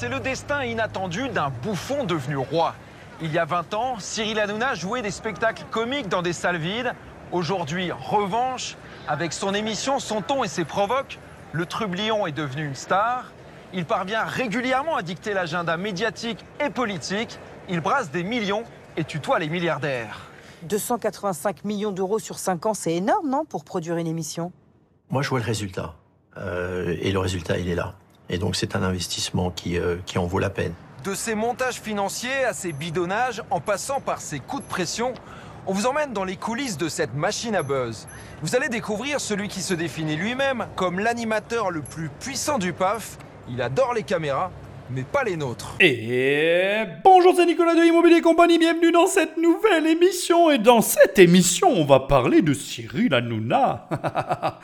c'est le destin inattendu d'un bouffon devenu roi. Il y a 20 ans, Cyril Hanouna jouait des spectacles comiques dans des salles vides. Aujourd'hui, revanche, avec son émission, son ton et ses provoques, le trublion est devenu une star. Il parvient régulièrement à dicter l'agenda médiatique et politique. Il brasse des millions et tutoie les milliardaires. 285 millions d'euros sur 5 ans, c'est énorme, non, pour produire une émission? Moi, je vois le résultat. Euh, et le résultat, il est là. Et donc, c'est un investissement qui, euh, qui en vaut la peine. De ses montages financiers à ses bidonnages, en passant par ses coups de pression, on vous emmène dans les coulisses de cette machine à buzz. Vous allez découvrir celui qui se définit lui-même comme l'animateur le plus puissant du PAF. Il adore les caméras, mais pas les nôtres. Et bonjour, c'est Nicolas de Immobilier Compagnie, bienvenue dans cette nouvelle émission. Et dans cette émission, on va parler de Cyril Hanouna.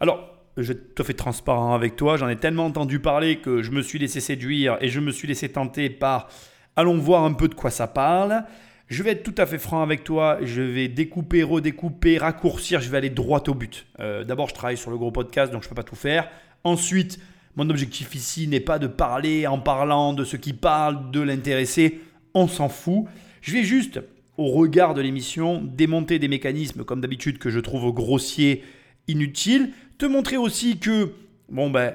Alors, je vais tout à fait transparent avec toi, j'en ai tellement entendu parler que je me suis laissé séduire et je me suis laissé tenter par allons voir un peu de quoi ça parle. Je vais être tout à fait franc avec toi, je vais découper, redécouper, raccourcir, je vais aller droit au but. Euh, d'abord, je travaille sur le gros podcast, donc je ne peux pas tout faire. Ensuite, mon objectif ici n'est pas de parler en parlant de ce qui parle, de l'intéresser, on s'en fout. Je vais juste, au regard de l'émission, démonter des mécanismes, comme d'habitude, que je trouve grossiers, inutiles, te montrer aussi que, bon ben,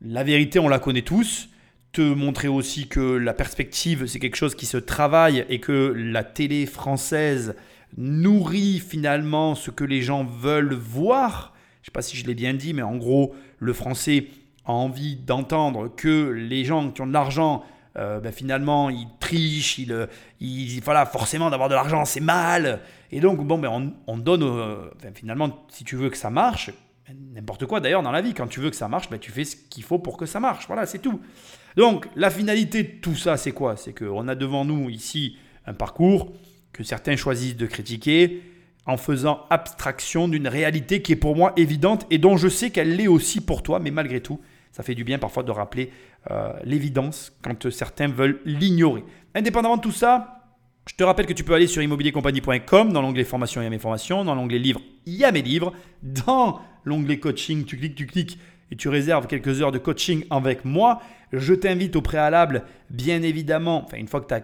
la vérité, on la connaît tous. Te montrer aussi que la perspective, c'est quelque chose qui se travaille et que la télé française nourrit finalement ce que les gens veulent voir. Je ne sais pas si je l'ai bien dit, mais en gros, le français a envie d'entendre que les gens qui ont de l'argent, euh, ben finalement, ils trichent, ils, ils voilà, forcément d'avoir de l'argent, c'est mal. Et donc, bon, ben on, on donne, euh, finalement, si tu veux que ça marche, N'importe quoi d'ailleurs dans la vie, quand tu veux que ça marche, ben, tu fais ce qu'il faut pour que ça marche. Voilà, c'est tout. Donc la finalité de tout ça, c'est quoi? C'est qu'on a devant nous ici un parcours que certains choisissent de critiquer en faisant abstraction d'une réalité qui est pour moi évidente et dont je sais qu'elle l'est aussi pour toi, mais malgré tout, ça fait du bien parfois de rappeler euh, l'évidence quand certains veulent l'ignorer. Indépendamment de tout ça, je te rappelle que tu peux aller sur immobiliercompagnie.com dans l'onglet formation, il y a mes formations, dans l'onglet livres, il y a mes livres, dans l'onglet coaching, tu cliques, tu cliques et tu réserves quelques heures de coaching avec moi. Je t'invite au préalable, bien évidemment, enfin une fois que tu as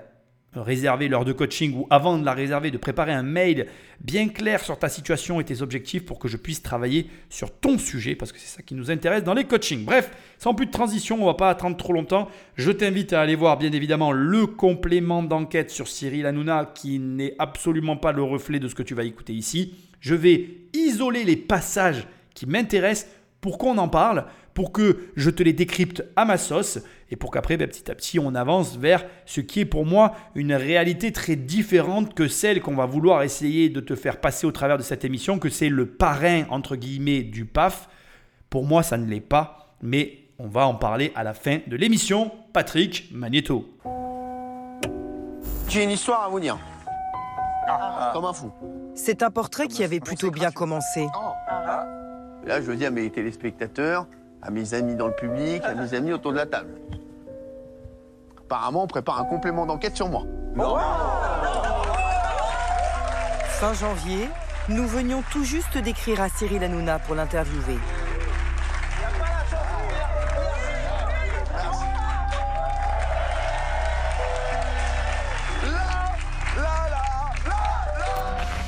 réservé l'heure de coaching ou avant de la réserver, de préparer un mail bien clair sur ta situation et tes objectifs pour que je puisse travailler sur ton sujet parce que c'est ça qui nous intéresse dans les coachings. Bref, sans plus de transition, on va pas attendre trop longtemps. Je t'invite à aller voir bien évidemment le complément d'enquête sur Cyril Hanouna qui n'est absolument pas le reflet de ce que tu vas écouter ici. Je vais isoler les passages qui m'intéressent pour qu'on en parle, pour que je te les décrypte à ma sauce et pour qu'après, ben, petit à petit, on avance vers ce qui est pour moi une réalité très différente que celle qu'on va vouloir essayer de te faire passer au travers de cette émission, que c'est le parrain, entre guillemets, du PAF. Pour moi, ça ne l'est pas, mais on va en parler à la fin de l'émission. Patrick Magneto. J'ai une histoire à vous dire. Ah. Comme un fou. C'est un portrait qui avait plutôt bien commencé. Là, je veux dire à mes téléspectateurs, à mes amis dans le public, à mes amis autour de la table. Apparemment, on prépare un complément d'enquête sur moi. Fin janvier, nous venions tout juste d'écrire à Cyril Hanouna pour l'interviewer.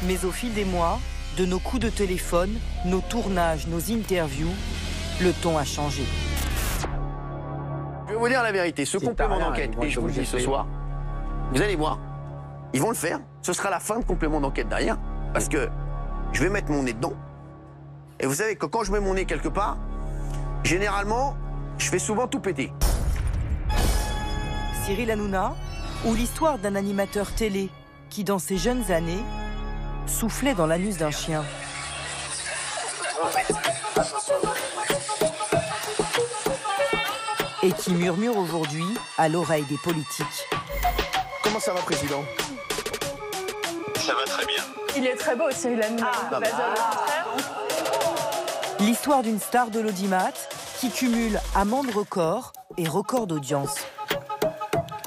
Mais au fil des mois, de nos coups de téléphone, nos tournages, nos interviews, le ton a changé. Je vais vous dire la vérité, ce complément d'enquête, et je vous le dis ce soir, vous allez voir, ils vont le faire. Ce sera la fin de complément d'enquête derrière, parce que je vais mettre mon nez dedans. Et vous savez que quand je mets mon nez quelque part, généralement, je fais souvent tout péter. Cyril Hanouna, ou l'histoire d'un animateur télé qui, dans ses jeunes années, soufflait dans l'anus d'un chien. Et qui murmure aujourd'hui à l'oreille des politiques. Comment ça va, Président? Ça va très bien. Il est très beau, Cyril Hanouna. Ah, bah, L'histoire d'une star de l'audimat qui cumule amende record et record d'audience.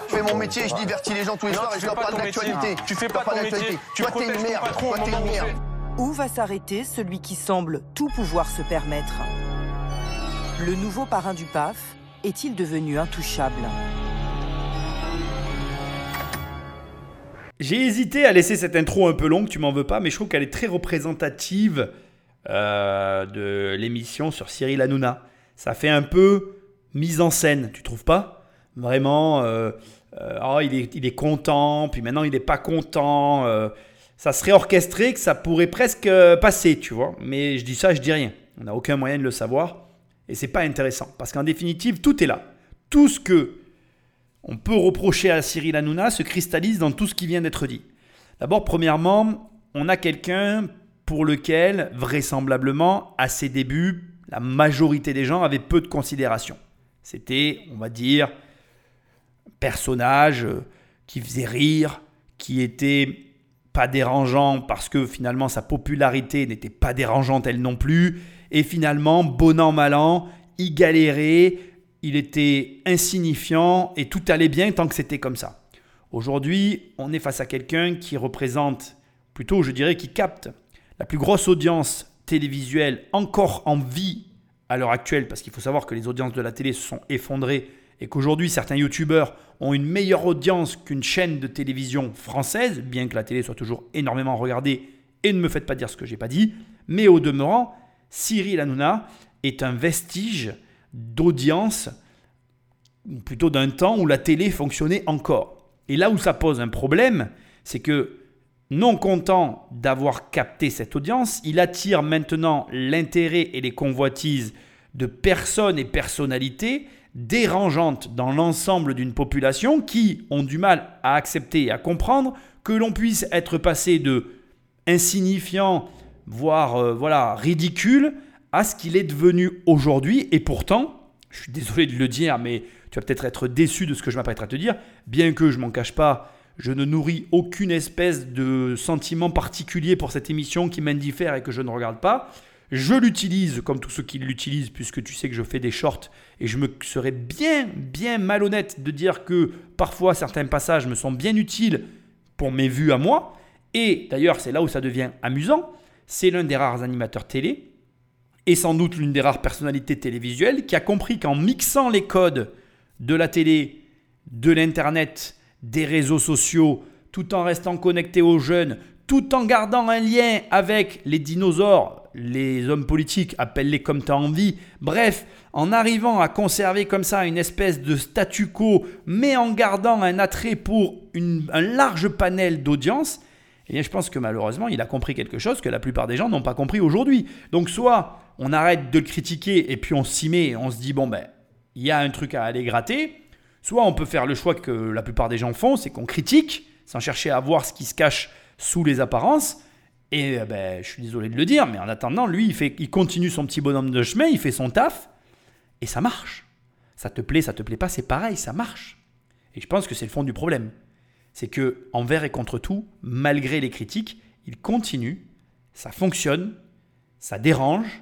Je fais mon métier, je divertis les gens tous les soirs et je leur parle d'actualité. Tu fais pas ton métier. Tu Toi, t'es une merde. patron Toi, t'es une merde. Où va s'arrêter celui qui semble tout pouvoir se permettre? Le nouveau parrain du PAF est-il devenu intouchable J'ai hésité à laisser cette intro un peu longue, tu m'en veux pas, mais je trouve qu'elle est très représentative euh, de l'émission sur Cyril Hanouna. Ça fait un peu mise en scène, tu trouves pas? Vraiment, euh, euh, oh, il, est, il, est, content, puis maintenant il n'est pas content. ça serait orchestré que ça pourrait presque passer, tu vois. Mais je dis ça, je dis rien. On n'a aucun moyen de le savoir. Et c'est pas intéressant. Parce qu'en définitive, tout est là. Tout ce que on peut reprocher à Cyril Hanouna se cristallise dans tout ce qui vient d'être dit. D'abord, premièrement, on a quelqu'un pour lequel, vraisemblablement, à ses débuts, la majorité des gens avaient peu de considération. C'était, on va dire, un personnage euh, qui faisait rire, qui était pas dérangeant parce que finalement sa popularité n'était pas dérangeante elle non plus. Et finalement, bon an, mal an, il galérait, il était insignifiant et tout allait bien tant que c'était comme ça. Aujourd'hui, on est face à quelqu'un qui représente, plutôt je dirais, qui capte la plus grosse audience télévisuelle encore en vie à l'heure actuelle, parce qu'il faut savoir que les audiences de la télé se sont effondrées et qu'aujourd'hui certains youtubeurs ont une meilleure audience qu'une chaîne de télévision française, bien que la télé soit toujours énormément regardée, et ne me faites pas dire ce que j'ai pas dit, mais au demeurant, Cyril Hanouna est un vestige d'audience, plutôt d'un temps où la télé fonctionnait encore. Et là où ça pose un problème, c'est que non content d'avoir capté cette audience, il attire maintenant l'intérêt et les convoitises de personnes et personnalités dérangeantes dans l'ensemble d'une population qui ont du mal à accepter et à comprendre que l'on puisse être passé de insignifiant, voire euh, voilà, ridicule, à ce qu'il est devenu aujourd'hui. Et pourtant, je suis désolé de le dire, mais tu vas peut-être être déçu de ce que je m'apprête à te dire, bien que je m'en cache pas, je ne nourris aucune espèce de sentiment particulier pour cette émission qui m'indiffère et que je ne regarde pas. Je l'utilise comme tous ceux qui l'utilisent, puisque tu sais que je fais des shorts et je me serais bien, bien malhonnête de dire que parfois certains passages me sont bien utiles pour mes vues à moi. Et d'ailleurs, c'est là où ça devient amusant. C'est l'un des rares animateurs télé et sans doute l'une des rares personnalités télévisuelles qui a compris qu'en mixant les codes de la télé, de l'Internet, des réseaux sociaux, tout en restant connecté aux jeunes, tout en gardant un lien avec les dinosaures, les hommes politiques, appelle-les comme tu as envie, bref, en arrivant à conserver comme ça une espèce de statu quo, mais en gardant un attrait pour un large panel d'audience, eh bien, je pense que malheureusement, il a compris quelque chose que la plupart des gens n'ont pas compris aujourd'hui. Donc, soit on arrête de le critiquer et puis on s'y met et on se dit, bon, ben, il y a un truc à aller gratter. Soit on peut faire le choix que la plupart des gens font, c'est qu'on critique sans chercher à voir ce qui se cache sous les apparences. Et euh, ben, je suis désolé de le dire, mais en attendant, lui, il, fait, il continue son petit bonhomme de chemin, il fait son taf, et ça marche. Ça te plaît, ça te plaît pas, c'est pareil, ça marche. Et je pense que c'est le fond du problème. C'est que envers et contre tout, malgré les critiques, il continue, ça fonctionne, ça dérange,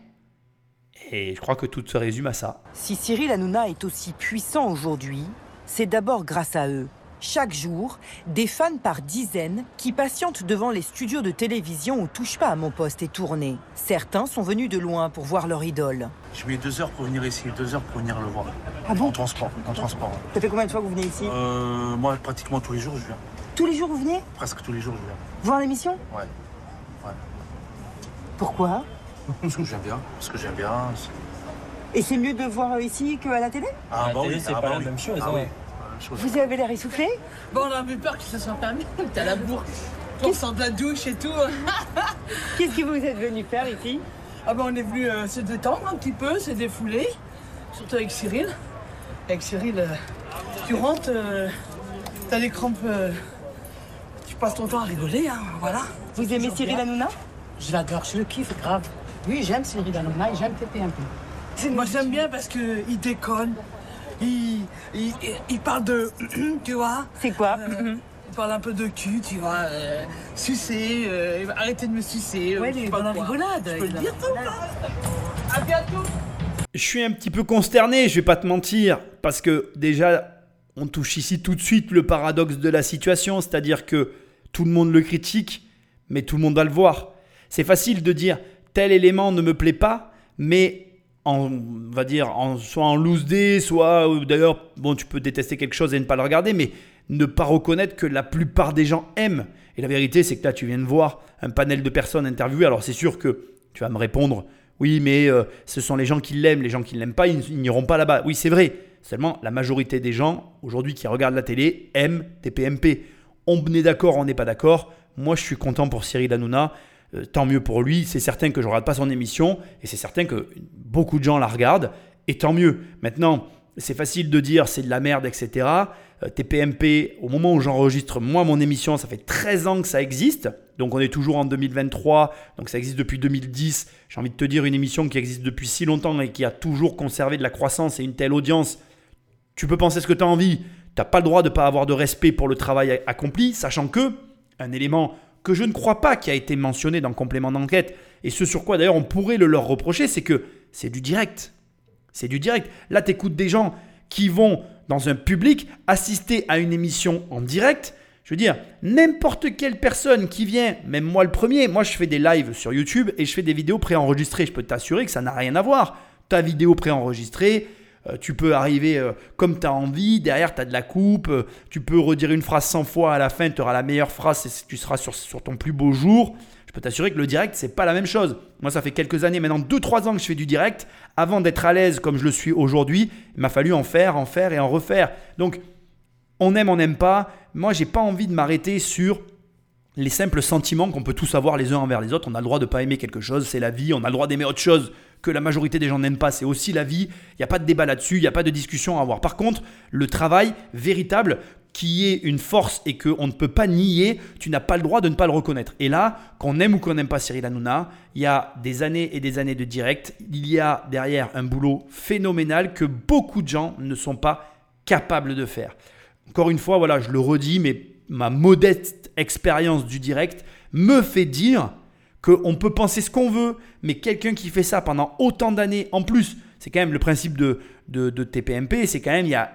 et je crois que tout se résume à ça. Si Cyril Hanouna est aussi puissant aujourd'hui, c'est d'abord grâce à eux. Chaque jour, des fans par dizaines qui patientent devant les studios de télévision où Touche pas à mon poste est tourné. Certains sont venus de loin pour voir leur idole. Je mets deux heures pour venir ici, deux heures pour venir le voir. Ah bon En transport, en transport. Ça fait combien de fois que vous venez ici euh, Moi, pratiquement tous les jours, je viens. Tous les jours, vous venez Presque tous les jours, je viens. Voir l'émission Ouais. Ouais. Pourquoi Parce que j'aime bien. Parce que j'aime bien. Et c'est mieux de voir ici qu'à la télé Ah, bah oui, c'est ah, pas bah la oui. même chose, Ah, hein. oui. Chose. Vous avez l'air essoufflé Bon, on a peu peur que ça soit permis. T'as la bourre. On sort de la douche et tout. Qu'est-ce que vous êtes venu faire ici Ah ben, on est venu euh, se détendre un petit peu, se défouler. Surtout avec Cyril. Avec Cyril, euh, tu rentres, euh, t'as les crampes. euh, tu passes ton temps à rigoler, hein, voilà. Vous aimez Cyril. Hanouna Je l'adore, je le kiffe grave. Oui, j'aime Cyril Hanouna et j'aime Pépé un peu. Moi, j'aime bien parce qu'il déconne. Il, il, il parle de. tu vois C'est quoi euh, Il parle un peu de cul, tu vois. Euh, sucer, euh, arrêtez de me sucer. Ouais, euh, je il est dans la rigolade, Je peux le dire, pas À bientôt Je suis un petit peu consterné, je vais pas te mentir, parce que déjà, on touche ici tout de suite le paradoxe de la situation, c'est-à-dire que tout le monde le critique, mais tout le monde va le voir. C'est facile de dire tel élément ne me plaît pas, mais en, on va dire, soit en loose day, soit d'ailleurs, bon, tu peux détester quelque chose et ne pas le regarder, mais ne pas reconnaître que la plupart des gens aiment. Et la vérité, c'est que là, tu viens de voir un panel de personnes interviewées. Alors, c'est sûr que tu vas me répondre, oui, mais euh, ce sont les gens qui l'aiment, les gens qui ne l'aiment pas, ils, n'iront pas là-bas. Oui, c'est vrai. Seulement, la majorité des gens, aujourd'hui, qui regardent la télé, aiment TPMP. On est d'accord, on n'est pas d'accord. Moi, je suis content pour Cyril Hanouna. Euh, tant mieux pour lui. C'est certain que je ne regarde pas son émission et c'est certain que beaucoup de gens la regardent et tant mieux. Maintenant, c'est facile de dire c'est de la merde, etc. Euh, TPMP, au moment où j'enregistre moi mon émission, ça fait 13 ans que ça existe. Donc on est toujours en 2023, donc ça existe depuis 2010. J'ai envie de te dire une émission qui existe depuis si longtemps et qui a toujours conservé de la croissance et une telle audience. Tu peux penser ce que tu as envie. Tu n'as pas le droit de ne pas avoir de respect pour le travail accompli, sachant que un élément que je ne crois pas qui a été mentionné dans le complément d'enquête, et ce sur quoi d'ailleurs on pourrait le leur reprocher, c'est que c'est du direct. C'est du direct. Là, tu écoutes des gens qui vont dans un public assister à une émission en direct. Je veux dire, n'importe quelle personne qui vient, même moi le premier, moi je fais des lives sur YouTube et je fais des vidéos préenregistrées. Je peux t'assurer que ça n'a rien à voir. Ta vidéo préenregistrée, tu peux arriver euh, comme tu as envie, derrière tu as de la coupe, euh, tu peux redire une phrase 100 fois, à la fin tu auras la meilleure phrase et tu seras sur, sur ton plus beau jour. Je peux t'assurer que le direct, c'est pas la même chose. Moi, ça fait quelques années, maintenant 2-3 ans que je fais du direct. Avant d'être à l'aise comme je le suis aujourd'hui, il m'a fallu en faire, en faire et en refaire. Donc, on aime, on n'aime pas. Moi, j'ai pas envie de m'arrêter sur les simples sentiments qu'on peut tous avoir les uns envers les autres. On a le droit de pas aimer quelque chose, c'est la vie. On a le droit d'aimer autre chose que la majorité des gens n'aiment pas, c'est aussi la vie. Il n'y a pas de débat là-dessus, il n'y a pas de discussion à avoir. Par contre, le travail véritable, qui est une force et qu'on ne peut pas nier, tu n'as pas le droit de ne pas le reconnaître. Et là, qu'on aime ou qu'on n'aime pas Cyril Hanouna, il y a des années et des années de direct, il y a derrière un boulot phénoménal que beaucoup de gens ne sont pas capables de faire. Encore une fois, voilà, je le redis, mais ma modeste expérience du direct me fait dire qu'on peut penser ce qu'on veut, mais quelqu'un qui fait ça pendant autant d'années, en plus, c'est quand même le principe de, de, TPMP, c'est quand même, il y a,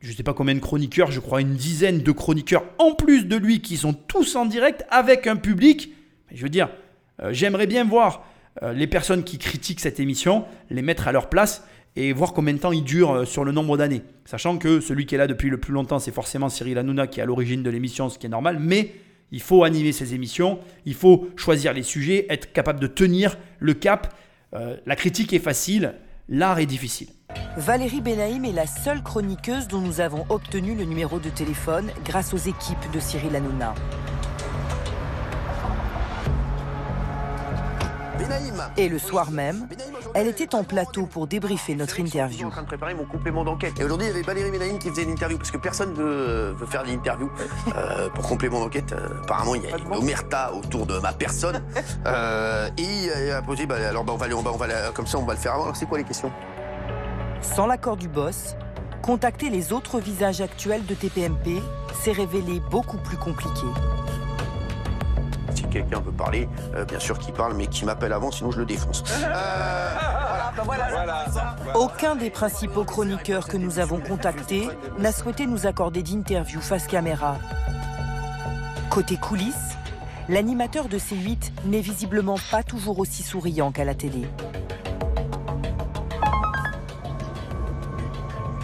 je ne sais pas combien de chroniqueurs, je crois une dizaine de chroniqueurs en plus de lui qui sont tous en direct avec un public. Je veux dire, euh, j'aimerais bien voir euh, les personnes qui critiquent cette émission, les mettre à leur place et voir combien de temps il dure euh, sur le nombre d'années. Sachant que celui qui est là depuis le plus longtemps, c'est forcément Cyril Hanouna qui est à l'origine de l'émission, ce qui est normal, mais il faut animer ces émissions, il faut choisir les sujets, être capable de tenir le cap. Euh, la critique est facile, l'art est difficile. Valérie Benaïm est la seule chroniqueuse dont nous avons obtenu le numéro de téléphone grâce aux équipes de Cyril Hanouna. Et le soir même, elle était en plateau pour débriefer notre interview. Je suis en train de préparer mon complément d'enquête. Et aujourd'hui, il y avait Valérie Benaïm qui faisait une interview parce que personne ne veut, faire l'interview euh, pour complément d'enquête. Euh, apparemment, il y a une omerta autour de ma personne. Euh, et a posé, bah, alors bah, on va, on va, on va, comme ça, on va le faire avant. Alors, c'est quoi les questions? Sans l'accord du boss, contacter les autres visages actuels de TPMP s'est révélé beaucoup plus compliqué quelqu'un veut parler, euh, bien sûr qu'il parle, mais qui m'appelle avant, sinon je le défonce. Euh, Aucun des principaux chroniqueurs que nous avons contactés n'a souhaité nous accorder d'interview face caméra. Côté coulisses, l'animateur de C8 n'est visiblement pas toujours aussi souriant qu'à la télé.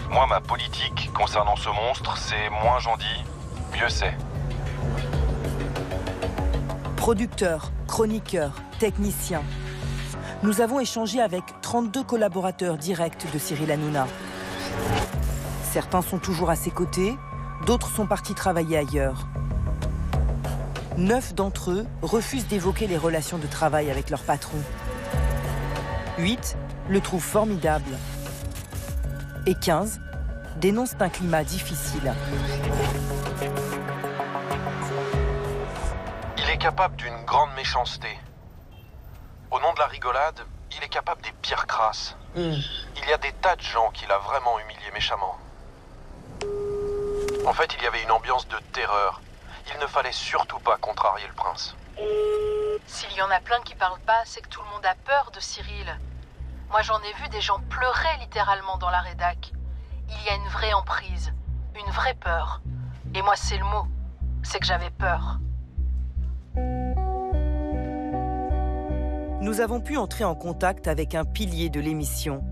Moi, ma politique concernant ce monstre, c'est moins j'en dis, mieux c'est. Producteurs, chroniqueurs, techniciens. Nous avons échangé avec 32 collaborateurs directs de Cyril Hanouna. Certains sont toujours à ses côtés, d'autres sont partis travailler ailleurs. Neuf d'entre eux refusent d'évoquer les relations de travail avec leur patron. Huit le trouvent formidable. Et 15 dénoncent un climat difficile. Capable d'une grande méchanceté. Au nom de la rigolade, il est capable des pires crasses. Hmm. Il y a des tas de gens qu'il a vraiment humiliés méchamment. En fait, il y avait une ambiance de terreur. Il ne fallait surtout pas contrarier le prince. S'il y en a plein qui parlent pas, c'est que tout le monde a peur de Cyril. Moi, j'en ai vu des gens pleurer littéralement dans la rédac. Il y a une vraie emprise, une vraie peur. Et moi, c'est le mot. C'est que j'avais peur. Nous avons pu entrer en contact avec un pilier de l'émission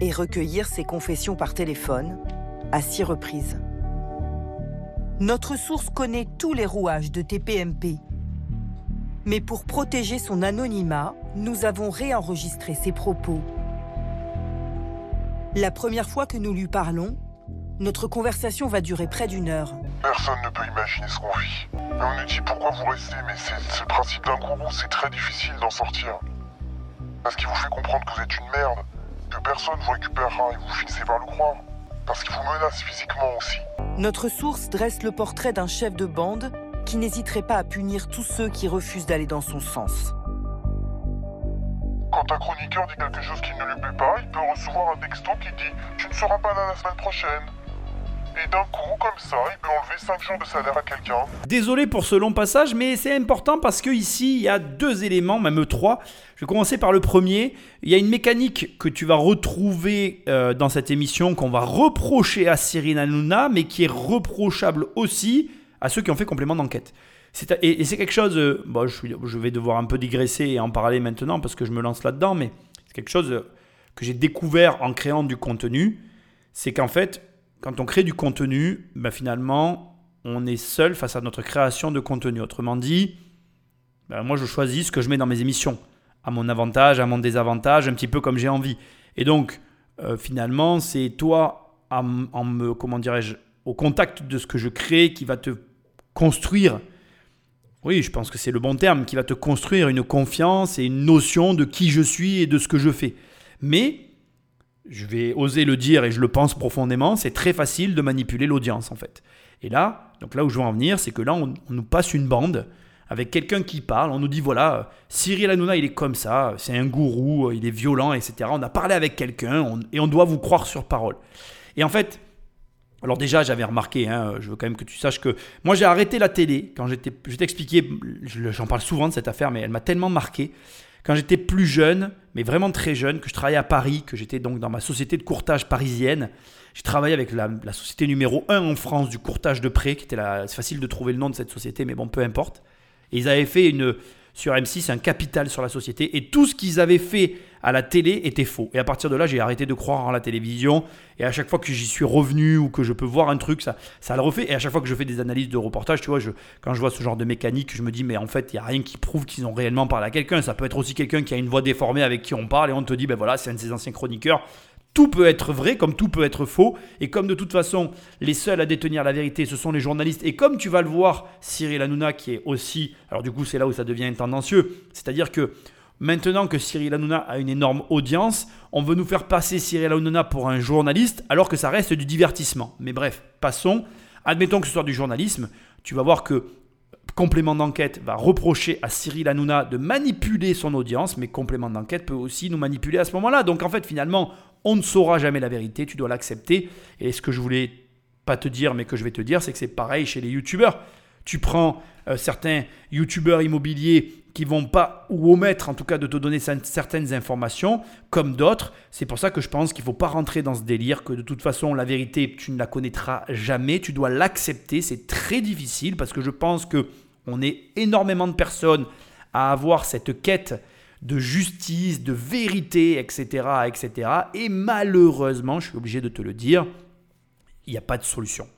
et recueillir ses confessions par téléphone à six reprises. Notre source connaît tous les rouages de TPMP. Mais pour protéger son anonymat, nous avons réenregistré ses propos. La première fois que nous lui parlons, notre conversation va durer près d'une heure. Personne ne peut imaginer ce qu'on vit. Mais on nous dit pourquoi vous restez, mais c'est le principe d'un gourou, c'est très difficile d'en sortir. Parce qu'il vous fait comprendre que vous êtes une merde, que personne vous récupérera et vous finissez par le croire. Parce qu'il vous menace physiquement aussi. Notre source dresse le portrait d'un chef de bande qui n'hésiterait pas à punir tous ceux qui refusent d'aller dans son sens. Quand un chroniqueur dit quelque chose qui ne lui plaît pas, il peut recevoir un texto qui dit Tu ne seras pas là la semaine prochaine. Et d'un coup, comme ça, il peut enlever 5 jours de salaire à quelqu'un. Désolé pour ce long passage, mais c'est important parce que ici, il y a deux éléments, même trois. Je vais commencer par le premier. Il y a une mécanique que tu vas retrouver euh, dans cette émission qu'on va reprocher à Cyril Hanouna, mais qui est reprochable aussi à ceux qui ont fait complément d'enquête. Et, c'est quelque chose, euh, je, vais devoir un peu digresser et en parler maintenant parce que je me lance là-dedans, mais c'est quelque chose que j'ai découvert en créant du contenu. C'est qu'en fait, quand on crée du contenu, ben finalement, on est seul face à notre création de contenu. Autrement dit, ben moi je choisis ce que je mets dans mes émissions, à mon avantage, à mon désavantage, un petit peu comme j'ai envie. Et donc, euh, finalement, c'est toi, en, me, comment dirais-je, au contact de ce que je crée, qui va te construire. Oui, je pense que c'est le bon terme, qui va te construire une confiance et une notion de qui je suis et de ce que je fais. Mais je vais oser le dire et je le pense profondément, c'est très facile de manipuler l'audience en fait. Et là, donc là où je veux en venir, c'est que là, on, nous passe une bande avec quelqu'un qui parle, on nous dit voilà, Cyril Hanouna, il est comme ça, c'est un gourou, il est violent, etc. On a parlé avec quelqu'un et on doit vous croire sur parole. Et en fait, alors déjà, j'avais remarqué, hein, je veux quand même que tu saches que moi j'ai arrêté la télé quand j'étais, je vais t'expliquer, j'en parle souvent de cette affaire, mais elle m'a tellement marqué. Quand j'étais plus jeune, mais vraiment très jeune, que je travaillais à Paris, que j'étais donc dans ma société de courtage parisienne, j'ai travaillé avec la, société numéro 1 en France du courtage de prêt, qui était la, c'est facile de trouver le nom de cette société, mais bon, peu importe. Et ils avaient fait une, sur M6 un capital sur la société et tout ce qu'ils avaient fait à la télé était faux. Et à partir de là, j'ai arrêté de croire en la télévision et à chaque fois que j'y suis revenu ou que je peux voir un truc, ça, ça le refait. Et à chaque fois que je fais des analyses de reportage, tu vois, je, quand je vois ce genre de mécanique, je me dis, mais en fait, il n'y a rien qui prouve qu'ils ont réellement parlé à quelqu'un. Ça peut être aussi quelqu'un qui a une voix déformée avec qui on parle et on te dit, ben voilà, c'est un de ces anciens chroniqueurs tout peut être vrai comme tout peut être faux. Et comme de toute façon, les seuls à détenir la vérité, ce sont les journalistes. Et comme tu vas le voir, Cyril Hanouna, qui est aussi. Alors du coup, c'est là où ça devient tendancieux. C'est-à-dire que maintenant que Cyril Hanouna a une énorme audience, on veut nous faire passer Cyril Hanouna pour un journaliste, alors que ça reste du divertissement. Mais bref, passons. Admettons que ce soit du journalisme. Tu vas voir que Complément d'enquête va reprocher à Cyril Hanouna de manipuler son audience, mais complément d'enquête peut aussi nous manipuler à ce moment-là. Donc en fait, finalement, on ne saura jamais la vérité, tu dois l'accepter. Et ce que je voulais pas te dire, mais que je vais te dire, c'est que c'est pareil chez les youtubeurs. Tu prends euh, certains youtubeurs immobiliers qui vont pas, ou omettre en tout cas de te donner certaines informations, comme d'autres. C'est pour ça que je pense qu'il ne faut pas rentrer dans ce délire, que de toute façon, la vérité, tu ne la connaîtras jamais, tu dois l'accepter. C'est très difficile parce que je pense que on est énormément de personnes à avoir cette quête de justice, de vérité, etc., etc. Et malheureusement, je suis obligé de te le dire, il n'y a pas de solution.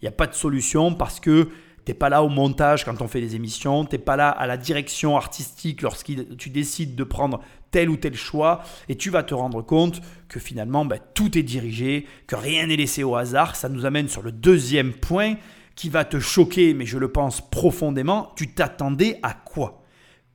Il n'y a pas de solution parce que tu n'es pas là au montage quand on fait des émissions, tu n'es pas là à la direction artistique lorsque tu décides de prendre tel ou tel choix, et tu vas te rendre compte que finalement ben, tout est dirigé, que rien n'est laissé au hasard. Ça nous amène sur le deuxième point qui va te choquer, mais je le pense profondément. Tu t'attendais à quoi?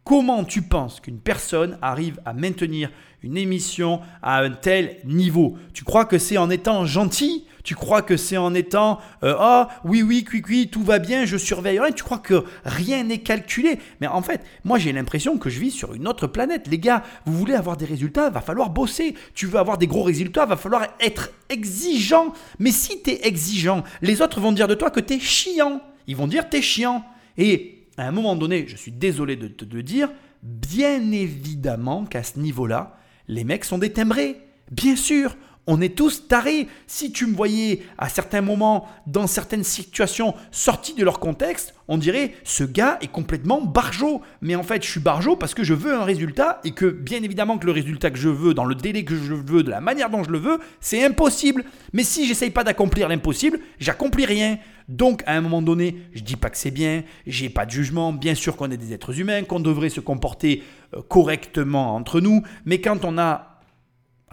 Comment tu penses qu'une personne arrive à maintenir une émission à un tel niveau? Tu crois que c'est en étant gentil? Tu crois que c'est en étant ah oui oui oui oui tout va bien, je surveillerai Tu crois que rien n'est calculé? Mais en fait, moi j'ai l'impression que je vis sur une autre planète. Les gars, vous voulez avoir des résultats, va falloir bosser. Tu veux avoir des gros résultats, va falloir être exigeant. Mais si tu es exigeant, les autres vont dire de toi que tu es chiant. Ils vont dire tu es chiant. Et à un moment donné, je suis désolé de te dire, bien évidemment qu'à ce niveau-là, les mecs sont détimbrés. Bien sûr, On est tous tarés. Si tu me voyais à certains moments, dans certaines situations, sorties de leur contexte, on dirait ce gars est complètement barjot. Mais en fait, je suis barjot parce que je veux un résultat et que bien évidemment que le résultat que je veux, dans le délai que je veux, de la manière dont je le veux, c'est impossible. Mais si j'essaye pas d'accomplir l'impossible, j'accomplis rien. Donc, à un moment donné, je dis pas que c'est bien, j'ai pas de jugement. Bien sûr qu'on est des êtres humains, qu'on devrait se comporter euh, correctement entre nous. Mais quand on a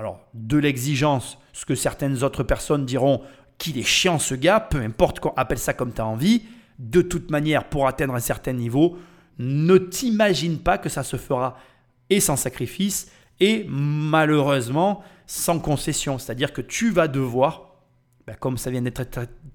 alors, de l'exigence, ce que certaines autres personnes diront qu'il est chiant ce gars, peu importe qu'on appelle ça comme tu as envie, de toute manière, pour atteindre un certain niveau, ne t'imagine pas que ça se fera et sans sacrifice et malheureusement sans concession. C'est-à-dire que tu vas devoir, ben, comme, ça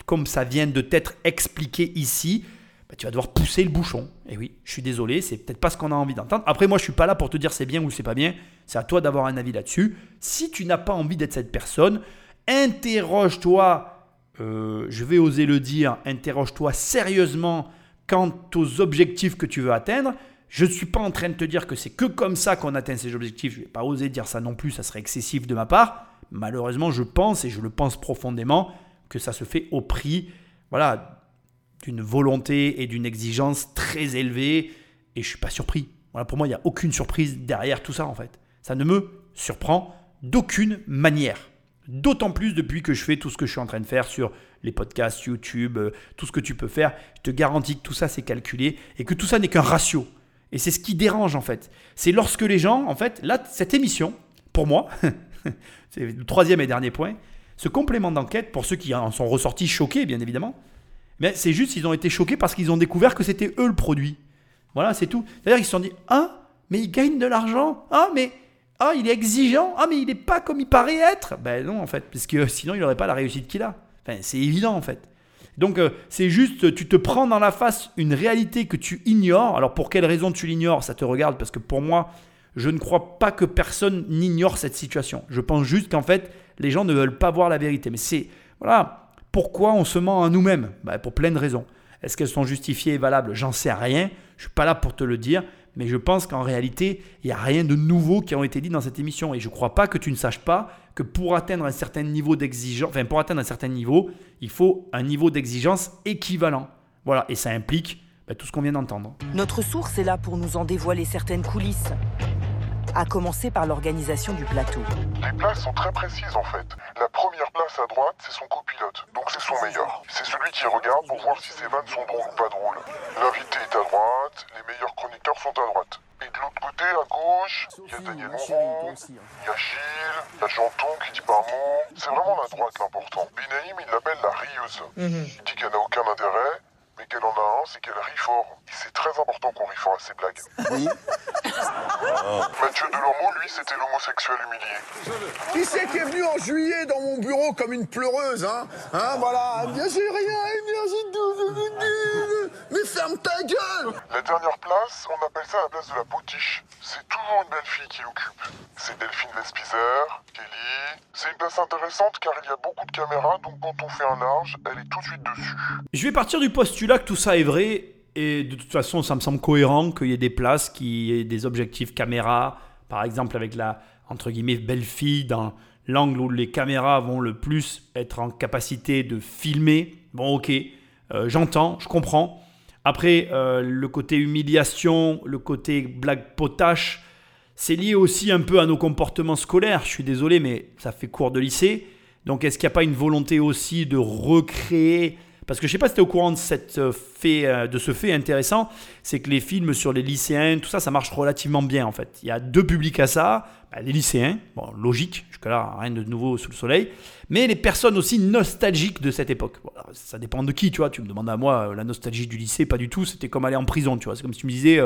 comme ça vient de t'être expliqué ici, ben, tu vas devoir pousser le bouchon. Et oui, je suis désolé, c'est peut-être pas ce qu'on a envie d'entendre. Après, moi, je suis pas là pour te dire c'est bien ou c'est pas bien. C'est à toi d'avoir un avis là-dessus. Si tu n'as pas envie d'être cette personne, interroge-toi, euh, je vais oser le dire, interroge-toi sérieusement quant aux objectifs que tu veux atteindre. Je ne suis pas en train de te dire que c'est que comme ça qu'on atteint ces objectifs. Je ne vais pas oser dire ça non plus, ça serait excessif de ma part. Malheureusement, je pense, et je le pense profondément, que ça se fait au prix voilà, d'une volonté et d'une exigence très élevée et je suis pas surpris. Voilà, pour moi, il n'y a aucune surprise derrière tout ça en fait. Ça ne me surprend d'aucune manière. D'autant plus depuis que je fais tout ce que je suis en train de faire sur les podcasts, YouTube, euh, tout ce que tu peux faire. Je te garantis que tout ça c'est calculé et que tout ça n'est qu'un ratio. Et c'est ce qui dérange en fait. C'est lorsque les gens, en fait, là, cette émission, pour moi, c'est le troisième et dernier point, ce complément d'enquête, pour ceux qui en sont ressortis choqués, bien évidemment, mais c'est juste qu'ils ont été choqués parce qu'ils ont découvert que c'était eux le produit. Voilà, c'est tout. C'est-à-dire qu'ils se sont dit Ah, mais il gagne de l'argent. Ah, mais ah, il est exigeant. Ah, mais il n'est pas comme il paraît être. Ben non, en fait, parce que sinon, il n'aurait pas la réussite qu'il a. Enfin, c'est évident, en fait. Donc, euh, c'est juste, tu te prends dans la face une réalité que tu ignores. Alors, pour quelle raison tu l'ignores Ça te regarde, parce que pour moi, je ne crois pas que personne n'ignore cette situation. Je pense juste qu'en fait, les gens ne veulent pas voir la vérité. Mais c'est. Voilà pourquoi on se ment à nous-mêmes bah, Pour plein de raisons. Est-ce qu'elles sont justifiées et valables? J'en sais rien. Je ne suis pas là pour te le dire. Mais je pense qu'en réalité, il n'y a rien de nouveau qui a été dit dans cette émission. Et je ne crois pas que tu ne saches pas que pour atteindre un certain niveau d'exigence, enfin pour atteindre un certain niveau, il faut un niveau d'exigence équivalent. Voilà, et ça implique bah, tout ce qu'on vient d'entendre. Notre source est là pour nous en dévoiler certaines coulisses à commencer par l'organisation du plateau. Les places sont très précises en fait. La première place à droite, c'est son copilote, donc c'est son meilleur. C'est celui qui regarde pour voir si ses vannes sont drôles ou pas drôles. L'invité est à droite, les meilleurs chroniqueurs sont à droite. Et de l'autre côté, à gauche, il y a Daniel Moreau, il y a Gilles, il y a Janton qui dit pas un mot. C'est vraiment la droite l'important. Binaïm, il l'appelle la rieuse. Mhm. Il dit qu'elle n'a aucun intérêt, mais qu'elle en a un, c'est qu'elle rit fort. Et c'est très important qu'on rit fort à ses blagues. Oui. Mathieu Delormeau, lui, c'était l'homosexuel humilié. Qui c'est qui est venu en juillet dans mon bureau comme une pleureuse, hein? Hein, voilà. Bien sûr, rien, bien sûr, Mais ferme ta gueule La dernière place, on appelle ça la place de la potiche. C'est toujours une belle fille qui l'occupe. C'est Delphine Vespizer, Kelly. C'est une place intéressante car il y a beaucoup de caméras, donc quand on fait un large, elle est tout de suite dessus. Je vais partir du postulat que tout ça est vrai et de toute façon, ça me semble cohérent qu'il y ait des places, qu'il y ait des objectifs caméra, par exemple avec la entre guillemets belle fille dans l'angle où les caméras vont le plus être en capacité de filmer. Bon, ok, euh, j'entends, je comprends. Après, euh, le côté humiliation, le côté blague potache, c'est lié aussi un peu à nos comportements scolaires. Je suis désolé, mais ça fait cours de lycée. Donc, est-ce qu'il n'y a pas une volonté aussi de recréer parce que je sais pas si tu es au courant euh, euh, de ce fait intéressant, c'est que les films sur les lycéens, tout ça, ça marche relativement bien en fait. Il y a deux publics à ça, bah, les lycéens, bon, logique, jusque-là, rien de nouveau sous le soleil, mais les personnes aussi nostalgiques de cette époque. ça dépend de qui, tu vois. Tu me demandes à moi, euh, la nostalgie du lycée, pas du tout, c'était comme aller en prison, tu vois. C'est comme si tu me disais,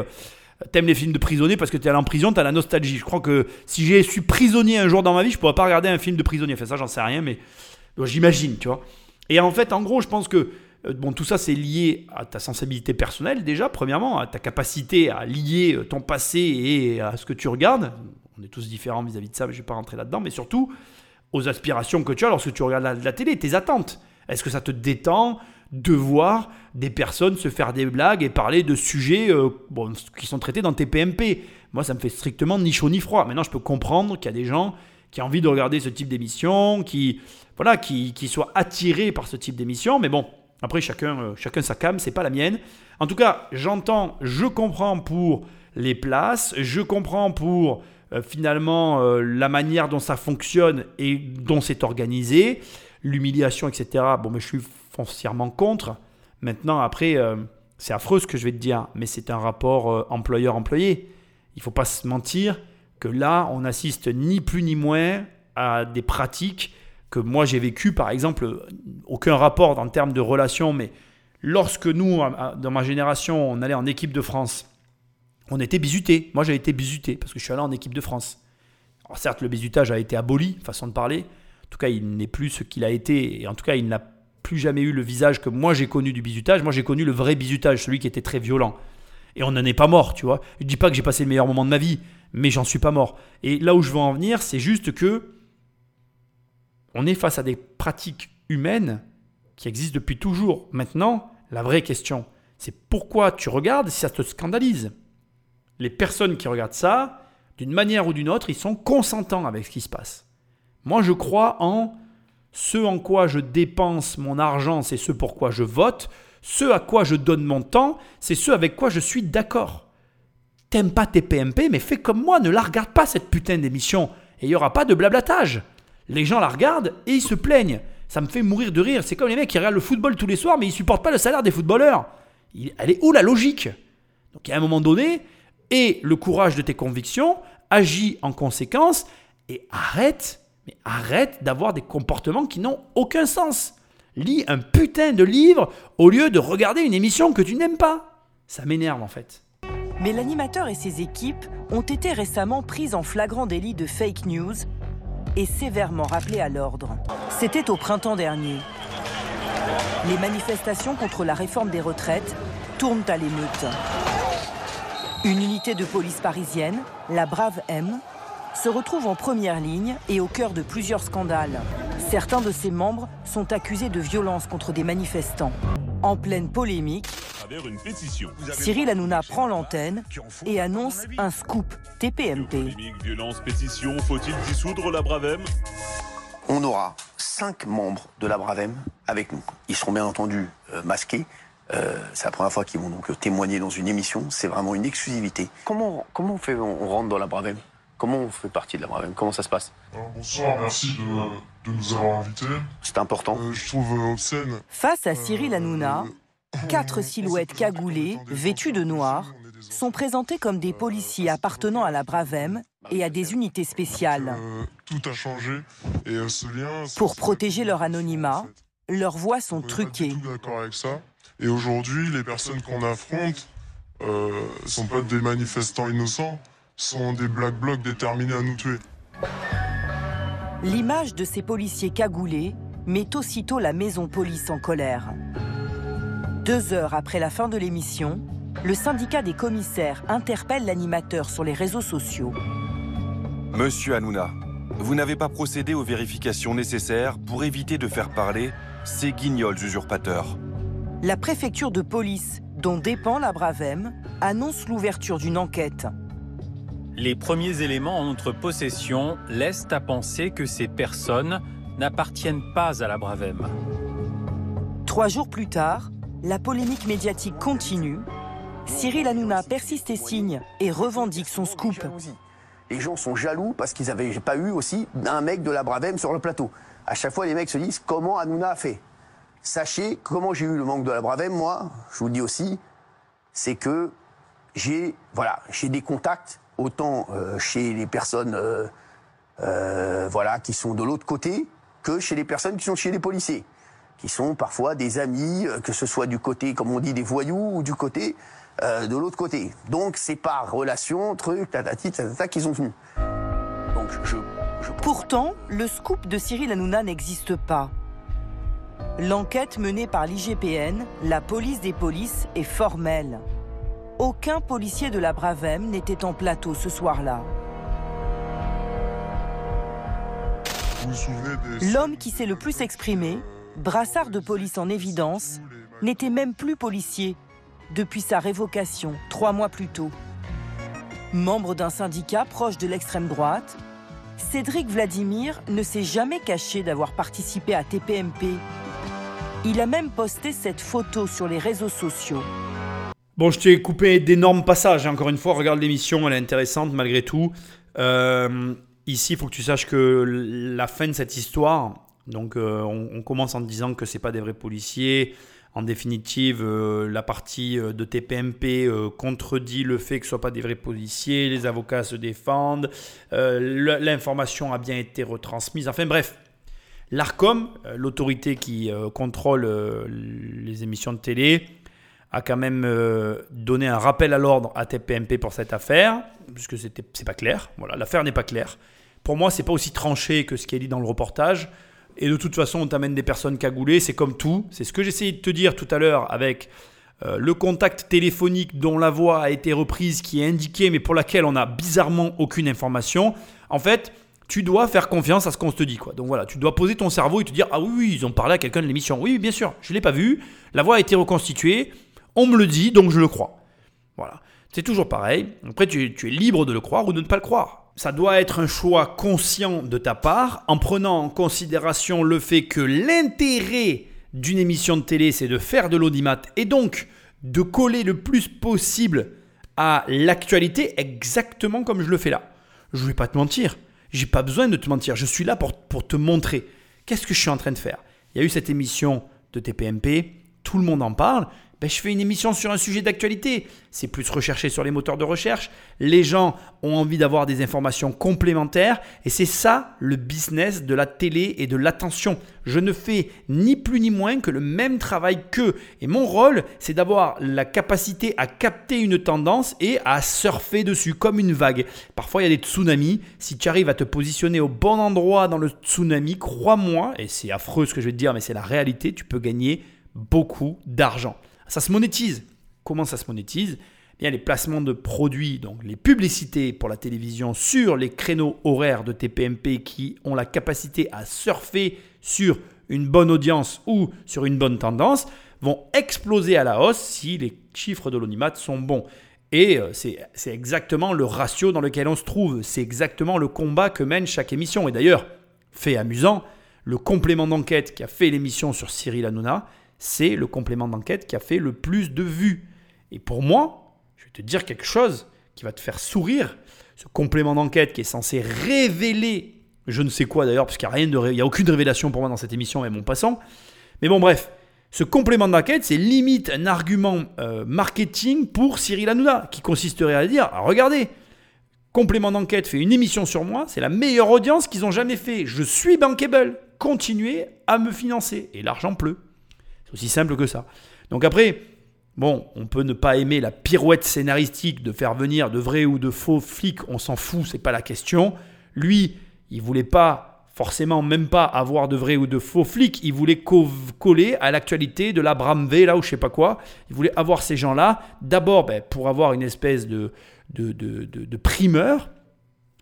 t'aimes les films de prisonniers parce que tu es allé en prison, tu as la nostalgie. Je crois que si j'ai suis prisonnier un jour dans ma vie, je pourrais pas regarder un film de prisonnier. Enfin, ça, j'en sais rien, mais j'imagine, tu vois. Et en fait, en gros, je pense que euh, bon, tout ça, c'est lié à ta sensibilité personnelle déjà, premièrement, à ta capacité à lier euh, ton passé et à ce que tu regardes. On est tous différents vis-à-vis de ça, mais je ne vais pas rentrer là-dedans. Mais surtout, aux aspirations que tu as lorsque tu regardes la, télé, tes attentes. Est-ce que ça te détend de voir des personnes se faire des blagues et parler de sujets euh, qui sont traités dans tes PMP Moi, ça me fait strictement ni chaud ni froid. Maintenant, je peux comprendre qu'il y a des gens qui a envie de regarder ce type d'émission, qui, voilà, qui, qui soit attiré par ce type d'émission. Mais bon, après, chacun, euh, chacun sa cam, c'est pas la mienne. En tout cas, j'entends, je comprends pour les places, je comprends pour euh, finalement euh, la manière dont ça fonctionne et dont c'est organisé, l'humiliation, etc. Bon, mais je suis foncièrement contre. Maintenant, après, c'est affreux ce que je vais te dire, mais c'est un rapport employeur-employé. Il faut pas se mentir que là, on assiste ni plus ni moins à des pratiques que moi j'ai vécues, par exemple, aucun rapport en termes de relations, mais lorsque nous, dans ma génération, on allait en équipe de France, on était bizuté. Moi, j'ai été bizuté parce que je suis allé en équipe de France. Alors, certes, le bizutage a été aboli, façon de parler. En tout cas, il n'est plus ce qu'il a été. Et en tout cas, il n'a plus jamais eu le visage que moi j'ai connu du bizutage. Moi, j'ai connu le vrai bizutage, celui qui était très violent. Et on n'en est pas mort, tu vois. Je dis pas que j'ai passé le meilleur moment de ma vie, mais j'en suis pas mort. Et là où je veux en venir, c'est juste que on est face à des pratiques humaines qui existent depuis toujours. Maintenant, la vraie question, c'est pourquoi tu regardes si ça te scandalise? Les personnes qui regardent ça, d'une manière ou d'une autre, ils sont consentants avec ce qui se passe. Moi, je crois en ce en quoi je dépense mon argent, c'est ce pourquoi je vote. Ce à quoi je donne mon temps, c'est ce avec quoi je suis d'accord. T'aimes pas tes PMP, mais fais comme moi, ne la regarde pas cette putain d'émission. Et il n'y aura pas de blablatage. Les gens la regardent et ils se plaignent. Ça me fait mourir de rire. C'est comme les mecs qui regardent le football tous les soirs, mais ils supportent pas le salaire des footballeurs. Elle est où la logique? Donc à un moment donné, aie le courage de tes convictions, agis en conséquence et arrête, mais arrête d'avoir des comportements qui n'ont aucun sens. Lis un putain de livre au lieu de regarder une émission que tu n'aimes pas. Ça m'énerve en fait. Mais l'animateur et ses équipes ont été récemment prises en flagrant délit de fake news et sévèrement rappelés à l'ordre. C'était au printemps dernier. Les manifestations contre la réforme des retraites tournent à l'émeute. Une unité de police parisienne, la Brave M, se retrouve en première ligne et au cœur de plusieurs scandales. Certains de ses membres sont accusés de violence contre des manifestants. En pleine polémique, Cyril Hanouna prend l'antenne et annonce un scoop TPMP. Violence, pétition, faut-il dissoudre la Bravem? On aura cinq membres de la Bravem avec nous. Ils seront bien entendu euh, masqués. Euh, c'est la première fois qu'ils vont donc témoigner dans une émission. C'est vraiment une exclusivité. Comment, comment on fait on rentre dans la Bravem? Comment on fait partie de la Bravem Comment ça se passe? Bonsoir, merci de, nous avoir invités. C'est important. Euh, je trouve obscène. Face à Cyril Hanouna, quatre silhouettes cagoulées, vêtues de noir, sont présentées comme des policiers appartenant à la Bravem et à des unités spéciales. Euh, tout a changé et euh, ce lien. Pour protéger leur anonymat, leurs voix sont truquées. d'accord avec ça. Et aujourd'hui, les personnes qu'on affronte euh, sont pas des manifestants innocents sont des black blocs déterminés à nous tuer. L'image de ces policiers cagoulés met aussitôt la maison police en colère. Deux heures après la fin de l'émission, le syndicat des commissaires interpelle l'animateur sur les réseaux sociaux. Monsieur Hanouna, vous n'avez pas procédé aux vérifications nécessaires pour éviter de faire parler ces guignols usurpateurs. La préfecture de police, dont dépend la Bravem, annonce l'ouverture d'une enquête. Les premiers éléments en notre possession laissent à penser que ces personnes n'appartiennent pas à la Bravem. Trois jours plus tard, la polémique médiatique continue. Cyril Hanouna persiste et signe et revendique son scoop. Les gens sont jaloux parce qu'ils n'avaient pas eu aussi un mec de la Bravem sur le plateau. À chaque fois, les mecs se disent comment Hanouna a fait? Sachez comment j'ai eu le manque de la Bravem, moi, je vous le dis aussi, c'est que j'ai voilà, j'ai des contacts autant euh, chez les personnes euh, euh, voilà, qui sont de l'autre côté que chez les personnes qui sont chez les policiers, qui sont parfois des amis, que ce soit du côté, comme on dit, des voyous ou du côté de l'autre côté. Donc c'est par relation, truc, tatati, tatata, qu'ils ont venu. Donc je, Pourtant, le scoop de Cyril Hanouna n'existe pas. L'enquête menée par l'IGPN, la police des polices, est formelle aucun policier de la Bravem n'était en plateau ce soir-là. L'homme qui s'est le plus exprimé, brassard de police en évidence, n'était même plus policier depuis sa révocation trois mois plus tôt. Membre d'un syndicat proche de l'extrême droite, Cédric Vladimir ne s'est jamais caché d'avoir participé à TPMP. Il a même posté cette photo sur les réseaux sociaux. Bon, je t'ai coupé d'énormes passages. hein. Encore une fois, regarde l'émission, elle est intéressante malgré tout. Euh, ici, il faut que tu saches que la fin de cette histoire, donc euh, on, commence en disant que c'est pas des vrais policiers. En définitive, euh, la partie de TPMP contredit le fait que ce ne soient pas des vrais policiers. Les avocats se défendent. L'information a bien été retransmise. Enfin bref, l'ARCOM, l'autorité qui contrôle les émissions de télé, a quand même euh, donné un rappel à l'ordre à TPMP pour cette affaire, puisque c'était- c'est pas clair. Voilà, l'affaire n'est pas claire. Pour moi, c'est pas aussi tranché que ce qui est dit dans le reportage. Et de toute façon, on t'amène des personnes cagoulées, c'est comme tout. C'est ce que j'essayais de te dire tout à l'heure avec euh, le contact téléphonique dont la voix a été reprise, qui est indiqué, mais pour laquelle on n'a bizarrement aucune information. En fait, tu dois faire confiance à ce qu'on te dit. Quoi. Donc voilà, tu dois poser ton cerveau et te dire Ah oui, oui, ils ont parlé à quelqu'un de l'émission. Oui, bien sûr, je ne l'ai pas vu. La voix a été reconstituée. On me le dit, donc je le crois. Voilà. C'est toujours pareil. Après, tu, es libre de le croire ou de ne pas le croire. Ça doit être un choix conscient de ta part, en prenant en considération le fait que l'intérêt d'une émission de télé, c'est de faire de l'audimat et donc de coller le plus possible à l'actualité exactement comme je le fais là. Je ne vais pas te mentir. J'ai pas besoin de te mentir. Je suis là pour, pour te montrer. Qu'est-ce que je suis en train de faire Il y a eu cette émission de TPMP. Tout le monde en parle. Ben, je fais une émission sur un sujet d'actualité. C'est plus recherché sur les moteurs de recherche. Les gens ont envie d'avoir des informations complémentaires. Et c'est ça le business de la télé et de l'attention. Je ne fais ni plus ni moins que le même travail qu'eux. Et mon rôle, c'est d'avoir la capacité à capter une tendance et à surfer dessus comme une vague. Parfois, il y a des tsunamis. Si tu arrives à te positionner au bon endroit dans le tsunami, crois-moi, et c'est affreux ce que je vais te dire, mais c'est la réalité, tu peux gagner beaucoup d'argent. Ça se monétise. Comment ça se monétise? Eh Bien, les placements de produits, donc les publicités pour la télévision sur les créneaux horaires de TPMP qui ont la capacité à surfer sur une bonne audience ou sur une bonne tendance, vont exploser à la hausse si les chiffres de l'audimat sont bons. Et euh, c'est exactement le ratio dans lequel on se trouve. C'est exactement le combat que mène chaque émission. Et d'ailleurs, fait amusant, le complément d'enquête qui a fait l'émission sur Cyril Hanouna, c'est le complément d'enquête qui a fait le plus de vues. Et pour moi, je vais te dire quelque chose qui va te faire sourire. Ce complément d'enquête qui est censé révéler, je ne sais quoi d'ailleurs, parce qu'il n'y a, a aucune révélation pour moi dans cette émission, et mon passant. Mais bon, bref, ce complément d'enquête, c'est limite un argument euh, marketing pour Cyril Hanouna, qui consisterait à dire, regardez, complément d'enquête fait une émission sur moi, c'est la meilleure audience qu'ils ont jamais fait. Je suis bankable. Continuez à me financer. Et l'argent pleut. C'est aussi simple que ça. Donc après, bon, on peut ne pas aimer la pirouette scénaristique de faire venir de vrais ou de faux flics, on s'en fout, c'est pas la question. Lui, il voulait pas forcément même pas avoir de vrais ou de faux flics, il voulait co- coller à l'actualité de la Bramvé là ou je sais pas quoi. Il voulait avoir ces gens-là d'abord ben, pour avoir une espèce de de, de, de- de primeur,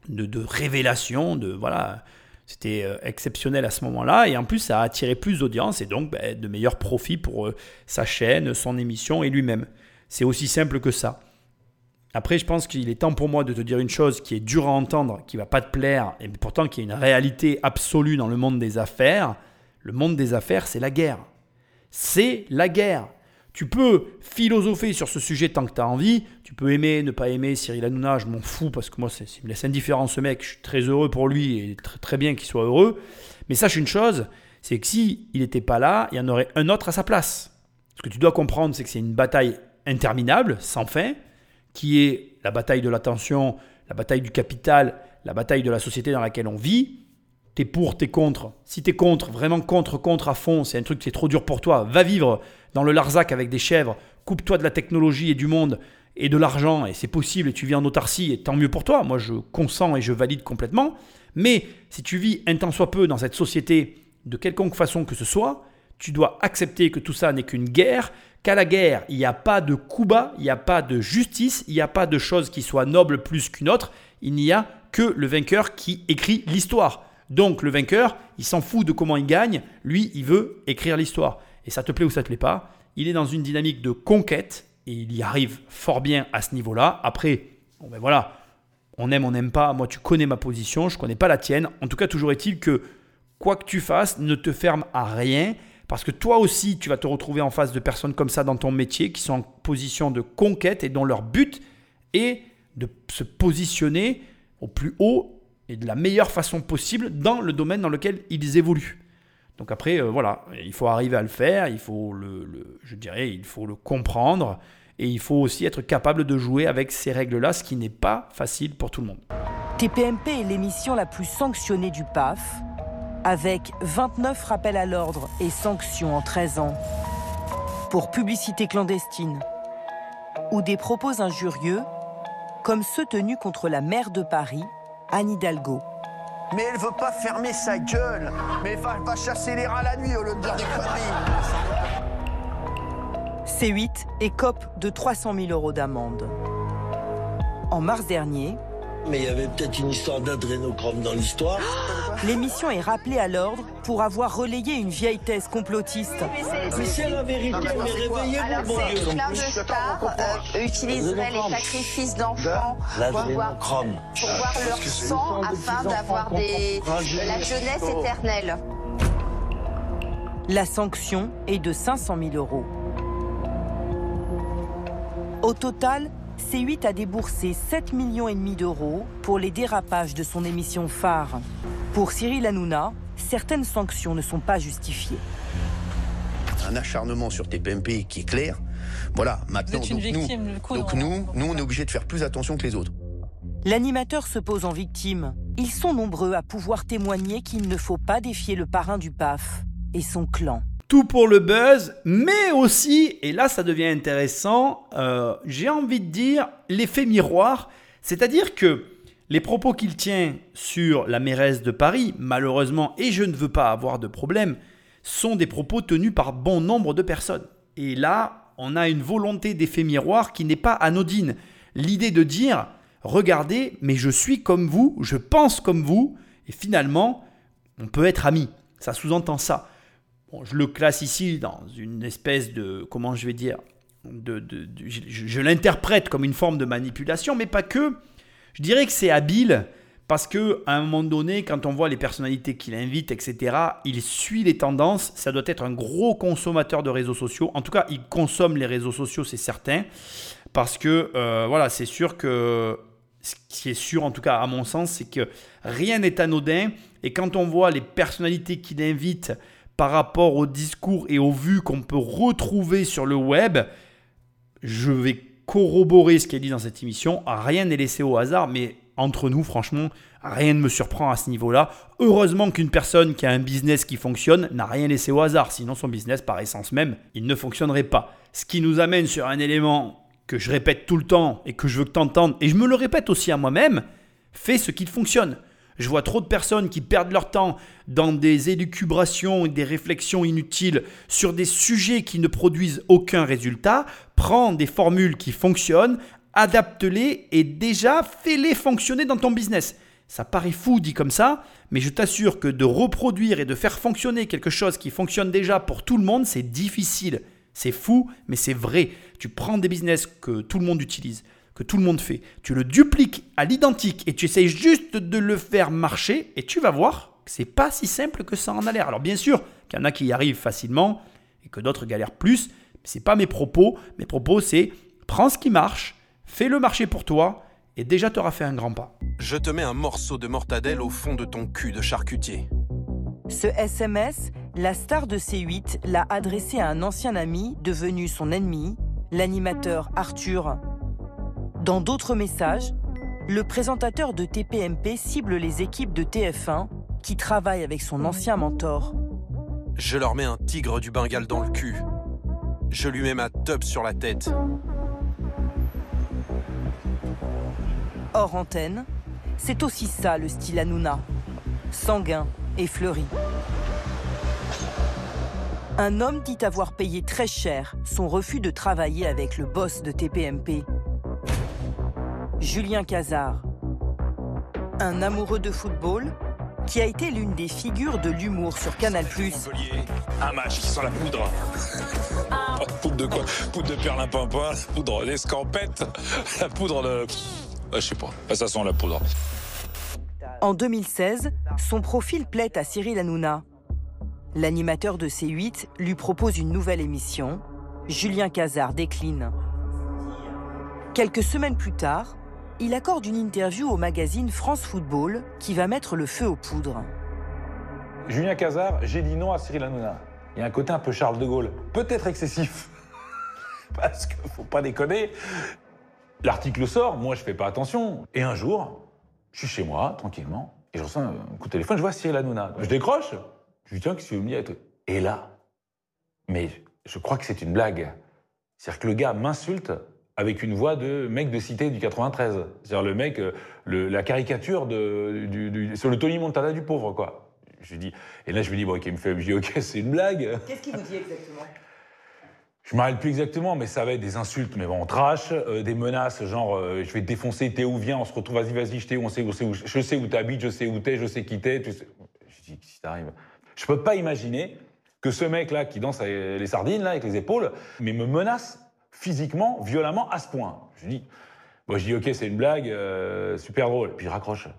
de, de révélation, de voilà. C'était euh, exceptionnel à ce moment-là et en plus ça a attiré plus d'audience et donc ben, de meilleurs profits pour euh, sa chaîne, son émission et lui-même. C'est aussi simple que ça. Après, je pense qu'il est temps pour moi de te dire une chose qui est dure à entendre, qui va pas te plaire, et pourtant qui est une réalité absolue dans le monde des affaires. Le monde des affaires, c'est la guerre. C'est la guerre. Tu peux philosopher sur ce sujet tant que tu as envie. Tu peux aimer, ne pas aimer Cyril Hanouna, je m'en fous parce que moi, c'est- me laisse indifférent ce mec. Je suis très heureux pour lui et très, très bien qu'il soit heureux. Mais sache une chose, c'est que si il n'était pas là, il y en aurait un autre à sa place. Ce que tu dois comprendre, c'est que c'est une bataille interminable, sans fin, qui est la bataille de l'attention, la bataille du capital, la bataille de la société dans laquelle on vit. T'es pour, t'es contre. Si t'es contre, vraiment contre, contre à fond, c'est un truc qui est trop dur pour toi. Va vivre dans le Larzac avec des chèvres. Coupe-toi de la technologie et du monde et de l'argent, et c'est possible, et tu vis en autarcie, et tant mieux pour toi. Moi, je consens et je valide complètement. Mais si tu vis un tant soit peu dans cette société, de quelconque façon que ce soit, tu dois accepter que tout ça n'est qu'une guerre, qu'à la guerre, il n'y a pas de coup bas, il n'y a pas de justice, il n'y a pas de chose qui soit noble plus qu'une autre, il n'y a que le vainqueur qui écrit l'histoire. Donc le vainqueur, il s'en fout de comment il gagne, lui, il veut écrire l'histoire. Et ça te plaît ou ça te plaît pas, il est dans une dynamique de conquête, et il y arrive fort bien à ce niveau-là. Après, ben voilà, on aime, on n'aime pas. Moi, tu connais ma position, je connais pas la tienne. En tout cas, toujours est-il que quoi que tu fasses, ne te ferme à rien. Parce que toi aussi, tu vas te retrouver en face de personnes comme ça dans ton métier qui sont en position de conquête et dont leur but est de se positionner au plus haut et de la meilleure façon possible dans le domaine dans lequel ils évoluent. Donc après, euh, voilà, il faut arriver à le faire, il faut je dirais, il faut le comprendre et il faut aussi être capable de jouer avec ces règles-là, ce qui n'est pas facile pour tout le monde. TPMP est l'émission la plus sanctionnée du PAF, avec 29 rappels à l'ordre et sanctions en 13 ans pour publicité clandestine ou des propos injurieux comme ceux tenus contre la maire de Paris, Anne Hidalgo. Mais elle veut pas fermer sa gueule. Mais va, va chasser les rats la nuit au lieu de dire des conneries. C8 écope de 300 000 euros d'amende. En mars dernier, Mais il y avait peut-être une histoire d'adrénochrome dans l'histoire. l'émission est rappelée à l'ordre pour avoir relayé une vieille thèse complotiste. Mais c'est la vérité, mais réveillez-vous, Dieu. plein de stars euh, utiliseraient les sacrifices d'enfants pour voir, L'adrénochrome. pour voir leur sang afin d'avoir des, la jeunesse éternelle. La sanction est de 500 000 euros. Au total, C8 a déboursé 7 millions et demi d'euros pour les dérapages de son émission phare. Pour Cyril Hanouna, certaines sanctions ne sont pas justifiées. Un acharnement sur TPMP qui est clair. Voilà, maintenant, donc, victime, nous, donc nous, nous, on est obligé de faire plus attention que les autres. L'animateur se pose en victime. Ils sont nombreux à pouvoir témoigner qu'il ne faut pas défier le parrain du PAF et son clan. Tout pour le buzz, mais aussi, et là ça devient intéressant, euh, j'ai envie de dire l'effet miroir, c'est-à-dire que les propos qu'il tient sur la mairesse de Paris, malheureusement, et je ne veux pas avoir de problème, sont des propos tenus par bon nombre de personnes. Et là, on a une volonté d'effet miroir qui n'est pas anodine. L'idée de dire, regardez, mais je suis comme vous, je pense comme vous, et finalement, on peut être amis. Ça sous-entend ça. Je le classe ici dans une espèce de, comment je vais dire, je l'interprète comme une forme de manipulation, mais pas que. Je dirais que c'est habile parce que à un moment donné, quand on voit les personnalités qu'il invite, etc., il suit les tendances. Ça doit être un gros consommateur de réseaux sociaux. En tout cas, il consomme les réseaux sociaux, c'est certain, parce que euh, voilà, c'est sûr que ce qui est sûr, en tout cas à mon sens, c'est que rien n'est anodin. Et quand on voit les personnalités qu'il invite par rapport au discours et aux vues qu'on peut retrouver sur le web, je vais corroborer ce qui est dit dans cette émission. Rien n'est laissé au hasard, mais entre nous, franchement, rien ne me surprend à ce niveau-là. Heureusement qu'une personne qui a un business qui fonctionne n'a rien laissé au hasard, sinon son business, par essence même, il ne fonctionnerait pas. Ce qui nous amène sur un élément que je répète tout le temps et que je veux que tu entendes, et je me le répète aussi à moi-même, fais ce qui fonctionne. Je vois trop de personnes qui perdent leur temps dans des élucubrations et des réflexions inutiles sur des sujets qui ne produisent aucun résultat. Prends des formules qui fonctionnent, adapte-les et déjà fais-les fonctionner dans ton business. Ça paraît fou dit comme ça, mais je t'assure que de reproduire et de faire fonctionner quelque chose qui fonctionne déjà pour tout le monde, c'est difficile. C'est fou, mais c'est vrai. Tu prends des business que tout le monde utilise, que tout le monde fait, tu le dupliques à l'identique et tu essayes juste de le faire marcher et tu vas voir que c'est pas si simple que ça en a l'air. Alors bien sûr qu'il y en a qui y arrivent facilement et que d'autres galèrent plus, mais c'est pas mes propos. Mes propos c'est prends ce qui marche, fais-le marcher pour toi et déjà tu auras fait un grand pas. Je te mets un morceau de mortadelle au fond de ton cul de charcutier. Ce SMS, la star de C8 l'a adressé à un ancien ami devenu son ennemi, l'animateur Arthur. Dans d'autres messages, le présentateur de TPMP cible les équipes de TF1 qui travaillent avec son ancien mentor. Je leur mets un tigre du Bengale dans le cul. Je lui mets ma tub sur la tête. Hors antenne, c'est aussi ça le style Hanouna. Sanguin et fleuri. Un homme dit avoir payé très cher son refus de travailler avec le boss de TPMP. Julien Cazard. Un amoureux de football qui a été l'une des figures de l'humour sur Canal+. Un match qui sent la poudre. poudre de quoi Poudre de perlimpinpin, la poudre d'escampette, la poudre de... Je sais pas. Ça sent la poudre. En 2016, son profil plaît à Cyril Hanouna. L'animateur de C8 lui propose une nouvelle émission. Julien Cazard décline. Quelques semaines plus tard, il accorde une interview au magazine France Football qui va mettre le feu aux poudres. Julien Cazard, j'ai dit non à Cyril Hanouna. Il y a un côté un peu Charles de Gaulle, peut-être excessif. Parce qu'il faut pas déconner. L'article sort, moi je fais pas attention. Et un jour, je suis chez moi, tranquillement, et je reçois un coup de téléphone, je vois Cyril Hanouna. Je décroche, je lui dis tiens, qu'est-ce que tu veux Et là, mais je crois que c'est une blague. C'est-à-dire que le gars m'insulte avec une voix de mec de cité du 93. C'est-à-dire le mec, euh, le- la caricature de, du, le Tony Montana du pauvre, quoi. Je dis, et là je me dis, bon, ok, il me fait, je dis, ok, c'est une blague. Qu'est-ce qu'il vous dit exactement? Je me rappelle plus exactement, mais ça va être des insultes, mais bon, trash, euh, des menaces, genre euh, je vais te défoncer, t'es où, viens, on se retrouve, vas-y, vas-y, je t'ai où, on sait où, je sais où t'habites, je sais où t'es, je sais qui t'es. tu sais- Je dis, si t'arrives. Je peux pas imaginer que ce mec-là qui danse les sardines, là, avec les épaules, mais me menace physiquement, violemment, à ce point. Je dis, bon, je dis, ok, c'est une blague, euh, super drôle. Puis je raccroche.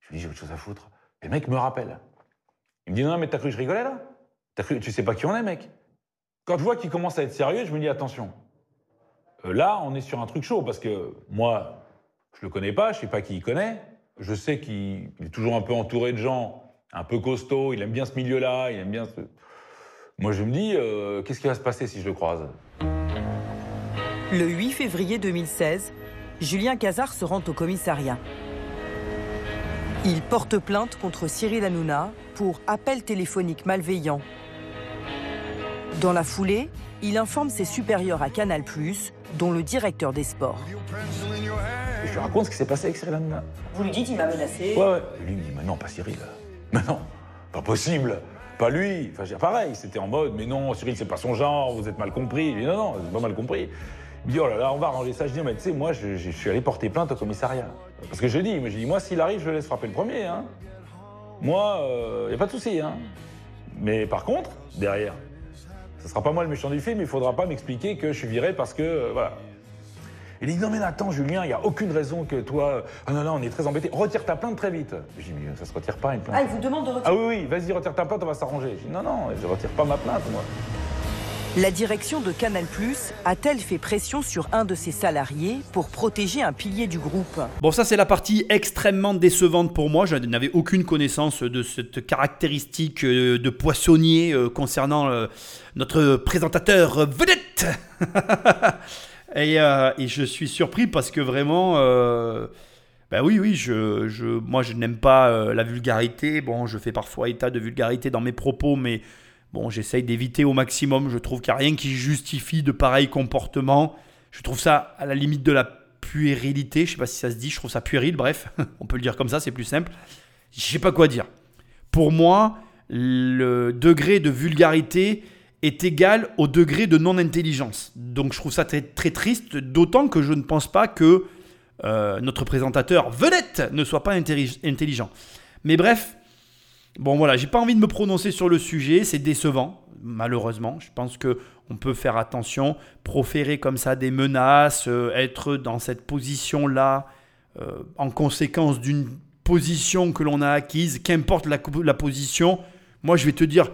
Je lui dis, j'ai autre chose à foutre. Et le mec me rappelle. Il me dit, non, mais t'as cru que je rigolais, là? Cru, tu sais pas qui on est, mec? Quand je vois qu'il commence à être sérieux, je me dis attention. Euh, là, on est sur un truc chaud parce que moi, je le connais pas, je sais pas qui il connaît. Je sais qu'il il est toujours un peu entouré de gens un peu costauds. Il aime bien ce milieu-là, il aime bien. Ce... Moi, je me dis, euh, qu'est-ce qui va se passer si je le croise? Le 8 février 2016, Julien Cazard se rend au commissariat. Il porte plainte contre Cyril Hanouna pour appel téléphonique malveillant. Dans la foulée, il informe ses supérieurs à Canal+, dont le directeur des sports. Je lui raconte ce qui s'est passé avec Cyril Hanouna. Vous lui dites, il m'a menacé. Ouais, ouais. Et lui, il me dit, mais non, pas Cyril. Mais non, pas possible. Pas lui. Enfin, pareil, c'était en mode, mais non, Cyril, c'est pas son genre, vous êtes mal compris. Je dis, non, non, c'est pas mal compris. Il me dit, oh là là, on va arranger ça. Je dis, mais tu sais, moi, je, suis allé porter plainte au commissariat. Parce que je dis, mais je dis, moi, s'il arrive, je le laisse frapper le premier. Hein. Moi, il n'y a pas de souci. Hein. Mais par contre, derrière, ce sera pas moi le méchant du film, il faudra pas m'expliquer que je suis viré parce que, euh, voilà. Il dit, non mais attends, Julien, il n'y a aucune raison que toi... Ah non, non, on est très embêtés. Retire ta plainte très vite. Je dis, mais ça se retire pas une plainte. Ah, il vous demande de retirer. Ah oui, oui, vas-y, retire ta plainte, on va s'arranger. Je dis, non, non, je retire pas ma plainte, moi. La direction de Canal+, a-t-elle fait pression sur un de ses salariés pour protéger un pilier du groupe? Bon, ça c'est la partie extrêmement décevante pour moi. Je n'avais aucune connaissance de cette caractéristique euh, de poissonnier euh, concernant euh, notre présentateur vedette. et, je suis surpris parce que vraiment, ben oui, oui, je, je, moi je n'aime pas la vulgarité. Bon, je fais parfois état de vulgarité dans mes propos, mais bon, j'essaye d'éviter au maximum. Je trouve qu'il n'y a rien qui justifie de pareils comportements. Je trouve ça à la limite de la puérilité. Je sais pas si ça se dit, je trouve ça puéril, bref, on peut le dire comme ça, c'est plus simple. Je sais pas quoi dire. Pour moi, le degré de vulgarité est égal au degré de non-intelligence. Donc je trouve ça très, très triste, d'autant que je ne pense pas que euh, notre présentateur vedette ne soit pas intelli- intelligent. Mais bref, bon voilà, j'ai pas envie de me prononcer sur le sujet, c'est décevant, malheureusement. Je pense que on peut faire attention, proférer comme ça des menaces, euh, être dans cette position-là, euh, en conséquence d'une position que l'on a acquise, qu'importe la, position. Moi, je vais te dire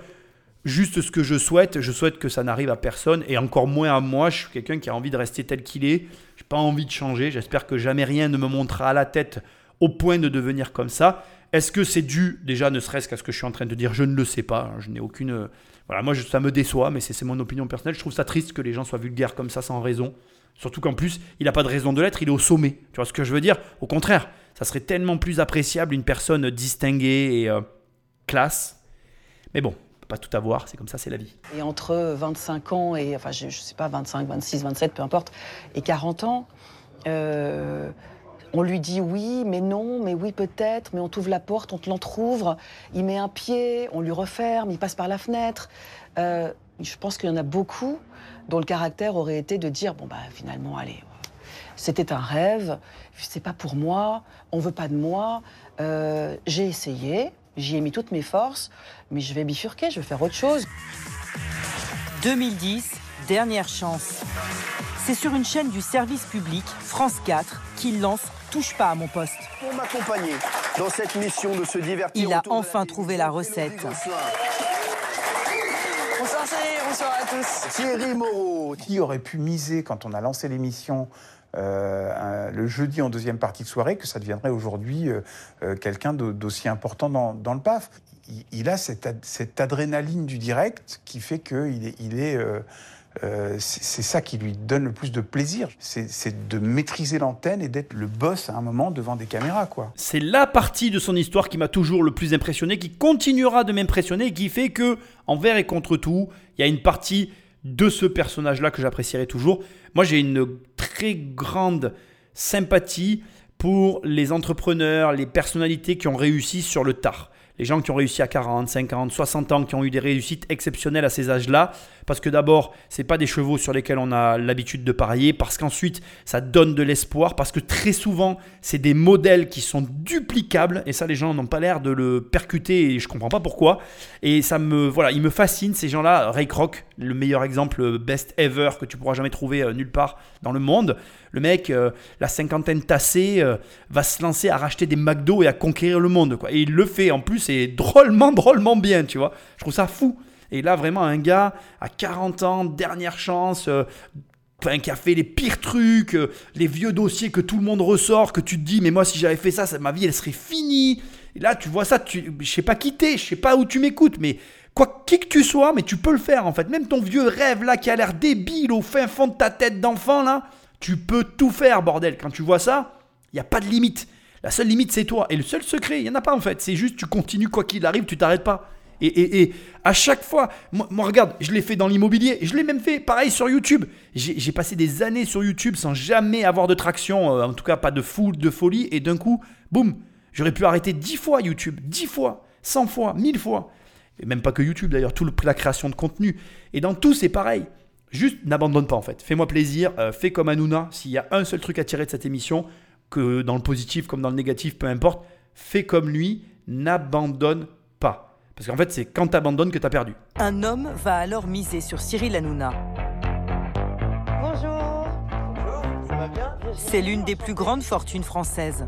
juste ce que je souhaite. Je souhaite que ça n'arrive à personne et encore moins à moi. Je suis quelqu'un qui a envie de rester tel qu'il est. Je n'ai pas envie de changer. J'espère que jamais rien ne me montera à la tête au point de devenir comme ça. Est-ce que c'est dû déjà ne serait-ce qu'à ce que je suis en train de dire Je ne le sais pas. Je n'ai aucune. euh, Voilà, moi ça me déçoit, mais c'est mon opinion personnelle. Je trouve ça triste que les gens soient vulgaires comme ça sans raison. Surtout qu'en plus, il n'a pas de raison de l'être, il est au sommet. Tu vois ce que je veux dire? Au contraire, ça serait tellement plus appréciable une personne distinguée et euh, classe. Mais bon, on peut pas tout avoir, c'est comme ça, c'est la vie. Et entre 25 ans et, enfin, je, je sais pas, 25, 26, 27, peu importe, et 40 ans, euh, on lui dit oui, mais non, mais oui peut-être, mais on t'ouvre la porte, on te l'entrouvre, il met un pied, on lui referme, il passe par la fenêtre. Euh, je pense qu'il y en a beaucoup dont le caractère aurait été de dire, bon bah finalement, allez, c'était un rêve, c'est pas pour moi, on veut pas de moi, euh, j'ai essayé, j'y ai mis toutes mes forces, mais je vais bifurquer, je vais faire autre chose. 2010, dernière chance. C'est sur une chaîne du service public, France 4, qu'il lance Touche pas à mon poste. Pour m'accompagner dans cette mission de se divertir. Il a enfin trouvé la recette. Bonsoir Thierry, bonsoir à tous. Thierry Moreau. Qui aurait pu miser quand on a lancé l'émission euh, un- le jeudi en deuxième partie de soirée que ça deviendrait aujourd'hui euh, euh, quelqu'un d'au- d'aussi important dans, dans le PAF? Il, il a cette, ad- cette adrénaline du direct qui fait qu'il est, il est euh, euh, c'est ça qui lui donne le plus de plaisir. C'est c'est de maîtriser l'antenne et d'être le boss à un moment devant des caméras, quoi. C'est la partie de son histoire qui m'a toujours le plus impressionné, qui continuera de m'impressionner, qui fait que, envers et contre tout, il y a une partie de ce personnage-là que j'apprécierai toujours. Moi, j'ai une très grande sympathie pour les entrepreneurs, les personnalités qui ont réussi sur le tard. Les gens qui ont réussi à 40, 50, 60 ans, qui ont eu des réussites exceptionnelles à ces âges-là. Parce que d'abord, c'est pas des chevaux sur lesquels on a l'habitude de parier. Parce qu'ensuite, ça donne de l'espoir. Parce que très souvent, c'est des modèles qui sont duplicables. Et ça, les gens n'ont pas l'air de le percuter. Et je comprends pas pourquoi. Et ça me, voilà, il me fascine ces gens-là. Ray Kroc, le meilleur exemple best ever que tu pourras jamais trouver euh, nulle part dans le monde. Le mec, euh, la cinquantaine tassée, euh, va se lancer à racheter des McDo et à conquérir le monde. Quoi. Et il le fait en plus et drôlement, drôlement bien, tu vois. Je trouve ça fou. Et là, vraiment, un gars à 40 ans, dernière chance, euh, qui a fait les pires trucs, euh, les vieux dossiers que tout le monde ressort, que tu te dis, mais moi, si j'avais fait ça, ça- ma vie, elle serait finie. Et là, tu vois ça, tu, je sais pas qui t'es, je sais pas où tu m'écoutes, mais quoi, qui que tu sois, mais tu peux le faire en fait. Même ton vieux rêve là qui a l'air débile au fin fond de ta tête d'enfant là, tu peux tout faire, bordel. Quand tu vois ça, il n'y a pas de limite. La seule limite, c'est toi. Et le seul secret, il n'y en a pas en fait. C'est juste, tu continues quoi qu'il arrive, tu t'arrêtes pas. Et, à chaque fois, moi, regarde, je l'ai fait dans l'immobilier, je l'ai même fait pareil sur YouTube. J'ai j'ai passé des années sur YouTube sans jamais avoir de traction, euh, en tout cas pas de foule, de folie, et d'un coup, boum, j'aurais pu arrêter 10 fois YouTube, 10 fois, 100 fois, 1000 fois. Et même pas que YouTube d'ailleurs, toute la création de contenu. Et dans tout, c'est pareil. Juste n'abandonne pas en fait. Fais-moi plaisir, euh, fais comme Hanouna. S'il y a un seul truc à tirer de cette émission, que dans le positif comme dans le négatif, peu importe, fais comme lui, n'abandonne pas. Parce qu'en fait, c'est quand t'abandonnes que t'as perdu. Un homme va alors miser sur Cyril Hanouna. Bonjour. Ça va bien C'est l'une des plus grandes fortunes françaises.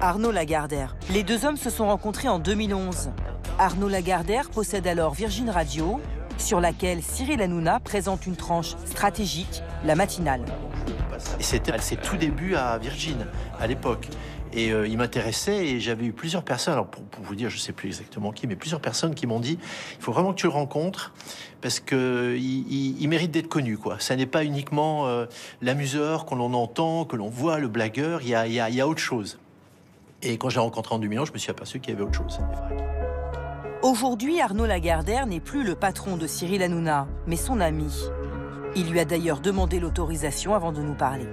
Arnaud Lagardère. Les deux hommes se sont rencontrés en 2011. Arnaud Lagardère possède alors Virgin Radio, sur laquelle Cyril Hanouna présente une tranche stratégique, la matinale. Et c'était à ses tout débuts à Virgin, à l'époque. Et euh, il m'intéressait et j'avais eu plusieurs personnes, alors pour, vous dire, je sais plus exactement qui, mais plusieurs personnes qui m'ont dit il faut vraiment que tu le rencontres parce que il, mérite d'être connu. quoi. Ça n'est pas uniquement euh, l'amuseur qu'on l'on entend, que l'on voit, le blagueur, il y a, y a- autre chose. Et quand j'ai rencontré en 2011, je me suis aperçu qu'il y avait autre chose. Aujourd'hui, Arnaud Lagardère n'est plus le patron de Cyril Hanouna, mais son ami. Il lui a d'ailleurs demandé l'autorisation avant de nous parler.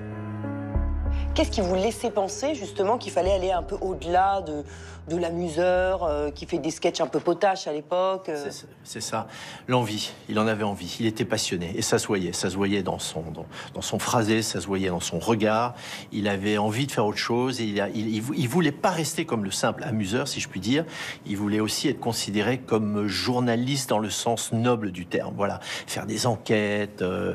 Qu'est-ce qui vous laissait penser justement qu'il fallait aller un peu au-delà de, de l'amuseur euh, qui fait des sketchs un peu potaches à l'époque euh C'est ça, l'envie. Il en avait envie. Il était passionné et ça se voyait. Ça se voyait dans son dans, dans son phrasé, ça se voyait dans son regard. Il avait envie de faire autre chose et il, a- il, il vou- il voulait pas rester comme le simple amuseur, si je puis dire. Il voulait aussi être considéré comme journaliste dans le sens noble du terme. Voilà, faire des enquêtes. euh,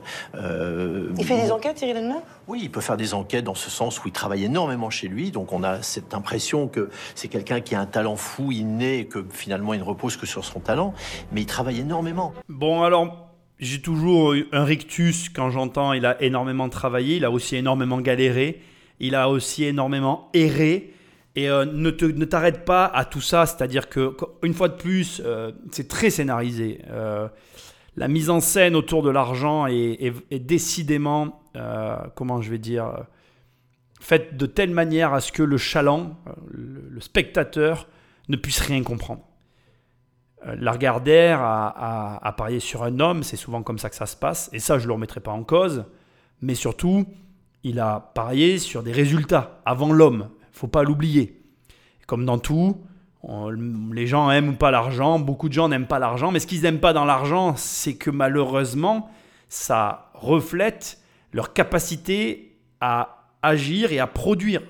Il fait des enquêtes, Cyril Hanouna? Oui, il peut faire des enquêtes dans ce sens où il travaille énormément chez lui. Donc on a cette impression que c'est quelqu'un qui a un talent fou, inné, et que finalement il ne repose que sur son talent. Mais il travaille énormément. Bon, alors, j'ai toujours eu un rictus quand j'entends il a énormément travaillé, il a aussi énormément galéré, il a aussi énormément erré. Et euh, ne te- ne t'arrête pas à tout ça, c'est-à-dire que, une fois de plus, euh, c'est très scénarisé. Euh, la mise en scène autour de l'argent est, décidément, comment je vais dire, euh, faite de telle manière à ce que le chaland, euh, le, spectateur, ne puisse rien comprendre. Euh, Lagardère a, parié sur un homme, c'est souvent comme ça que ça se passe, et ça je ne le remettrai pas en cause, mais surtout, il a parié sur des résultats avant l'homme, faut pas l'oublier. Comme dans tout, les gens aiment pas l'argent, beaucoup de gens n'aiment pas l'argent, mais ce qu'ils n'aiment pas dans l'argent, c'est que malheureusement, ça reflète leur capacité à agir et à produire.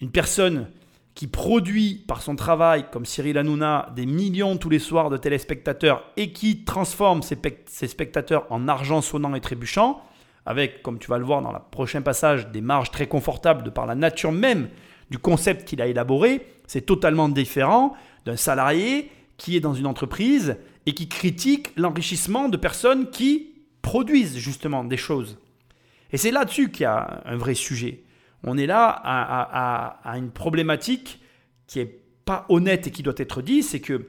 Une personne qui produit par son travail, comme Cyril Hanouna, des millions tous les soirs de téléspectateurs et qui transforme pec- ces spectateurs en argent sonnant et trébuchant, avec, comme tu vas le voir dans le prochain passage, des marges très confortables de par la nature même du concept qu'il a élaboré, c'est totalement différent d'un salarié qui est dans une entreprise et qui critique l'enrichissement de personnes qui produisent justement des choses. Et c'est là-dessus qu'il y a un vrai sujet. On est là à, une problématique qui est pas honnête et qui doit être dit, c'est que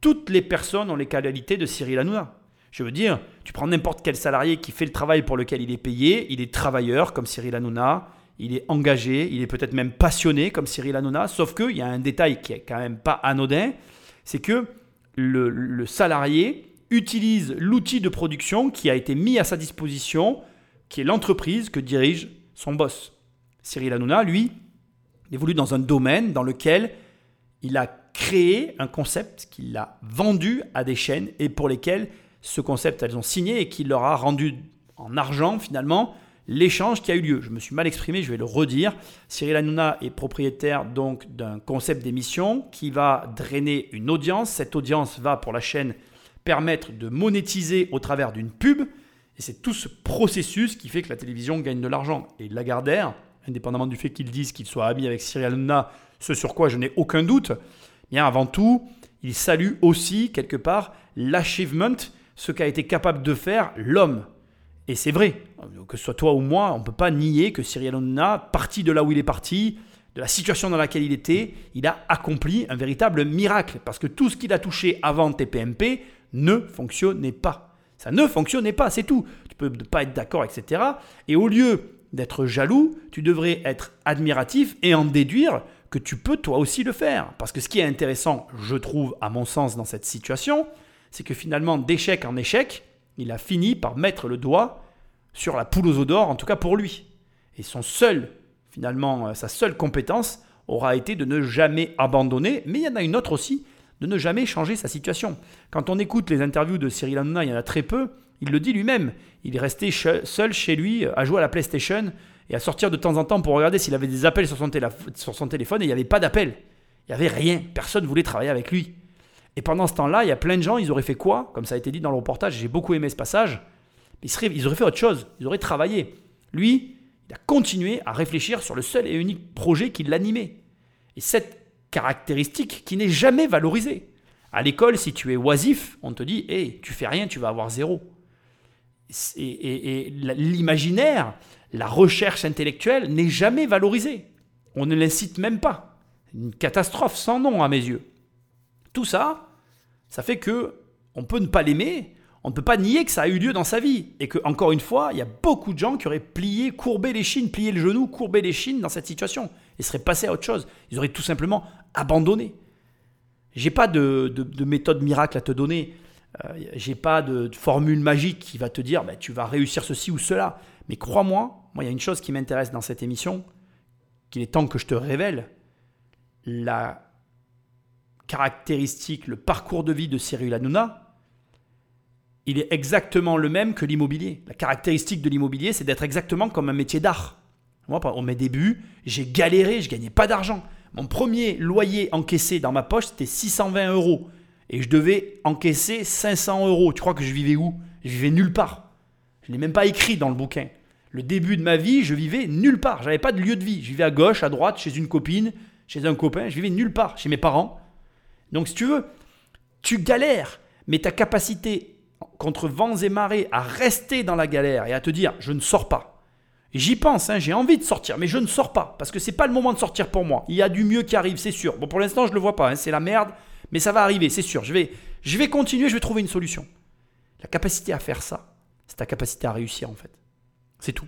toutes les personnes ont les qualités de Cyril Hanouna. Je veux dire, tu prends n'importe quel salarié qui fait le travail pour lequel il est payé, il est travailleur comme Cyril Hanouna, il est engagé, il est peut-être même passionné comme Cyril Hanouna, sauf qu'il y a un détail qui est quand même pas anodin, c'est que le salarié utilise l'outil de production qui a été mis à sa disposition, qui est l'entreprise que dirige son boss. Cyril Hanouna, lui, évolue dans un domaine dans lequel il a créé un concept qu'il a vendu à des chaînes et pour lesquelles ce concept, elles ont signé et qui leur a rendu en argent finalement l'échange qui a eu lieu. Je me suis mal exprimé, je vais le redire. Cyril Hanouna est propriétaire donc d'un concept d'émission qui va drainer une audience. Cette audience va pour la chaîne permettre de monétiser au travers d'une pub. Et c'est tout ce processus qui fait que la télévision gagne de l'argent. Et Lagardère, indépendamment du fait qu'ils disent qu'il soit ami avec Cyril Hanouna, ce sur quoi je n'ai aucun doute, bien avant tout, il salue aussi quelque part l'achievement ce qu'a été capable de faire l'homme. Et c'est vrai, que ce soit toi ou moi, on ne peut pas nier que Cyril Hanouna, parti de là où il est parti, de la situation dans laquelle il était, il a accompli un véritable miracle. Parce que tout ce qu'il a touché avant TPMP ne fonctionnait pas. Ça ne fonctionnait pas, c'est tout. Tu peux ne pas être d'accord, etc. Et au lieu d'être jaloux, tu devrais être admiratif et en déduire que tu peux toi aussi le faire. Parce que ce qui est intéressant, je trouve, à mon sens, dans cette situation, c'est que finalement, d'échec en échec, il a fini par mettre le doigt sur la poule aux d'or, en tout cas pour lui. Et son seul, finalement, euh, sa seule compétence aura été de ne jamais abandonner, mais il y en a une autre aussi, de ne jamais changer sa situation. Quand on écoute les interviews de Cyril Hanouna, il y en a très peu, il le dit lui-même, il est resté seul chez lui à jouer à la PlayStation et à sortir de temps en temps pour regarder s'il avait des appels sur son, sur son téléphone et il n'y avait pas d'appel. Il n'y avait rien, personne ne voulait travailler avec lui. Et pendant ce temps-là, il y a plein de gens, ils auraient fait quoi? Comme ça a été dit dans le reportage, j'ai beaucoup aimé ce passage. Ils, ils auraient fait autre chose, ils auraient travaillé. Lui, il a continué à réfléchir sur le seul et unique projet qui l'animait. Et cette caractéristique qui n'est jamais valorisée. À l'école, si tu es oisif, on te dit Hé, tu fais rien, tu vas avoir zéro. Et, et l'imaginaire, la recherche intellectuelle n'est jamais valorisée. On ne l'incite même pas. Une catastrophe sans nom à mes yeux. Tout ça, ça fait que on peut ne pas l'aimer, on ne peut pas nier que ça a eu lieu dans sa vie. Et que, encore une fois, il y a beaucoup de gens qui auraient plié, courbé les chines, plié le genou, courbé les chines dans cette situation. et seraient passés à autre chose. Ils auraient tout simplement abandonné. J'ai pas de, méthode miracle à te donner. Euh, j'ai pas de, formule magique qui va te dire bah, tu vas réussir ceci ou cela. Mais crois-moi, moi, il y a une chose qui m'intéresse dans cette émission, qu'il est temps que je te révèle. La caractéristique, le parcours de vie de Cyril Hanouna, il est exactement le même que l'immobilier. La caractéristique de l'immobilier, c'est d'être exactement comme un métier d'art. Moi, au mes débuts, j'ai galéré, je gagnais pas d'argent. Mon premier loyer encaissé dans ma poche, c'était 620 euros. Et je devais encaisser 500 euros. Tu crois que je vivais où? Je vivais nulle part. Je ne l'ai même pas écrit dans le bouquin. Le début de ma vie, je vivais nulle part. Je n'avais pas de lieu de vie. Je vivais à gauche, à droite, chez une copine, chez un copain. Je vivais nulle part. Chez mes parents. Donc si tu veux, tu galères, mais ta capacité contre vents et marées à rester dans la galère et à te dire je ne sors pas. J'y pense, hein, j'ai envie de sortir, mais je ne sors pas parce que c'est pas le moment de sortir pour moi. Il y a du mieux qui arrive, c'est sûr. Bon, pour l'instant, je ne le vois pas, hein, c'est la merde, mais ça va arriver, c'est sûr. Je vais, je vais continuer, je vais trouver une solution. La capacité à faire ça, c'est ta capacité à réussir en fait. C'est tout.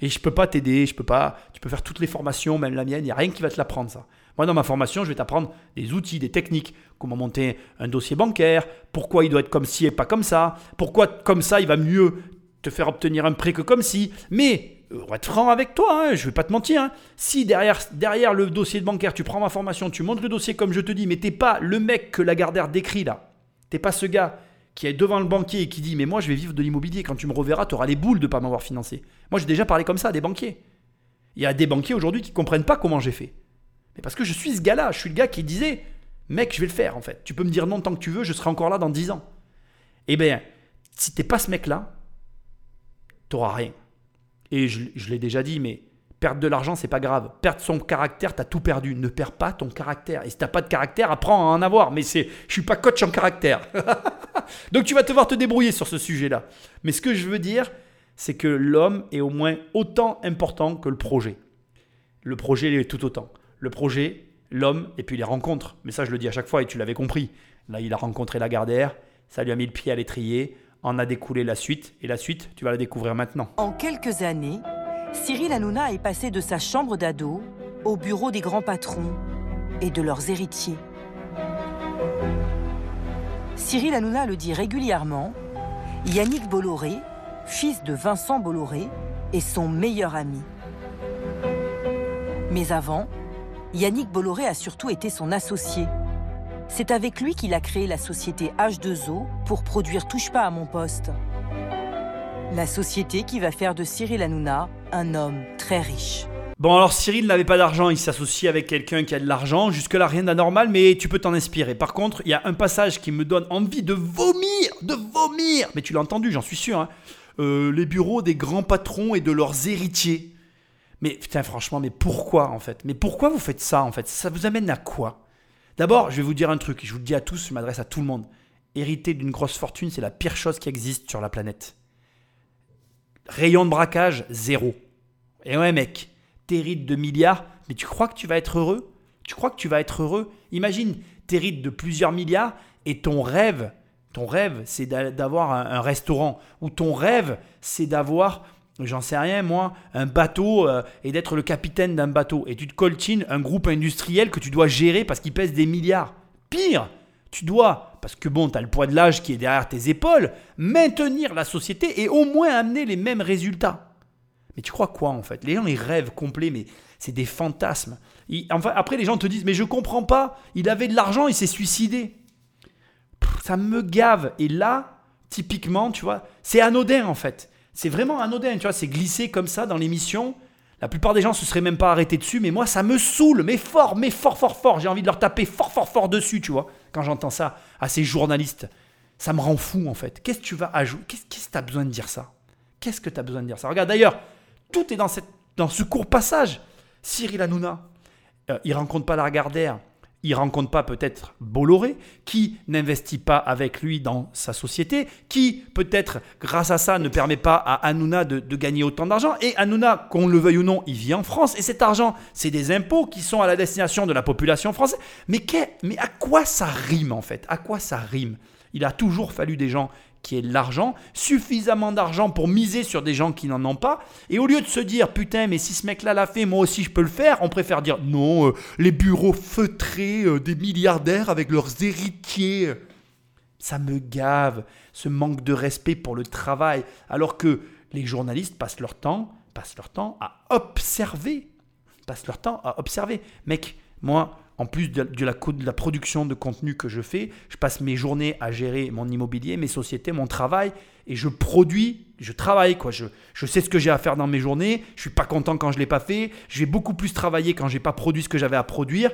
Et je peux pas t'aider, je peux pas. Tu peux faire toutes les formations, même la mienne, il n'y a rien qui va te l'apprendre ça. Moi, dans ma formation, je vais t'apprendre des outils, des techniques, comment monter un dossier bancaire, pourquoi il doit être comme ci et pas comme ça, pourquoi comme ça il va mieux te faire obtenir un prêt que comme ci. Mais, on va être franc avec toi, hein, je vais pas te mentir. Hein. Si derrière, derrière le dossier bancaire, tu prends ma formation, tu montes le dossier comme je te dis, mais t'es pas le mec que la Gardère décrit là. T'es pas ce gars qui est devant le banquier et qui dit Mais moi, je vais vivre de l'immobilier. Quand tu me reverras, tu auras les boules de pas m'avoir financé. Moi, j'ai déjà parlé comme ça à des banquiers. Il y a des banquiers aujourd'hui qui ne comprennent pas comment j'ai fait. Mais parce que je suis ce gars-là, je suis le gars qui disait, mec, je vais le faire en fait. Tu peux me dire non tant que tu veux, je serai encore là dans 10 ans. Eh bien, si t'es pas ce mec-là, t'auras rien. Et je, l'ai déjà dit, mais perdre de l'argent, c'est pas grave. Perdre son caractère, t'as tout perdu. Ne perds pas ton caractère. Et si t'as pas de caractère, apprends à en avoir. Mais c'est, je suis pas coach en caractère. Donc tu vas devoir te débrouiller sur ce sujet-là. Mais ce que je veux dire, c'est que l'homme est au moins autant important que le projet. Le projet il est tout autant. Le projet, l'homme, et puis les rencontres. Mais ça, je le dis à chaque fois, et tu l'avais compris. Là, il a rencontré Lagardère, ça lui a mis le pied à l'étrier, en a découlé la suite, et la suite, tu vas la découvrir maintenant. En quelques années, Cyril Hanouna est passé de sa chambre d'ado au bureau des grands patrons et de leurs héritiers. Cyril Hanouna le dit régulièrement, Yannick Bolloré, fils de Vincent Bolloré, est son meilleur ami. Mais avant, Yannick Bolloré a surtout été son associé. C'est avec lui qu'il a créé la société H2O pour produire Touche pas à mon poste. La société qui va faire de Cyril Hanouna un homme très riche. Bon, alors Cyril n'avait pas d'argent, il s'associe avec quelqu'un qui a de l'argent. Jusque-là, rien d'anormal, mais tu peux t'en inspirer. Par contre, il y a un passage qui me donne envie de vomir, de vomir. Mais tu l'as entendu, j'en suis sûr. hein. Euh, les bureaux des grands patrons et de leurs héritiers. Mais putain, franchement, mais pourquoi en fait? Mais pourquoi vous faites ça en fait? Ça vous amène à quoi? D'abord, je vais vous dire un truc, je vous le dis à tous, je m'adresse à tout le monde. Hériter d'une grosse fortune, c'est la pire chose qui existe sur la planète. Rayon de braquage, zéro. Et ouais, mec, t'hérites de milliards, mais tu crois que tu vas être heureux? Tu crois que tu vas être heureux? Imagine, t'hérites de plusieurs milliards et ton rêve, ton rêve, c'est d'a- d'avoir un restaurant. Ou ton rêve, c'est d'avoir, j'en sais rien moi, un bateau euh, et d'être le capitaine d'un bateau. Et tu te coltines un groupe industriel que tu dois gérer parce qu'il pèse des milliards. Pire, tu dois, parce que bon, tu as le poids de l'âge qui est derrière tes épaules, maintenir la société et au moins amener les mêmes résultats. Mais tu crois quoi en fait? Les gens, ils rêvent complets, mais c'est des fantasmes. Enfin, après, les gens te disent, mais je comprends pas, il avait de l'argent, il s'est suicidé. Ça me gave. Et là, typiquement, tu vois, c'est anodin en fait. C'est vraiment anodin, tu vois, c'est glissé comme ça dans l'émission. La plupart des gens se seraient même pas arrêtés dessus, mais moi, ça me saoule, mais fort, mais fort, fort, fort. J'ai envie de leur taper fort, fort, fort dessus, tu vois, quand j'entends ça à ces journalistes. Ça me rend fou, en fait. Qu'est-ce que tu vas ajouter Qu'est-ce que tu as besoin de dire ça? Qu'est-ce que tu as besoin de dire ça? Regarde, d'ailleurs, tout est dans, cette, dans ce court passage. Cyril Hanouna, euh, il rencontre pas Lagardère, il rencontre pas peut-être Bolloré, qui n'investit pas avec lui dans sa société, qui peut-être grâce à ça ne permet pas à Hanouna de, gagner autant d'argent. Et Hanouna, qu'on le veuille ou non, il vit en France, et cet argent, c'est des impôts qui sont à la destination de la population française. Mais, mais à quoi ça rime en fait? À quoi ça rime? Il a toujours fallu des gens qui de l'argent, suffisamment d'argent pour miser sur des gens qui n'en ont pas. Et au lieu de se dire, putain, mais si ce mec-là l'a fait, moi aussi je peux le faire, on préfère dire, non, euh, les bureaux feutrés euh, des milliardaires avec leurs héritiers. Ça me gave, ce manque de respect pour le travail, alors que les journalistes passent leur temps, passent leur temps à observer, passent leur temps à observer. Mec, moi, en plus de, la, production de contenu que je fais, je passe mes journées à gérer mon immobilier, mes sociétés, mon travail, et je produis, je travaille, quoi. Je, je sais ce que j'ai à faire dans mes journées, je suis pas content quand je l'ai pas fait, je vais beaucoup plus travailler quand j'ai pas produit ce que j'avais à produire,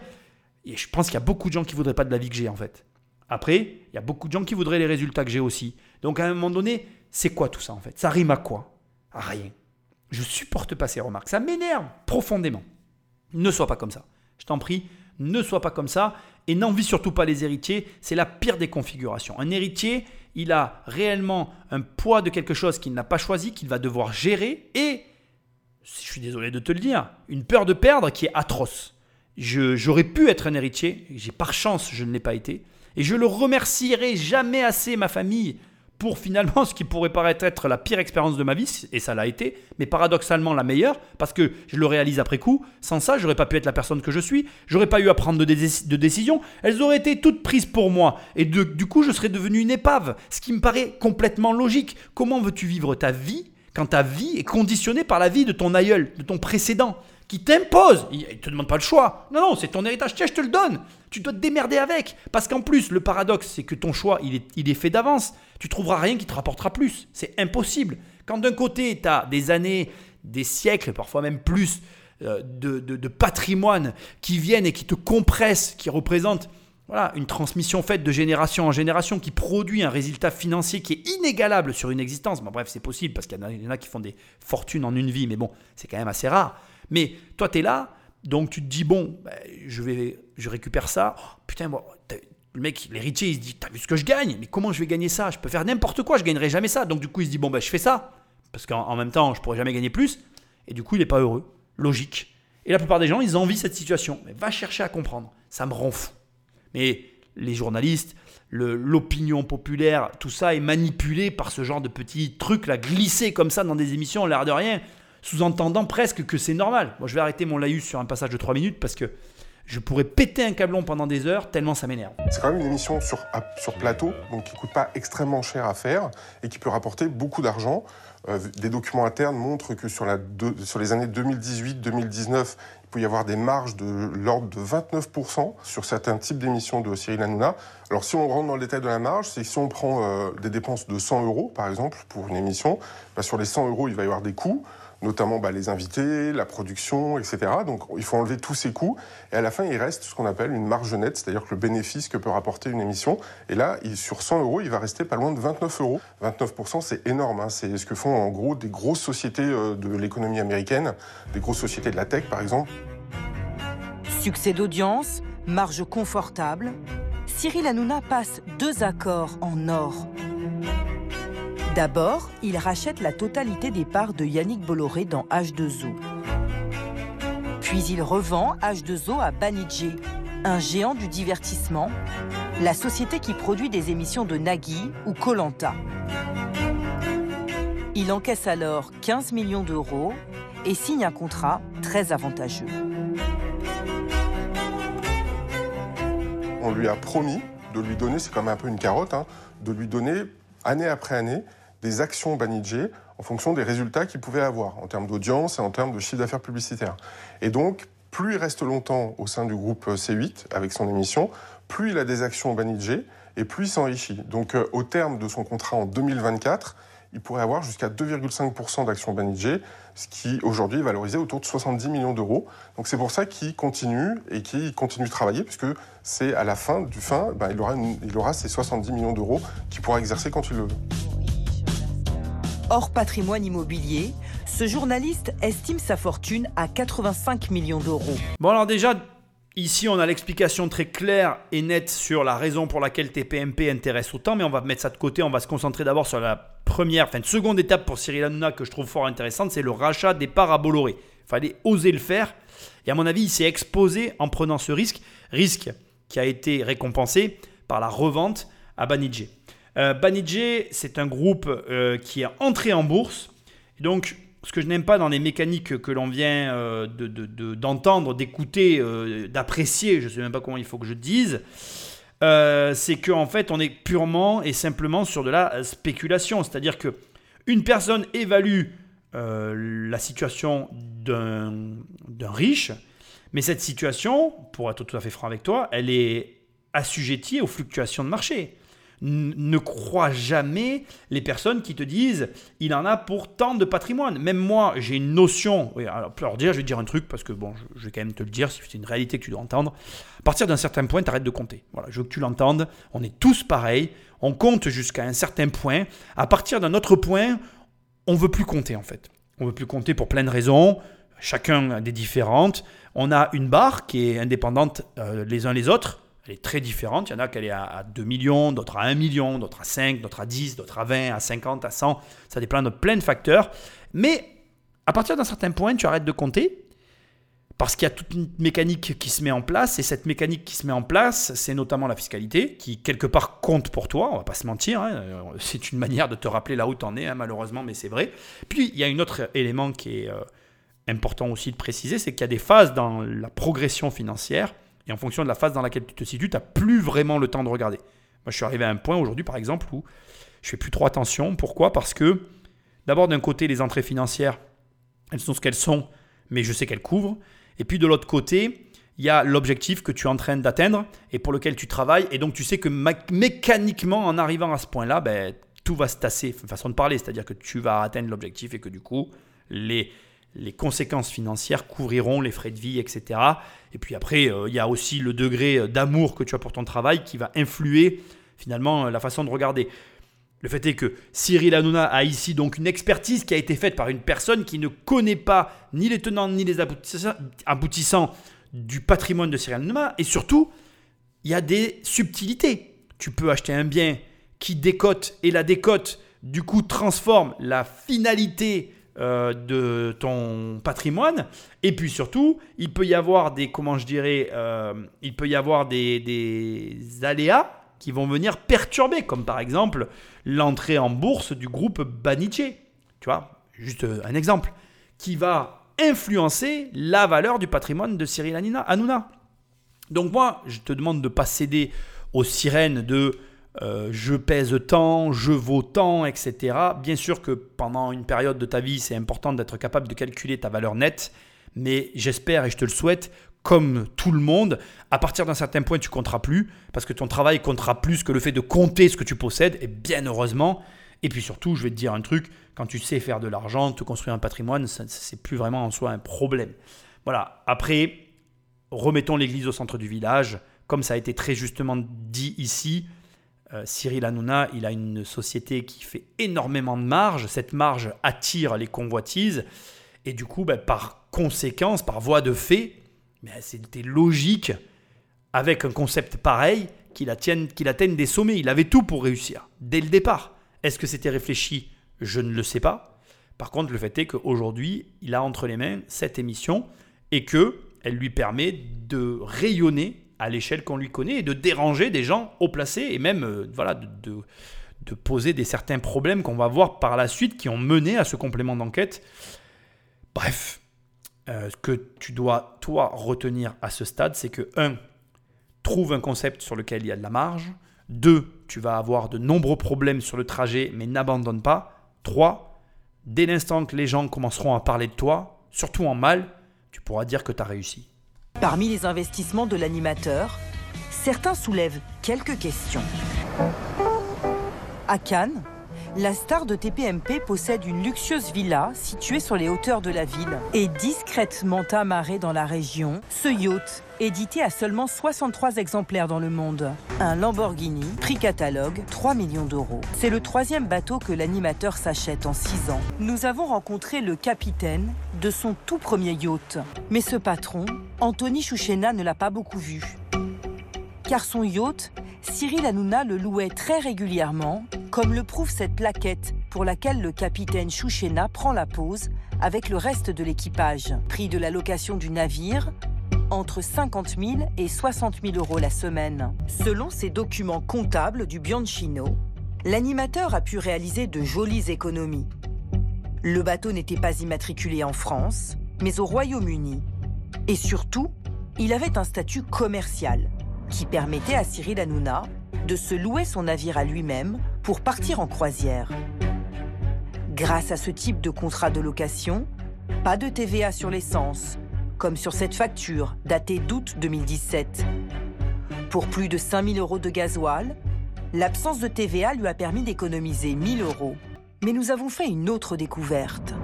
et je pense qu'il y a beaucoup de gens qui voudraient pas de la vie que j'ai, en fait. Après, il y a beaucoup de gens qui voudraient les résultats que j'ai aussi. Donc à un moment donné, c'est quoi tout ça en fait? Ça rime à quoi? À rien. Je supporte pas ces remarques. Ça m'énerve profondément. Ne sois pas comme ça. Je t'en prie, ne sois pas comme ça et n'envie surtout pas les héritiers. C'est la pire des configurations. Un héritier, il a réellement un poids de quelque chose qu'il n'a pas choisi, qu'il va devoir gérer et, je suis désolé de te le dire, une peur de perdre qui est atroce. J'aurais pu être un héritier, j'ai par chance, je ne l'ai pas été. Et je le remercierai jamais assez, ma famille, pour finalement ce qui pourrait paraître être la pire expérience de ma vie, et ça l'a été, mais paradoxalement la meilleure, parce que je le réalise après coup. Sans ça, j'aurais pas pu être la personne que je suis, j'aurais pas eu à prendre de, dé- de décisions, elles auraient été toutes prises pour moi, et du coup, je serais devenu une épave, ce qui me paraît complètement logique. Comment veux-tu vivre ta vie quand ta vie est conditionnée par la vie de ton aïeul, de ton précédent? Qui t'impose. Il ne te demande pas le choix. Non, non, c'est ton héritage. Tiens, je te le donne. Tu dois te démerder avec. Parce qu'en plus, le paradoxe, c'est que ton choix, il est, il est fait d'avance. Tu trouveras rien qui te rapportera plus. C'est impossible. Quand d'un côté, tu as des années, des siècles, parfois même plus, euh, de, de- patrimoine qui viennent et qui te compressent, qui représentent voilà, une transmission faite de génération en génération qui produit un résultat financier qui est inégalable sur une existence. Bon, bref, c'est possible parce qu'il y, en a qui font des fortunes en une vie, mais bon, c'est quand même assez rare. Mais toi, tu es là, donc tu te dis, bon, ben, je, vais, je récupère ça. Oh, putain, le mec, l'héritier, il se dit, t'as vu ce que je gagne? Mais comment je vais gagner ça? Je peux faire n'importe quoi, je gagnerai jamais ça. Donc du coup, il se dit, bon, ben, je fais ça. Parce qu'en même temps, je pourrais jamais gagner plus. Et du coup, il n'est pas heureux. Logique. Et la plupart des gens, ils envient cette situation. Mais va chercher à comprendre. Ça me rend fou. Mais les journalistes, l'opinion populaire, tout ça est manipulé par ce genre de petits trucs là, glissés comme ça dans des émissions, l'air de rien, sous-entendant presque que c'est normal. Moi, je vais arrêter mon laïus sur un passage de 3 minutes parce que je pourrais péter un câblon pendant des heures tellement ça m'énerve. C'est quand même une émission sur, plateau, donc qui coûte pas extrêmement cher à faire et qui peut rapporter beaucoup d'argent. Euh, des documents internes montrent que sur, les années 2018-2019, il peut y avoir des marges de l'ordre de 29% sur certains types d'émissions de Cyril Hanouna. Alors si on rentre dans le détail de la marge, c'est si on prend euh, des dépenses de 100 euros, par exemple, pour une émission, bah, sur les 100 euros, il va y avoir des coûts notamment bah, les invités, la production, etc. Donc il faut enlever tous ces coûts. Et à la fin, il reste ce qu'on appelle une marge nette, c'est-à-dire que le bénéfice que peut rapporter une émission. Et là, sur 100 euros, il va rester pas loin de 29 euros. 29%, c'est énorme. Hein. C'est ce que font en gros des grosses sociétés euh, de l'économie américaine, des grosses sociétés de la tech, par exemple. Succès d'audience, marge confortable. Cyril Hanouna passe deux accords en or. D'abord, il rachète la totalité des parts de Yannick Bolloré dans H2O. Puis il revend H2O à Banijé, un géant du divertissement, la société qui produit des émissions de Nagui ou Colanta. Il encaisse alors 15 millions d'euros et signe un contrat très avantageux. On lui a promis de lui donner, c'est quand même un peu une carotte, hein, de lui donner année après année des actions Banijé en fonction des résultats qu'il pouvait avoir en termes d'audience et en termes de chiffre d'affaires publicitaire. Et donc, plus il reste longtemps au sein du groupe C8 avec son émission, plus il a des actions Banijé et plus il s'enrichit. Donc, euh, au terme de son contrat en 2024, il pourrait avoir jusqu'à 2,5% d'actions Banijé, ce qui aujourd'hui est valorisé autour de 70 millions d'euros. Donc c'est pour ça qu'il continue et qu'il continue de travailler, puisque c'est à la fin du fin, ben, il, aura il aura ces 70 millions d'euros qu'il pourra exercer quand il le veut. Hors patrimoine immobilier, ce journaliste estime sa fortune à 85 millions d'euros. Bon alors déjà, ici on a l'explication très claire et nette sur la raison pour laquelle TPMP intéresse autant, mais on va mettre ça de côté, on va se concentrer d'abord sur la première, enfin seconde étape pour Cyril Hanouna que je trouve fort intéressante, c'est le rachat des parts à Bolloré. Fallait oser le faire, et à mon avis il s'est exposé en prenant ce risque, risque qui a été récompensé par la revente à Banijé. Euh, Banijé, c'est un groupe euh, qui est entré en bourse. donc, ce que je n'aime pas dans les mécaniques que l'on vient euh, d'entendre, d'écouter, d'apprécier, je ne sais même pas comment il faut que je dise, c'est qu'en fait, on est purement et simplement sur de la spéculation. C'est-à-dire que une personne évalue la situation d'un riche, mais cette situation, pour être tout à fait franc avec toi, elle est assujettie aux fluctuations de marché ne crois jamais les personnes qui te disent il en a pour tant de patrimoine. Même moi, j'ai une notion. alors, dire, je vais dire un truc parce que bon, je, vais quand même te le dire, c'est une réalité que tu dois entendre. À partir d'un certain point, tu arrêtes de compter. Voilà, je veux que tu l'entendes. On est tous pareils. On compte jusqu'à un certain point. À partir d'un autre point, on veut plus compter en fait. On veut plus compter pour plein de raisons. Chacun des différentes. On a une barre qui est indépendante euh, les uns les autres elle est très différente. Il y en a qui est à 2 millions, d'autres à 1 million, d'autres à 5, d'autres à 10, d'autres à 20, à 50, à 100. Ça dépend de plein de facteurs. Mais à partir d'un certain point, tu arrêtes de compter parce qu'il y a toute une mécanique qui se met en place. Et cette mécanique qui se met en place, c'est notamment la fiscalité qui, quelque part, compte pour toi. On va pas se mentir. Hein. C'est une manière de te rappeler là où tu en es, hein, malheureusement, mais c'est vrai. Puis, il y a un autre élément qui est euh, important aussi de préciser c'est qu'il y a des phases dans la progression financière et en fonction de la phase dans laquelle tu te situes, tu n'as plus vraiment le temps de regarder. Moi, je suis arrivé à un point aujourd'hui, par exemple, où je fais plus trop attention. Pourquoi? Parce que, d'abord, d'un côté, les entrées financières, elles sont ce qu'elles sont, mais je sais qu'elles couvrent. Et puis, de l'autre côté, il y a l'objectif que tu es en train d'atteindre et pour lequel tu travailles. Et donc, tu sais que mécaniquement, en arrivant à ce point-là, ben, tout va se tasser, façon de parler. C'est-à-dire que tu vas atteindre l'objectif et que du coup, les, les conséquences financières couvriront les frais de vie, etc. Et puis après, euh, il y a aussi le degré d'amour que tu as pour ton travail qui va influer finalement la façon de regarder. Le fait est que Cyril Hanouna a ici donc une expertise qui a été faite par une personne qui ne connaît pas ni les tenants ni les aboutissants du patrimoine de Cyril Hanouna. Et surtout, il y a des subtilités. Tu peux acheter un bien qui décote et la décote, du coup, transforme la finalité euh, de ton patrimoine. Et puis surtout, il peut y avoir des, comment je dirais, euh, il peut y avoir des, des aléas qui vont venir perturber, comme par exemple l'entrée en bourse du groupe Baniche. Tu vois, juste un exemple, qui va influencer la valeur du patrimoine de Cyril Hanouna. Donc moi, je te demande de ne pas céder aux sirènes de euh, je pèse tant, je vaux tant, etc. Bien sûr que pendant une période de ta vie, c'est important d'être capable de calculer ta valeur nette, mais j'espère et je te le souhaite comme tout le monde, à partir d'un certain point, tu compteras plus, parce que ton travail comptera plus que le fait de compter ce que tu possèdes, et bien heureusement. Et puis surtout, je vais te dire un truc, quand tu sais faire de l'argent, te construire un patrimoine, c'est plus vraiment en soi un problème. Voilà, après, remettons l'église au centre du village. Comme ça a été très justement dit ici, euh, Cyril Hanouna, il a une société qui fait énormément de marge. Cette marge attire les convoitises. Et du coup, ben, par conséquence, par voie de fait, mais c'était logique, avec un concept pareil, qu'il atteigne, qu'il atteigne des sommets. Il avait tout pour réussir, dès le départ. Est-ce que c'était réfléchi? Je ne le sais pas. Par contre, le fait est qu'aujourd'hui, il a entre les mains cette émission et qu'elle lui permet de rayonner à l'échelle qu'on lui connaît et de déranger des gens haut placés et même euh, voilà, de, de, poser des certains problèmes qu'on va voir par la suite qui ont mené à ce complément d'enquête. Bref, euh, ce que tu dois, toi, retenir à ce stade, c'est que, 1. Trouve un concept sur lequel il y a de la marge. 2. Tu vas avoir de nombreux problèmes sur le trajet, mais n'abandonne pas. 3. Dès l'instant que les gens commenceront à parler de toi, surtout en mal, tu pourras dire que tu as réussi. Parmi les investissements de l'animateur, certains soulèvent quelques questions. À Cannes, la star de TPMP possède une luxueuse villa située sur les hauteurs de la ville et discrètement amarrée dans la région. Ce yacht, édité à seulement 63 exemplaires dans le monde. Un Lamborghini, prix catalogue, 3 millions d'euros. C'est le troisième bateau que l'animateur s'achète en 6 ans. Nous avons rencontré le capitaine de son tout premier yacht. Mais ce patron, Anthony Chouchena, ne l'a pas beaucoup vu. Car son yacht Cyril Hanouna le louait très régulièrement, comme le prouve cette plaquette pour laquelle le capitaine Chouchena prend la pause avec le reste de l'équipage. Prix de la location du navire entre 50 000 et 60 000 euros la semaine. Selon ses documents comptables du Bianchino, l'animateur a pu réaliser de jolies économies. Le bateau n'était pas immatriculé en France, mais au Royaume-Uni. Et surtout, il avait un statut commercial qui permettait à Cyril Hanouna de se louer son navire à lui-même pour partir en croisière. Grâce à ce type de contrat de location, pas de TVA sur l'essence, comme sur cette facture datée d'août 2017. Pour plus de 5000 euros de gasoil, l'absence de TVA lui a permis d'économiser 1000 euros. Mais nous avons fait une autre découverte.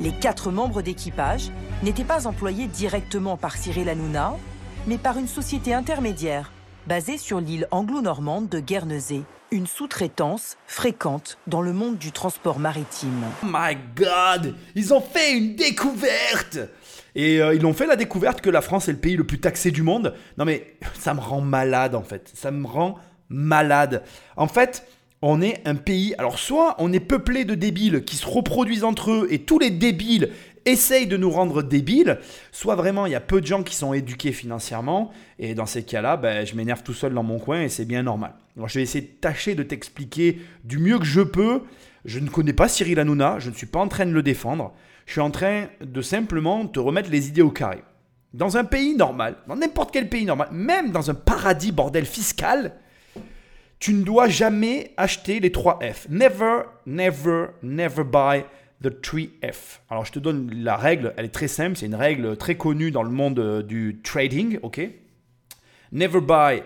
Les quatre membres d'équipage n'étaient pas employés directement par Cyril Hanouna, mais par une société intermédiaire basée sur l'île anglo-normande de Guernesey, une sous-traitance fréquente dans le monde du transport maritime. Oh my god Ils ont fait une découverte Et euh, ils ont fait la découverte que la France est le pays le plus taxé du monde. Non mais ça me rend malade en fait. Ça me rend malade. En fait, on est un pays, alors soit on est peuplé de débiles qui se reproduisent entre eux et tous les débiles essaye de nous rendre débiles, soit vraiment il y a peu de gens qui sont éduqués financièrement, et dans ces cas-là, ben, je m'énerve tout seul dans mon coin et c'est bien normal. Je vais essayer de tâcher de t'expliquer du mieux que je peux. Je ne connais pas Cyril Hanouna, je ne suis pas en train de le défendre, je suis en train de simplement te remettre les idées au carré. Dans un pays normal, dans n'importe quel pays normal, même dans un paradis bordel fiscal, tu ne dois jamais acheter les 3 F. Never, never, never buy The 3F. Alors je te donne la règle, elle est très simple, c'est une règle très connue dans le monde euh, du trading, ok? Never buy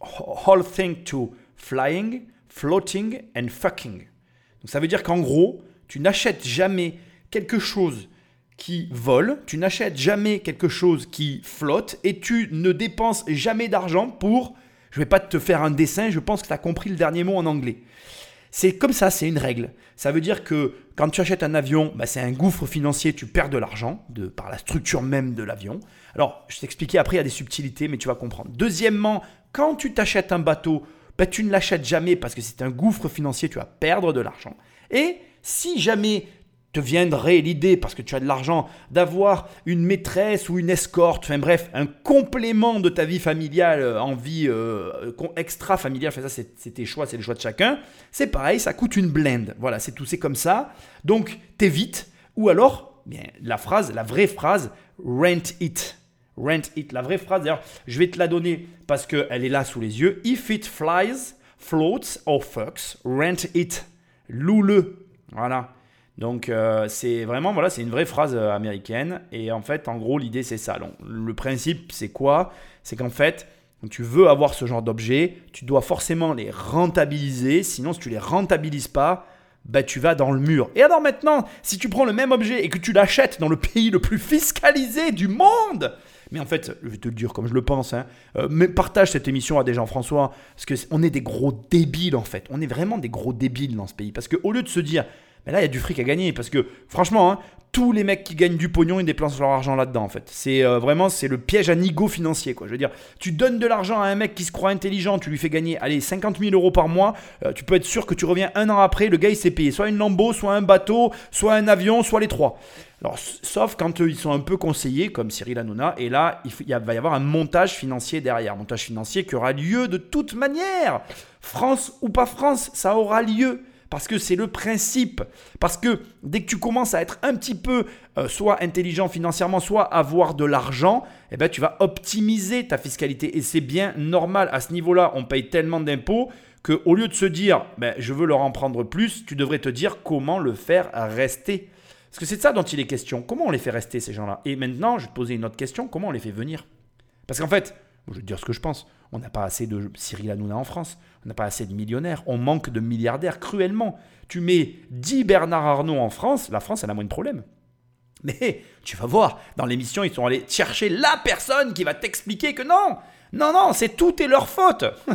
whole thing to flying, floating and fucking. Donc ça veut dire qu'en gros, tu n'achètes jamais quelque chose qui vole, tu n'achètes jamais quelque chose qui flotte et tu ne dépenses jamais d'argent pour... Je vais pas te faire un dessin, je pense que tu as compris le dernier mot en anglais. C'est comme ça, c'est une règle. Ça veut dire que quand tu achètes un avion, bah, c'est un gouffre financier, tu perds de l'argent par la structure même de l'avion. Alors, je t'expliquais après, il y a des subtilités, mais tu vas comprendre. Deuxièmement, quand tu t'achètes un bateau, bah, tu ne l'achètes jamais parce que c'est un gouffre financier, tu vas perdre de l'argent. Et si jamais te viendrait l'idée, parce que tu as de l'argent, d'avoir une maîtresse ou une escorte, enfin bref, un complément de ta vie familiale euh, en vie euh, extra-familiale, enfin ça c'est tes choix, c'est le choix de chacun, c'est pareil, ça coûte une blinde. Voilà, c'est tout, c'est comme ça. Donc t'évites, ou alors, bien, la phrase, la vraie phrase, rent it. Rent it. La vraie phrase, d'ailleurs, je vais te la donner parce qu'elle est là sous les yeux. If it flies, floats or fucks, rent it. Loue-le. Voilà. Donc euh, c'est vraiment voilà, c'est une vraie phrase euh, américaine et en fait en gros l'idée c'est ça. Donc, le principe c'est quoi? C'est qu'en fait tu veux avoir ce genre d'objet, tu dois forcément les rentabiliser, sinon si tu les rentabilises pas, bah, tu vas dans le mur. Et alors maintenant, si tu prends le même objet et que tu l'achètes dans le pays le plus fiscalisé du monde, mais en fait, je vais te le dire comme je le pense, hein, euh, mais partage cette émission à des gens, François, parce qu'on est des gros débiles en fait. On est vraiment des gros débiles dans ce pays. Parce qu'au lieu de se dire, mais là, il y a du fric à gagner parce que franchement, hein, tous les mecs qui gagnent du pognon, ils dépensent leur argent là-dedans en fait. C'est euh, vraiment c'est le piège à nigo financier quoi. Je veux dire, tu donnes de l'argent à un mec qui se croit intelligent, tu lui fais gagner allez 50 000 euros par mois, euh, tu peux être sûr que tu reviens un an après, le gars il s'est payé soit une lambeau, soit un bateau, soit un avion, soit les trois. Alors, sauf quand ils sont un peu conseillés, comme Cyril Hanouna, et là, il, va y avoir un montage financier derrière. Montage financier qui aura lieu de toute manière. France ou pas France, ça aura lieu. Parce que c'est le principe. Parce que dès que tu commences à être un petit peu euh, soit intelligent financièrement, soit avoir de l'argent, eh ben, tu vas optimiser ta fiscalité. Et c'est bien normal. À ce niveau-là, on paye tellement d'impôts qu'au lieu de se dire ben, je veux leur en prendre plus, tu devrais te dire comment le faire rester. Parce que c'est de ça dont il est question. Comment on les fait rester, ces gens-là? Et maintenant, je vais te poser une autre question. Comment on les fait venir? Parce qu'en fait, je vais te dire ce que je pense. On n'a pas assez de Cyril Hanouna en France. On n'a pas assez de millionnaires. On manque de milliardaires cruellement. Tu mets 10 Bernard Arnault en France, la France, elle a moins de problèmes. Mais tu vas voir, dans l'émission, ils sont allés chercher la personne qui va t'expliquer que non, non, non, c'est tout est leur faute.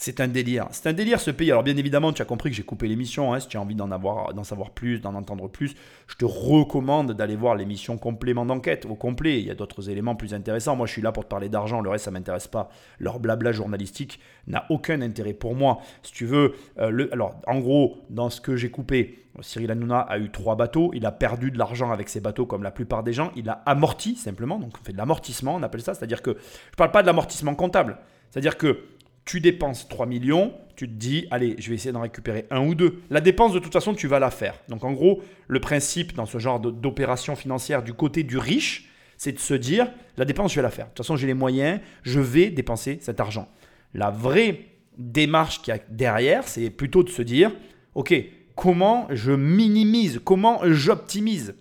C'est un délire. C'est un délire ce pays. Alors bien évidemment, tu as compris que j'ai coupé l'émission. Hein. Si tu as envie d'en avoir, d'en savoir plus, d'en entendre plus, je te recommande d'aller voir l'émission complément d'enquête au complet. Il y a d'autres éléments plus intéressants. Moi, je suis là pour te parler d'argent. Le reste, ça m'intéresse pas. Leur blabla journalistique n'a aucun intérêt pour moi. Si tu veux, euh, alors en gros, dans ce que j'ai coupé, Cyril Hanouna a eu trois bateaux. Il a perdu de l'argent avec ses bateaux, comme la plupart des gens. Il a amorti simplement. Donc on fait de l'amortissement, on appelle ça. C'est-à-dire que je parle pas de l'amortissement comptable. C'est-à-dire que tu dépenses 3 millions, tu te dis, allez, je vais essayer d'en récupérer un ou deux. La dépense, de toute façon, tu vas la faire. Donc en gros, le principe dans ce genre d'opération financière du côté du riche, c'est de se dire, la dépense, je vais la faire. De toute façon, j'ai les moyens, je vais dépenser cet argent. La vraie démarche qu'il y a derrière, c'est plutôt de se dire, ok, comment je minimise, comment j'optimise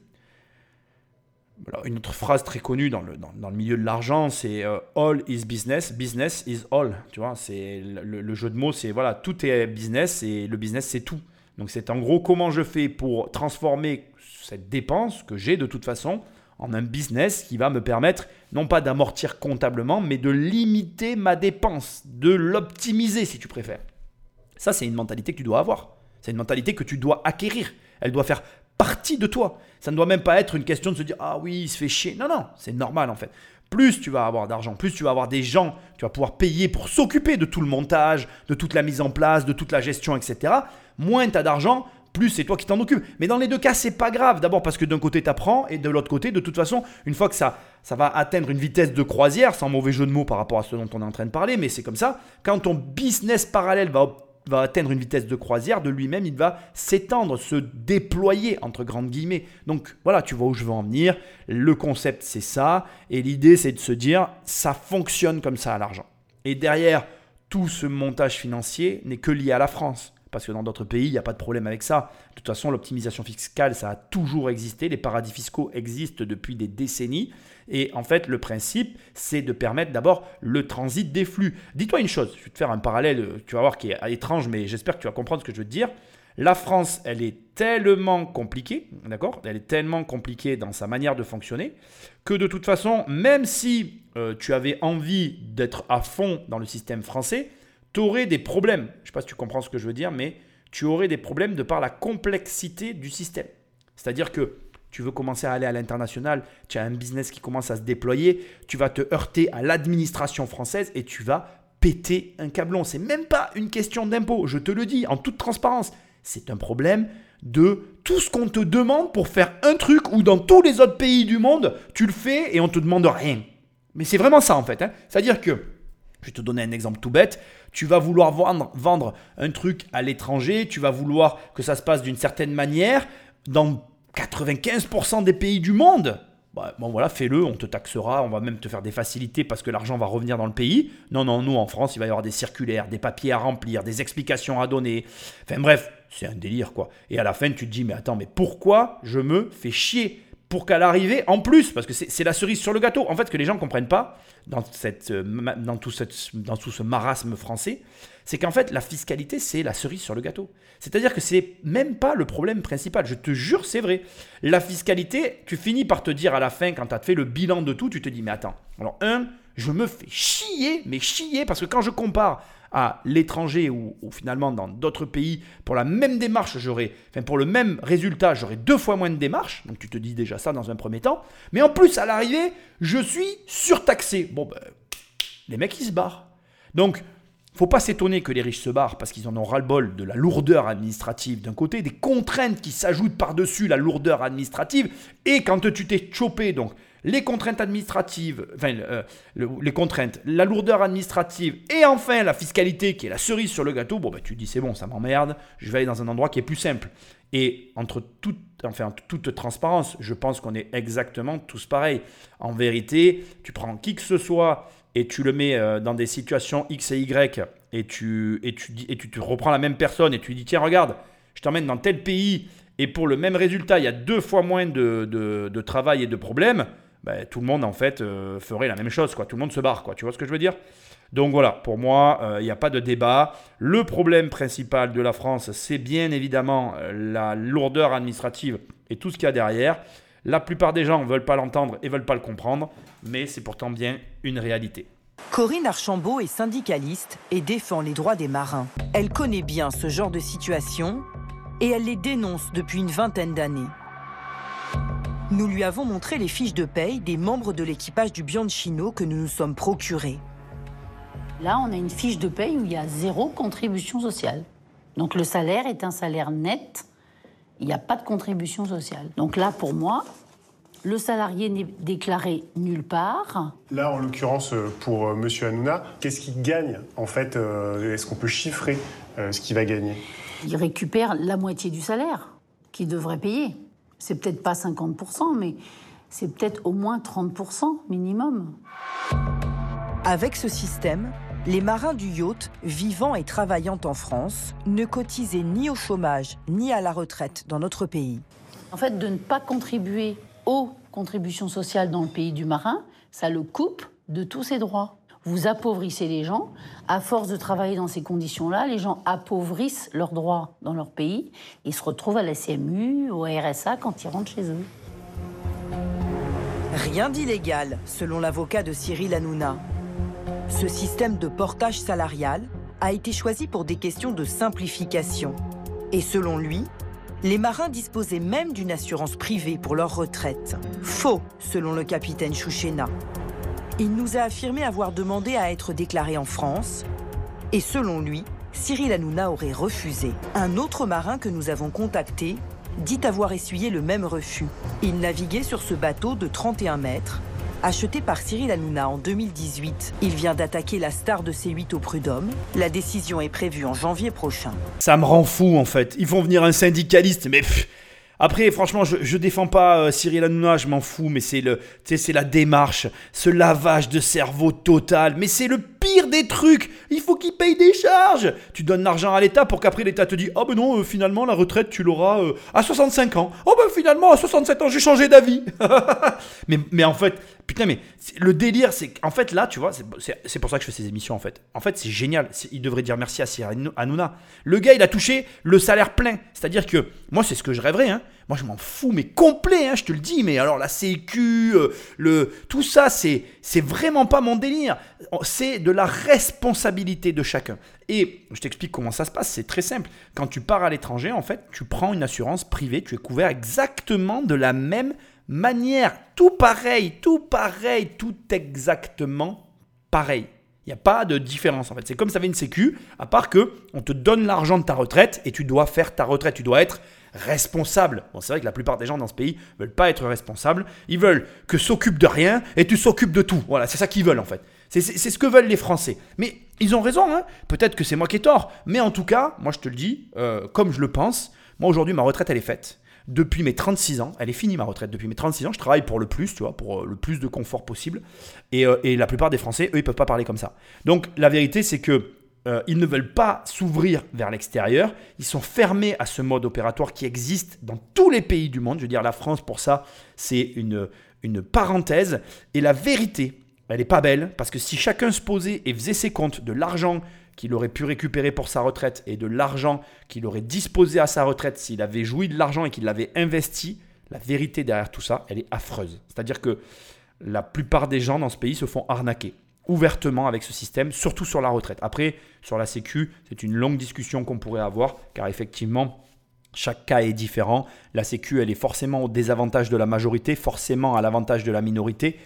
une autre phrase très connue dans le, dans, le milieu de l'argent, c'est euh, All is business, business is all. Tu vois, c'est le, jeu de mots, c'est voilà, tout est business et le business c'est tout. Donc c'est en gros comment je fais pour transformer cette dépense que j'ai de toute façon en un business qui va me permettre non pas d'amortir comptablement, mais de limiter ma dépense, de l'optimiser si tu préfères. Ça, c'est une mentalité que tu dois avoir. C'est une mentalité que tu dois acquérir. Elle doit faire partie de toi. Ça ne doit même pas être une question de se dire ah oui, il se fait chier. Non, non, c'est normal en fait. Plus tu vas avoir d'argent, plus tu vas avoir des gens, tu vas pouvoir payer pour s'occuper de tout le montage, de toute la mise en place, de toute la gestion, etc. Moins tu as d'argent, plus c'est toi qui t'en occupes. Mais dans les deux cas, c'est pas grave. D'abord parce que d'un côté tu apprends et de l'autre côté, de toute façon, une fois que ça, ça va atteindre une vitesse de croisière, sans mauvais jeu de mots par rapport à ce dont on est en train de parler, mais c'est comme ça, quand ton business parallèle va va atteindre une vitesse de croisière, de lui-même, il va s'étendre, se déployer, entre grandes guillemets. Donc voilà, tu vois où je veux en venir. Le concept, c'est ça. Et l'idée, c'est de se dire, ça fonctionne comme ça à l'argent. Et derrière, tout ce montage financier n'est que lié à la France. Parce que dans d'autres pays, il n'y a pas de problème avec ça. De toute façon, l'optimisation fiscale, ça a toujours existé. Les paradis fiscaux existent depuis des décennies. Et en fait, le principe, c'est de permettre d'abord le transit des flux. Dis-toi une chose, je vais te faire un parallèle, tu vas voir, qui est étrange, mais j'espère que tu vas comprendre ce que je veux te dire. La France, elle est tellement compliquée, d'accord? Elle est tellement compliquée dans sa manière de fonctionner que de toute façon, même si euh, tu avais envie d'être à fond dans le système français, aurais des problèmes. Je ne sais pas si tu comprends ce que je veux dire, mais tu aurais des problèmes de par la complexité du système. C'est-à-dire que tu veux commencer à aller à l'international, tu as un business qui commence à se déployer, tu vas te heurter à l'administration française et tu vas péter un câblon. C'est même pas une question d'impôt, je te le dis en toute transparence. C'est un problème de tout ce qu'on te demande pour faire un truc où dans tous les autres pays du monde, tu le fais et on te demande rien. Mais c'est vraiment ça en fait. Hein. C'est-à-dire que, je vais te donner un exemple tout bête, tu vas vouloir vendre, un truc à l'étranger, tu vas vouloir que ça se passe d'une certaine manière. Dans 95% des pays du monde, bah, bon voilà, fais-le, on te taxera, on va même te faire des facilités parce que l'argent va revenir dans le pays. Non, non, nous en France, il va y avoir des circulaires, des papiers à remplir, des explications à donner. Enfin bref, c'est un délire quoi. Et à la fin, tu te dis, mais attends, mais pourquoi je me fais chier? Pour qu'à l'arrivée, en plus, parce que c'est la cerise sur le gâteau, en fait, que les gens ne comprennent pas dans, cette, euh, dans, tout dans tout ce marasme français, c'est qu'en fait, la fiscalité, c'est la cerise sur le gâteau. C'est-à-dire que c'est même pas le problème principal. Je te jure, c'est vrai. La fiscalité, tu finis par te dire à la fin, quand tu as fait le bilan de tout, tu te dis, mais attends, alors un, je me fais chier, mais chier, parce que quand je compare à l'étranger ou, finalement dans d'autres pays, pour la même démarche, j'aurais, enfin pour le même résultat, j'aurais deux fois moins de démarches. Donc tu te dis déjà ça dans un premier temps. Mais en plus, à l'arrivée, je suis surtaxé. Bon, ben, les mecs, ils se barrent. Donc, faut pas s'étonner que les riches se barrent parce qu'ils en ont ras-le-bol de la lourdeur administrative d'un côté, des contraintes qui s'ajoutent par-dessus la lourdeur administrative. Et quand tu t'es chopé, donc les contraintes administratives, enfin euh, les contraintes, la lourdeur administrative et enfin la fiscalité qui est la cerise sur le gâteau, bon bah tu dis c'est bon, ça m'emmerde, je vais aller dans un endroit qui est plus simple. Et entre toute, enfin, toute transparence, je pense qu'on est exactement tous pareils. En vérité, tu prends qui que ce soit et tu le mets euh, dans des situations X et Y et tu, et tu, et tu, reprends la même personne et tu dis tiens regarde, je t'emmène dans tel pays et pour le même résultat, il y a deux fois moins de, de travail et de problèmes. Ben, tout le monde en fait euh, ferait la même chose, quoi. Tout le monde se barre, quoi. Tu vois ce que je veux dire? Donc voilà, pour moi, il euh, n'y a pas de débat. Le problème principal de la France, c'est bien évidemment euh, la lourdeur administrative et tout ce qu'il y a derrière. La plupart des gens ne veulent pas l'entendre et veulent pas le comprendre, mais c'est pourtant bien une réalité. Corinne Archambault est syndicaliste et défend les droits des marins. Elle connaît bien ce genre de situation et elle les dénonce depuis une vingtaine d'années. Nous lui avons montré les fiches de paye des membres de l'équipage du Bianchino que nous nous sommes procurés. Là, on a une fiche de paye où il y a zéro contribution sociale. Donc le salaire est un salaire net, il n'y a pas de contribution sociale. Donc là, pour moi, le salarié n'est déclaré nulle part. Là, en l'occurrence, euh, pour euh, Monsieur Hanouna, qu'est-ce qu'il gagne En fait, euh, est-ce qu'on peut chiffrer ce qu'il va gagner? Il récupère la moitié du salaire qu'il devrait payer. C'est peut-être pas 50%, mais c'est peut-être au moins 30% minimum. Avec ce système, les marins du yacht, vivant et travaillant en France, ne cotisaient ni au chômage ni à la retraite dans notre pays. En fait, de ne pas contribuer aux contributions sociales dans le pays du marin, ça le coupe de tous ses droits vous appauvrissez les gens. À force de travailler dans ces conditions-là, les gens appauvrissent leurs droits dans leur pays et se retrouvent à la CMU, au RSA quand ils rentrent chez eux. Rien d'illégal, selon l'avocat de Cyril Hanouna. Ce système de portage salarial a été choisi pour des questions de simplification. Et selon lui, les marins disposaient même d'une assurance privée pour leur retraite. Faux, selon le capitaine Chouchena. Il nous a affirmé avoir demandé à être déclaré en France. Et selon lui, Cyril Hanouna aurait refusé. Un autre marin que nous avons contacté dit avoir essuyé le même refus. Il naviguait sur ce bateau de 31 mètres, acheté par Cyril Hanouna en 2018. Il vient d'attaquer la star de C8 au Prud'homme. La décision est prévue en janvier prochain. Ça me rend fou en fait. Ils font venir un syndicaliste, mais... Après, franchement, je, je défends pas euh, Cyril Hanouna, je m'en fous, mais c'est le, c'est la démarche, ce lavage de cerveau total. Mais c'est le pire des trucs. Il faut qu'il paye des charges. Tu donnes l'argent à l'État pour qu'après l'État te dise Ah ben non, euh, finalement, la retraite, tu l'auras euh, à 65 ans. Oh ben finalement, à 67 ans, j'ai changé d'avis. mais, mais en fait, putain, mais le délire, c'est qu'en fait, là, tu vois, c'est- pour ça que je fais ces émissions, en fait. En fait, c'est génial. Il devrait dire merci à Cyril Hanouna. Le gars, il a touché le salaire plein. C'est-à-dire que, moi, c'est ce que je rêverais, hein. Moi, je m'en fous, mais complet, hein, je te le dis. Mais alors, la Sécu, euh, le, tout ça, c'est c'est vraiment pas mon délire. C'est de la responsabilité de chacun. Et je t'explique comment ça se passe. C'est très simple. Quand tu pars à l'étranger, en fait, tu prends une assurance privée. Tu es couvert exactement de la même manière. Tout pareil, tout pareil, tout exactement pareil. Il n'y a pas de différence en fait. C'est comme tu avais une sécu, à part que on te donne l'argent de ta retraite et tu dois faire ta retraite. Tu dois être responsable. Bon, c'est vrai que la plupart des gens dans ce pays veulent pas être responsables. Ils veulent que s'occupe de rien et tu s'occupes de tout. Voilà, c'est ça qu'ils veulent en fait. C'est ce que veulent les Français. Mais ils ont raison, hein. peut-être que c'est moi qui ai tort. Mais en tout cas, moi je te le dis, euh, comme je le pense, moi aujourd'hui ma retraite elle est faite. Depuis mes 36 ans, elle est finie ma retraite. Depuis mes 36 ans, je travaille pour le plus, tu vois, pour euh, le plus de confort possible. Et, euh, et la plupart des Français, eux, ils peuvent pas parler comme ça. Donc la vérité, c'est que euh, ils ne veulent pas s'ouvrir vers l'extérieur. Ils sont fermés à ce mode opératoire qui existe dans tous les pays du monde. Je veux dire, la France, pour ça, c'est une, une parenthèse. Et la vérité, elle n'est pas belle, parce que si chacun se posait et faisait ses comptes de l'argent qu'il aurait pu récupérer pour sa retraite et de l'argent qu'il aurait disposé à sa retraite s'il avait joui de l'argent et qu'il l'avait investi, la vérité derrière tout ça, elle est affreuse. C'est-à-dire que la plupart des gens dans ce pays se font arnaquer ouvertement avec ce système, surtout sur la retraite. Après, sur la Sécu, c'est une longue discussion qu'on pourrait avoir, car effectivement, chaque cas est différent. La Sécu, elle est forcément au désavantage de la majorité, forcément à l'avantage de la minorité.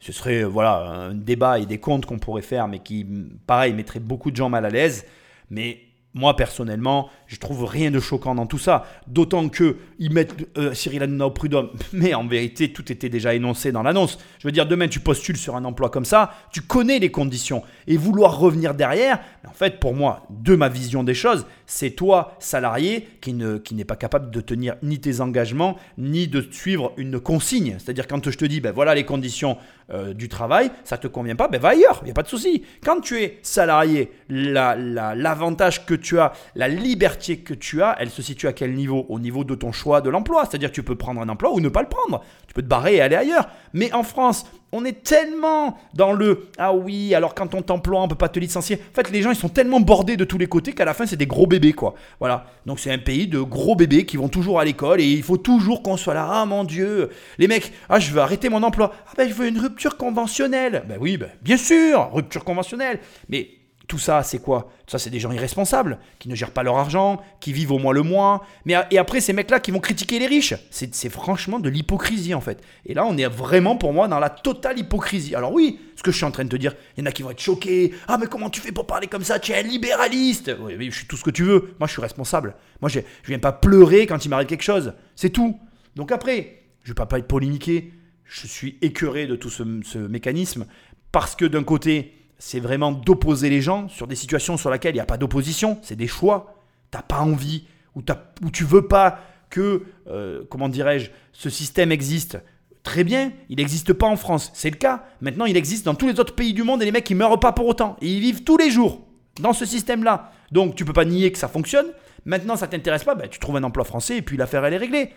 Ce serait euh, voilà un débat et des comptes qu'on pourrait faire, mais qui, pareil, mettrait beaucoup de gens mal à l'aise. Mais moi, personnellement, je trouve rien de choquant dans tout ça. D'autant que ils mettent euh, Cyril Hanouna au prud'homme. Mais en vérité, tout était déjà énoncé dans l'annonce. Je veux dire, demain, tu postules sur un emploi comme ça, tu connais les conditions. Et vouloir revenir derrière, en fait, pour moi, de ma vision des choses, c'est toi, salarié, qui ne qui n'est pas capable de tenir ni tes engagements, ni de suivre une consigne. C'est-à-dire, quand je te dis, ben voilà les conditions euh, du travail, ça te convient pas, ben va ailleurs, il n'y a pas de souci. Quand tu es salarié, la- la- l'avantage que tu as, la liberté que tu as, elle se situe à quel niveau? Au niveau de ton choix de l'emploi. C'est-à-dire tu peux prendre un emploi ou ne pas le prendre. Tu peux te barrer et aller ailleurs. Mais en France, on est tellement dans le ah oui, alors quand on t'emploie, on peut pas te licencier. En fait, les gens ils sont tellement bordés de tous les côtés qu'à la fin c'est des gros bébés quoi. Voilà. Donc c'est un pays de gros bébés qui vont toujours à l'école et il faut toujours qu'on soit là. Ah mon dieu, les mecs, ah je veux arrêter mon emploi. Ah ben je veux une rupture conventionnelle. Ben oui, ben, bien sûr, rupture conventionnelle. Mais tout ça, c'est quoi? Tout ça, c'est des gens irresponsables, qui ne gèrent pas leur argent, qui vivent au moins le mois. Mais, et après, ces mecs-là qui vont critiquer les riches. C'est franchement de l'hypocrisie, en fait. Et là, on est vraiment, pour moi, dans la totale hypocrisie. Alors oui, ce que je suis en train de te dire, il y en a qui vont être choqués. Ah, mais comment tu fais pour parler comme ça? Tu es un libéraliste Oui, je suis tout ce que tu veux. Moi, je suis responsable. Moi, je je viens pas pleurer quand il m'arrive quelque chose. C'est tout. Donc après, je ne vais pas être polémiqué. Je suis écœuré de tout ce mécanisme. Parce que d'un côté, c'est vraiment d'opposer les gens sur des situations sur lesquelles il n'y a pas d'opposition, c'est des choix. T'as pas envie ou, ou tu veux pas que, euh, comment dirais-je, ce système existe. Très bien, il n'existe pas en France, c'est le cas. Maintenant, il existe dans tous les autres pays du monde et les mecs ils meurent pas pour autant. Et ils vivent tous les jours dans ce système-là. Donc tu peux pas nier que ça fonctionne. Maintenant, ça t'intéresse pas, ben, tu trouves un emploi français et puis l'affaire elle est réglée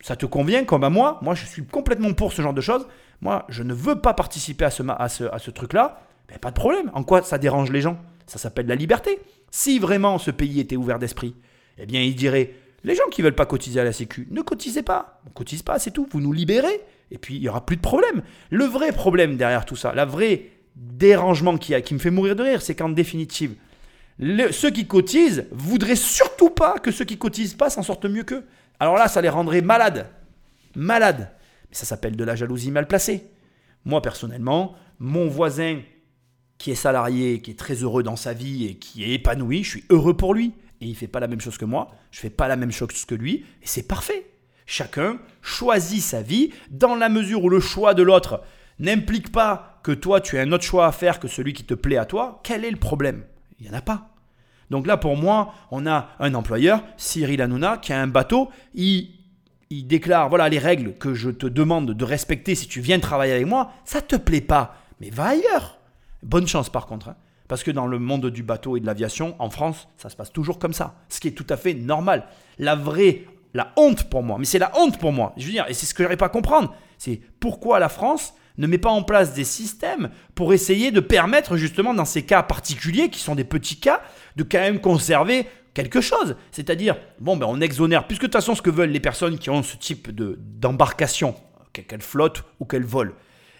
ça te convient comme à moi, moi je suis complètement pour ce genre de choses. Moi, je ne veux pas participer à ce, à ce, à ce truc-là. Ben, pas de problème. En quoi ça dérange les gens? Ça s'appelle la liberté. Si vraiment ce pays était ouvert d'esprit, eh bien, il dirait les gens qui veulent pas cotiser à la Sécu, ne cotisez pas. On cotise pas, c'est tout. Vous nous libérez. Et puis, il y aura plus de problème. Le vrai problème derrière tout ça, la vraie dérangement qui, a, qui me fait mourir de rire, c'est qu'en définitive, ceux qui cotisent voudraient surtout pas que ceux qui cotisent pas s'en sortent mieux qu'eux. Alors là, ça les rendrait malades. Malades. Mais ça s'appelle de la jalousie mal placée. Moi, personnellement, mon voisin qui est salarié, qui est très heureux dans sa vie et qui est épanoui, je suis heureux pour lui. Et il fait pas la même chose que moi, je fais pas la même chose que lui, et c'est parfait. Chacun choisit sa vie dans la mesure où le choix de l'autre n'implique pas que toi tu as un autre choix à faire que celui qui te plaît à toi. Quel est le problème? Il n'y en a pas. Donc là, pour moi, on a un employeur, Cyril Hanouna, qui a un bateau. Il, il déclare voilà les règles que je te demande de respecter si tu viens travailler avec moi. Ça te plaît pas, mais va ailleurs. Bonne chance par contre. hein. Parce que dans le monde du bateau et de l'aviation, en France, ça se passe toujours comme ça. Ce qui est tout à fait normal. La vraie, la honte pour moi, mais c'est la honte pour moi. Je veux dire, et c'est ce que j'arrive pas à comprendre. C'est pourquoi la France ne met pas en place des systèmes pour essayer de permettre justement dans ces cas particuliers, qui sont des petits cas, de quand même conserver quelque chose. C'est-à-dire, bon, ben on exonère, puisque de toute façon ce que veulent les personnes qui ont ce type de- d'embarcation, qu'elles flottent ou qu'elles volent,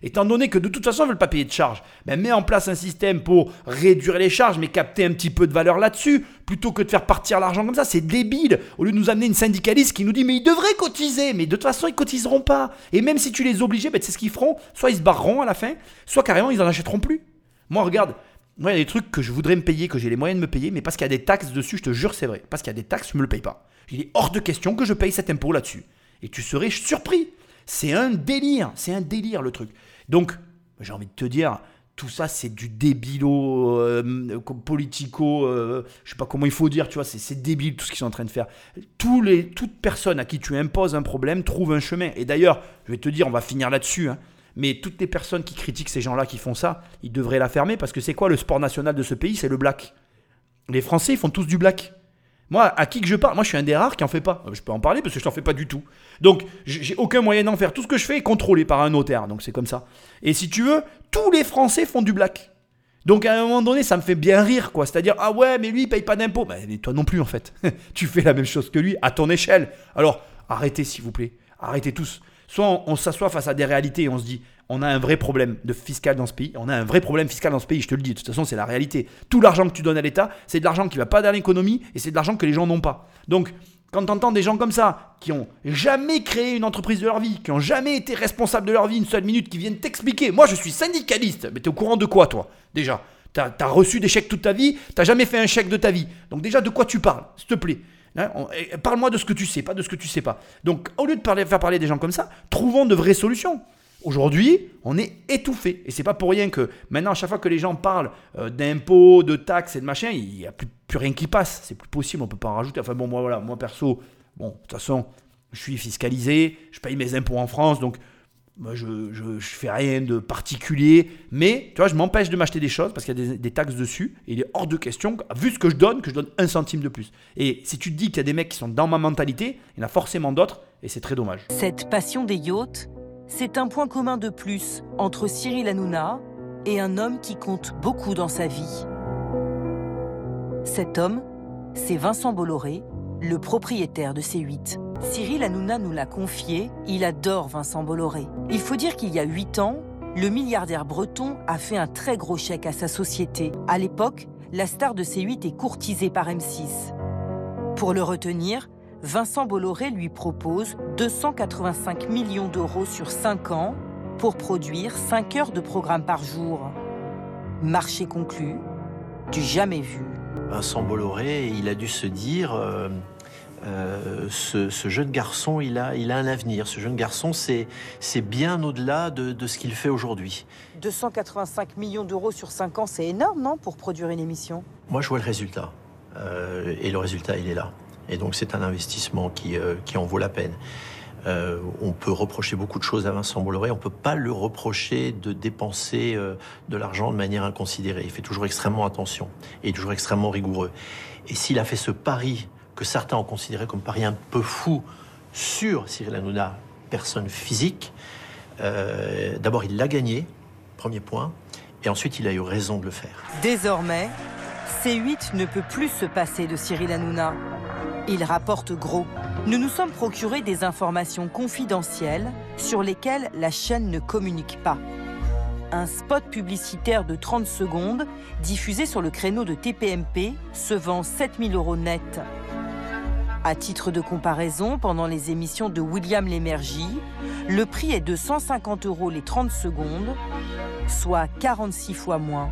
Étant donné que de toute façon, ils ne veulent pas payer de charges, ben mets en place un système pour réduire les charges, mais capter un petit peu de valeur là-dessus, plutôt que de faire partir l'argent comme ça. C'est débile. Au lieu de nous amener une syndicaliste qui nous dit, mais ils devraient cotiser, mais de toute façon, ils cotiseront pas. Et même si tu les obligeais, ben, c'est ce qu'ils feront. Soit ils se barreront à la fin, soit carrément, ils en achèteront plus. Moi, regarde, moi, il y a des trucs que je voudrais me payer, que j'ai les moyens de me payer, mais parce qu'il y a des taxes dessus, je te jure, c'est vrai. Parce qu'il y a des taxes, je me le paye pas. Il est hors de question que je paye cet impôt là-dessus. Et tu serais surpris. C'est un délire. C'est un délire, le truc. Donc, j'ai envie de te dire, tout ça, c'est du débilo, euh, politico, euh, je sais pas comment il faut dire, tu vois, c'est- débile tout ce qu'ils sont en train de faire. Les, toute personne à qui tu imposes un problème trouve un chemin. Et d'ailleurs, je vais te dire, on va finir là-dessus, hein, mais toutes les personnes qui critiquent ces gens-là qui font ça, ils devraient la fermer parce que c'est quoi le sport national de ce pays? C'est le black. Les Français, ils font tous du black. Moi, à qui que je parle Moi, je suis un des rares qui en fait pas. Je peux en parler parce que je n'en fais pas du tout. Donc, j'ai j'ai aucun moyen d'en faire. Tout ce que je fais est contrôlé par un notaire. Donc, c'est comme ça. Et si tu veux, tous les Français font du black. Donc, à un moment donné, ça me fait bien rire, quoi. C'est-à-dire, ah ouais, mais lui, il paye pas d'impôts. Bah, mais toi non plus, en fait. tu fais la même chose que lui à ton échelle. Alors, arrêtez, s'il vous plaît. Arrêtez tous. Soit on, s'assoit face à des réalités et on se dit, on a un vrai problème de fiscal dans ce pays. On a un vrai problème fiscal dans ce pays, je te le dis. De toute façon, c'est la réalité. Tout l'argent que tu donnes à l'État, c'est de l'argent qui va pas dans l'économie et c'est de l'argent que les gens n'ont pas. Donc, quand tu entends des gens comme ça, qui ont jamais créé une entreprise de leur vie, qui ont jamais été responsables de leur vie une seule minute, qui viennent t'expliquer, moi je suis syndicaliste, mais tu es au courant de quoi toi Déjà, tu as, reçu des chèques toute ta vie, tu jamais fait un chèque de ta vie. Donc déjà, de quoi tu parles, s'il te plaît? Parle-moi de ce que tu sais, pas de ce que tu sais pas. Donc, au lieu de parler, faire parler des gens comme ça, trouvons de vraies solutions. Aujourd'hui, on est étouffé. Et c'est pas pour rien que maintenant, à chaque fois que les gens parlent euh, d'impôts, de taxes et de machin, il n'y a plus, plus rien qui passe. C'est plus possible, on peut pas en rajouter. Enfin bon, moi voilà, moi perso, bon, de toute façon, je suis fiscalisé, je paye mes impôts en France, donc moi, je, je, fais rien de particulier. Mais, tu vois, je m'empêche de m'acheter des choses parce qu'il y a des, des taxes dessus. Et il est hors de question, vu ce que je donne, que je donne un centime de plus. Et si tu te dis qu'il y a des mecs qui sont dans ma mentalité, il y en a forcément d'autres, et c'est très dommage. Cette passion des yachts, c'est un point commun de plus entre Cyril Hanouna et un homme qui compte beaucoup dans sa vie. Cet homme, c'est Vincent Bolloré, le propriétaire de C8. Cyril Hanouna nous l'a confié, il adore Vincent Bolloré. Il faut dire qu'il y a 8 ans, le milliardaire breton a fait un très gros chèque à sa société. À l'époque, la star de C8 est courtisée par M6. Pour le retenir, Vincent Bolloré lui propose 285 millions d'euros sur 5 ans pour produire 5 heures de programme par jour. Marché conclu, du jamais vu. Vincent Bolloré, il a dû se dire, euh, euh, ce, ce jeune garçon, il a, il a un avenir. Ce jeune garçon, c'est bien au-delà de, de ce qu'il fait aujourd'hui. 285 millions d'euros sur 5 ans, c'est énorme, non, pour produire une émission? Moi, je vois le résultat. Euh, et le résultat, il est là. Et donc, c'est un investissement qui, euh, qui en vaut la peine. Euh, on peut reprocher beaucoup de choses à Vincent Bolloré. On ne peut pas lui reprocher de dépenser euh, de l'argent de manière inconsidérée. Il fait toujours extrêmement attention et il est toujours extrêmement rigoureux. Et s'il a fait ce pari que certains ont considéré comme pari un peu fou sur Cyril Hanouna, personne physique, euh, d'abord il l'a gagné, premier point, et ensuite il a eu raison de le faire. Désormais, C8 ne peut plus se passer de Cyril Hanouna. Il rapporte gros. Nous nous sommes procuré des informations confidentielles sur lesquelles la chaîne ne communique pas. Un spot publicitaire de 30 secondes diffusé sur le créneau de TPMP se vend 7000 euros net. À titre de comparaison, pendant les émissions de William Lémergie, le prix est de 150 euros les 30 secondes, soit 46 fois moins.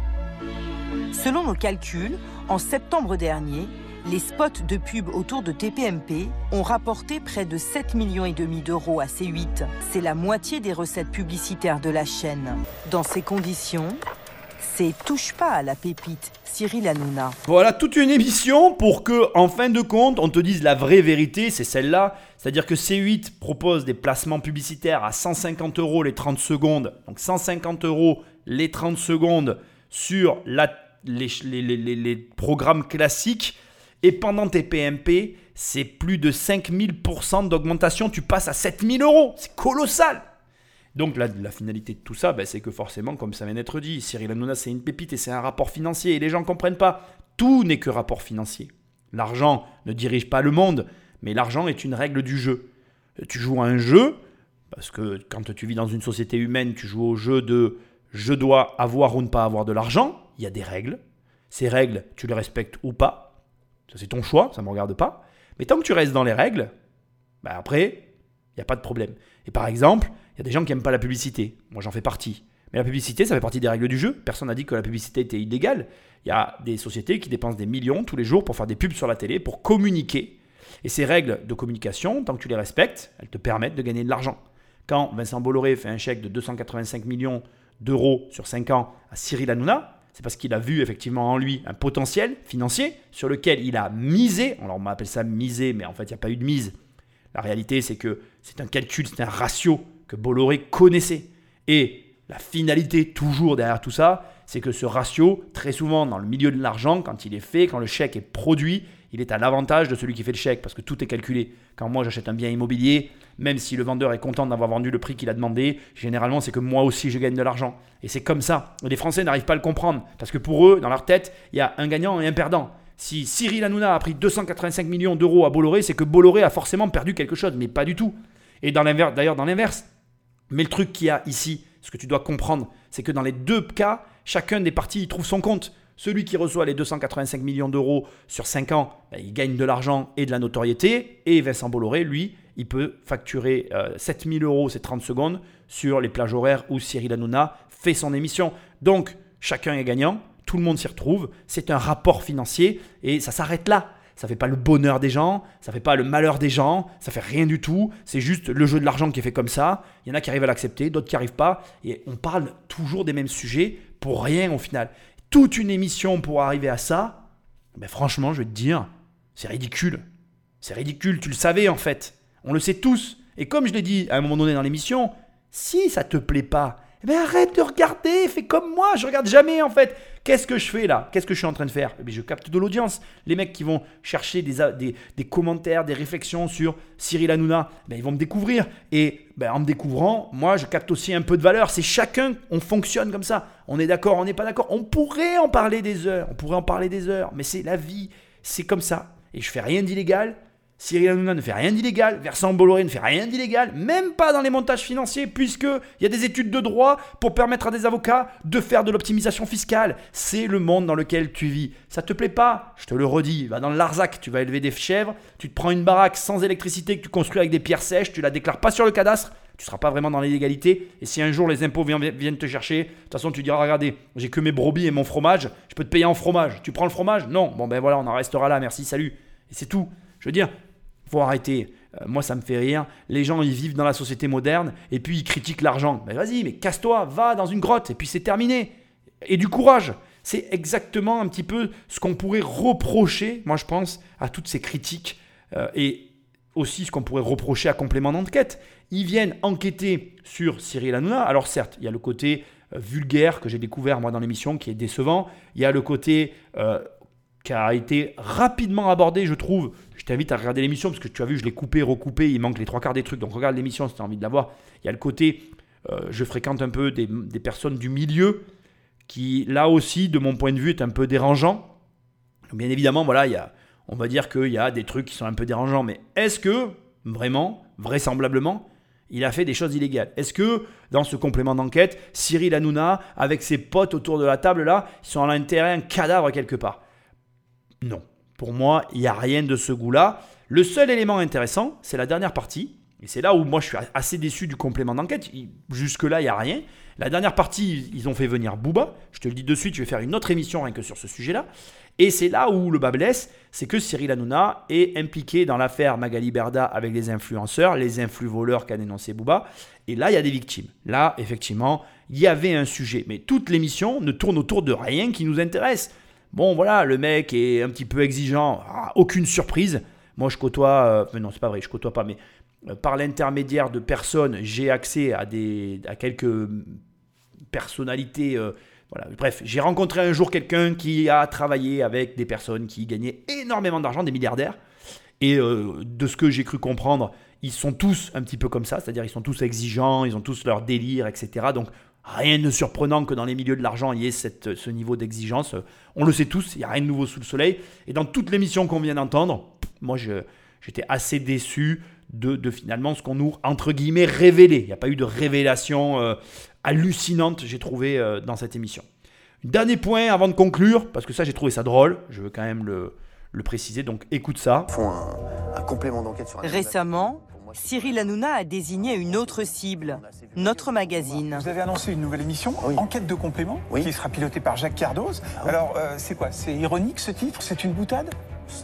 Selon nos calculs, en septembre dernier, les spots de pub autour de TPMP ont rapporté près de 7 millions d'euros à C8. C'est la moitié des recettes publicitaires de la chaîne. Dans ces conditions, c'est touche pas à la pépite Cyril Hanouna. Voilà toute une émission pour que, en fin de compte, on te dise la vraie vérité, c'est celle-là. C'est-à-dire que C8 propose des placements publicitaires à 150 euros les 30 secondes. Donc 150 euros les 30 secondes sur les- les programmes classiques. Et pendant tes PMP, c'est plus de 5000% d'augmentation. Tu passes à 7000 euros. C'est colossal. Donc la, finalité de tout ça, ben, c'est que forcément, comme ça vient d'être dit, Cyril Hanouna, c'est une pépite et c'est un rapport financier. Et les gens ne comprennent pas. Tout n'est que rapport financier. L'argent ne dirige pas le monde, mais l'argent est une règle du jeu. Tu joues à un jeu, parce que quand tu vis dans une société humaine, tu joues au jeu de je dois avoir ou ne pas avoir de l'argent. Il y a des règles. Ces règles, tu les respectes ou pas. Ça, c'est ton choix, ça ne me regarde pas. Mais tant que tu restes dans les règles, ben après, il n'y a pas de problème. Et par exemple, il y a des gens qui n'aiment pas la publicité. Moi, j'en fais partie. Mais la publicité, ça fait partie des règles du jeu. Personne n'a dit que la publicité était illégale. Il y a des sociétés qui dépensent des millions tous les jours pour faire des pubs sur la télé, pour communiquer. Et ces règles de communication, tant que tu les respectes, elles te permettent de gagner de l'argent. Quand Vincent Bolloré fait un chèque de 285 millions d'euros sur 5 ans à Cyril Hanouna, c'est parce qu'il a vu effectivement en lui un potentiel financier sur lequel il a misé. Alors on appelle ça miser, mais en fait il n'y a pas eu de mise. La réalité c'est que c'est un calcul, c'est un ratio que Bolloré connaissait. Et la finalité toujours derrière tout ça, c'est que ce ratio, très souvent dans le milieu de l'argent, quand il est fait, quand le chèque est produit, il est à l'avantage de celui qui fait le chèque parce que tout est calculé. Quand moi j'achète un bien immobilier, même si le vendeur est content d'avoir vendu le prix qu'il a demandé, généralement c'est que moi aussi je gagne de l'argent. Et c'est comme ça. Les Français n'arrivent pas à le comprendre parce que pour eux, dans leur tête, il y a un gagnant et un perdant. Si Cyril Hanouna a pris 285 millions d'euros à Bolloré, c'est que Bolloré a forcément perdu quelque chose, mais pas du tout. Et d'ailleurs dans l'inverse. Mais le truc qu'il y a ici, ce que tu dois comprendre, c'est que dans les deux cas, chacun des partis y trouve son compte. Celui qui reçoit les 285 millions d'euros sur 5 ans, ben, il gagne de l'argent et de la notoriété. Et Vincent Bolloré, lui, il peut facturer euh, 7000 euros ces 30 secondes sur les plages horaires où Cyril Hanouna fait son émission. Donc, chacun est gagnant, tout le monde s'y retrouve. C'est un rapport financier et ça s'arrête là. Ça fait pas le bonheur des gens, ça fait pas le malheur des gens, ça fait rien du tout. C'est juste le jeu de l'argent qui est fait comme ça. Il y en a qui arrivent à l'accepter, d'autres qui arrivent pas. Et on parle toujours des mêmes sujets pour rien au final. Toute une émission pour arriver à ça, ben franchement, je vais te dire, c'est ridicule. C'est ridicule, tu le savais en fait. On le sait tous. Et comme je l'ai dit à un moment donné dans l'émission, si ça te plaît pas, eh ben arrête de regarder, fais comme moi, je regarde jamais en fait. Qu'est-ce que je fais là? Qu'est-ce que je suis en train de faire? Eh bien, Je capte de l'audience. Les mecs qui vont chercher des, commentaires, des réflexions sur Cyril Hanouna, ben, ils vont me découvrir. Et ben, en me découvrant, moi, je capte aussi un peu de valeur. C'est chacun, on fonctionne comme ça. On est d'accord, on n'est pas d'accord. On pourrait en parler des heures, on pourrait en parler des heures, mais c'est la vie, c'est comme ça. Et je fais rien d'illégal. Cyril Hanouna ne fait rien d'illégal, Versant Bolloré ne fait rien d'illégal, même pas dans les montages financiers, puisqu'il y a des études de droit pour permettre à des avocats de faire de l'optimisation fiscale. C'est le monde dans lequel tu vis. Ça te plaît pas? Je te le redis, va dans le Larzac, tu vas élever des chèvres, tu te prends une baraque sans électricité que tu construis avec des pierres sèches, tu la déclares pas sur le cadastre, tu seras pas vraiment dans l'illégalité. Et si un jour les impôts viennent, viennent te chercher, de toute façon tu diras regardez, j'ai que mes brebis et mon fromage, je peux te payer en fromage. Tu prends le fromage? Non, bon ben voilà, on en restera là, merci, salut. Et c'est tout. Je veux dire, faut arrêter. Euh, moi, ça me fait rire. Les gens, ils vivent dans la société moderne et puis ils critiquent l'argent. Mais vas-y, mais casse-toi, va dans une grotte et puis c'est terminé. Et du courage. C'est exactement un petit peu ce qu'on pourrait reprocher, moi je pense, à toutes ces critiques euh, et aussi ce qu'on pourrait reprocher à complément d'enquête. Ils viennent enquêter sur Cyril Hanouna. Alors certes, il y a le côté euh, vulgaire que j'ai découvert moi dans l'émission qui est décevant. Il y a le côté qui a été rapidement abordé, je trouve. T'invite à regarder l'émission parce que tu as vu, je l'ai coupé, recoupé, il manque les trois quarts des trucs. Donc regarde l'émission si tu as envie de la voir. Il y a le côté, euh, je fréquente un peu des, des personnes du milieu qui, là aussi, de mon point de vue, est un peu dérangeant. Bien évidemment, voilà, il y a, on va dire qu'il y a des trucs qui sont un peu dérangeants, mais est-ce que, vraiment, vraisemblablement, il a fait des choses illégales? Est-ce que, dans ce complément d'enquête, Cyril Hanouna, avec ses potes autour de la table, là, ils sont à l'intérêt un cadavre quelque part? Non. Pour moi, il n'y a rien de ce goût-là. Le seul élément intéressant, c'est la dernière partie. Et c'est là où moi je suis assez déçu du complément d'enquête. Jusque-là, il n'y a rien. La dernière partie, ils ont fait venir Booba. Je te le dis de suite, je vais faire une autre émission rien que sur ce sujet-là. Et c'est là où le bas blesse, c'est que Cyril Hanouna est impliqué dans l'affaire Magali Berda avec les influenceurs, les influx voleurs qu'a dénoncé Booba. Et là, il y a des victimes. Là, effectivement, il y avait un sujet. Mais toute l'émission ne tourne autour de rien qui nous intéresse. Bon, voilà, le mec est un petit peu exigeant. Ah, aucune surprise. Moi, je côtoie. euh, mais non, c'est pas vrai, je côtoie pas. Mais euh, par l'intermédiaire de personnes, j'ai accès à, des, à quelques personnalités euh, Voilà. Bref, j'ai rencontré un jour quelqu'un qui a travaillé avec des personnes qui gagnaient énormément d'argent, des milliardaires. Et euh, de ce que j'ai cru comprendre, ils sont tous un petit peu comme ça, c'est-à-dire ils sont tous exigeants, ils ont tous leur délire, etc. Donc rien de surprenant que dans les milieux de l'argent, il y ait cette, ce niveau d'exigence. On le sait tous, il n'y a rien de nouveau sous le soleil. Et dans toutes les missions qu'on vient d'entendre, moi j'étais assez déçu de, finalement ce qu'on nous, entre guillemets, révélé. Il n'y a pas eu de révélation euh, hallucinante, j'ai trouvé, euh, dans cette émission. Dernier point avant de conclure, parce que ça j'ai trouvé ça drôle, je veux quand même le, le préciser, donc écoute ça. font un, complément d'enquête sur Récemment, Cyril Hanouna a désigné une autre cible, notre magazine. Vous avez annoncé une nouvelle émission, Enquête de complément, qui sera pilotée par Jacques Cardoz. Ah Alors, euh, c'est quoi? C'est ironique ce titre? C'est une boutade?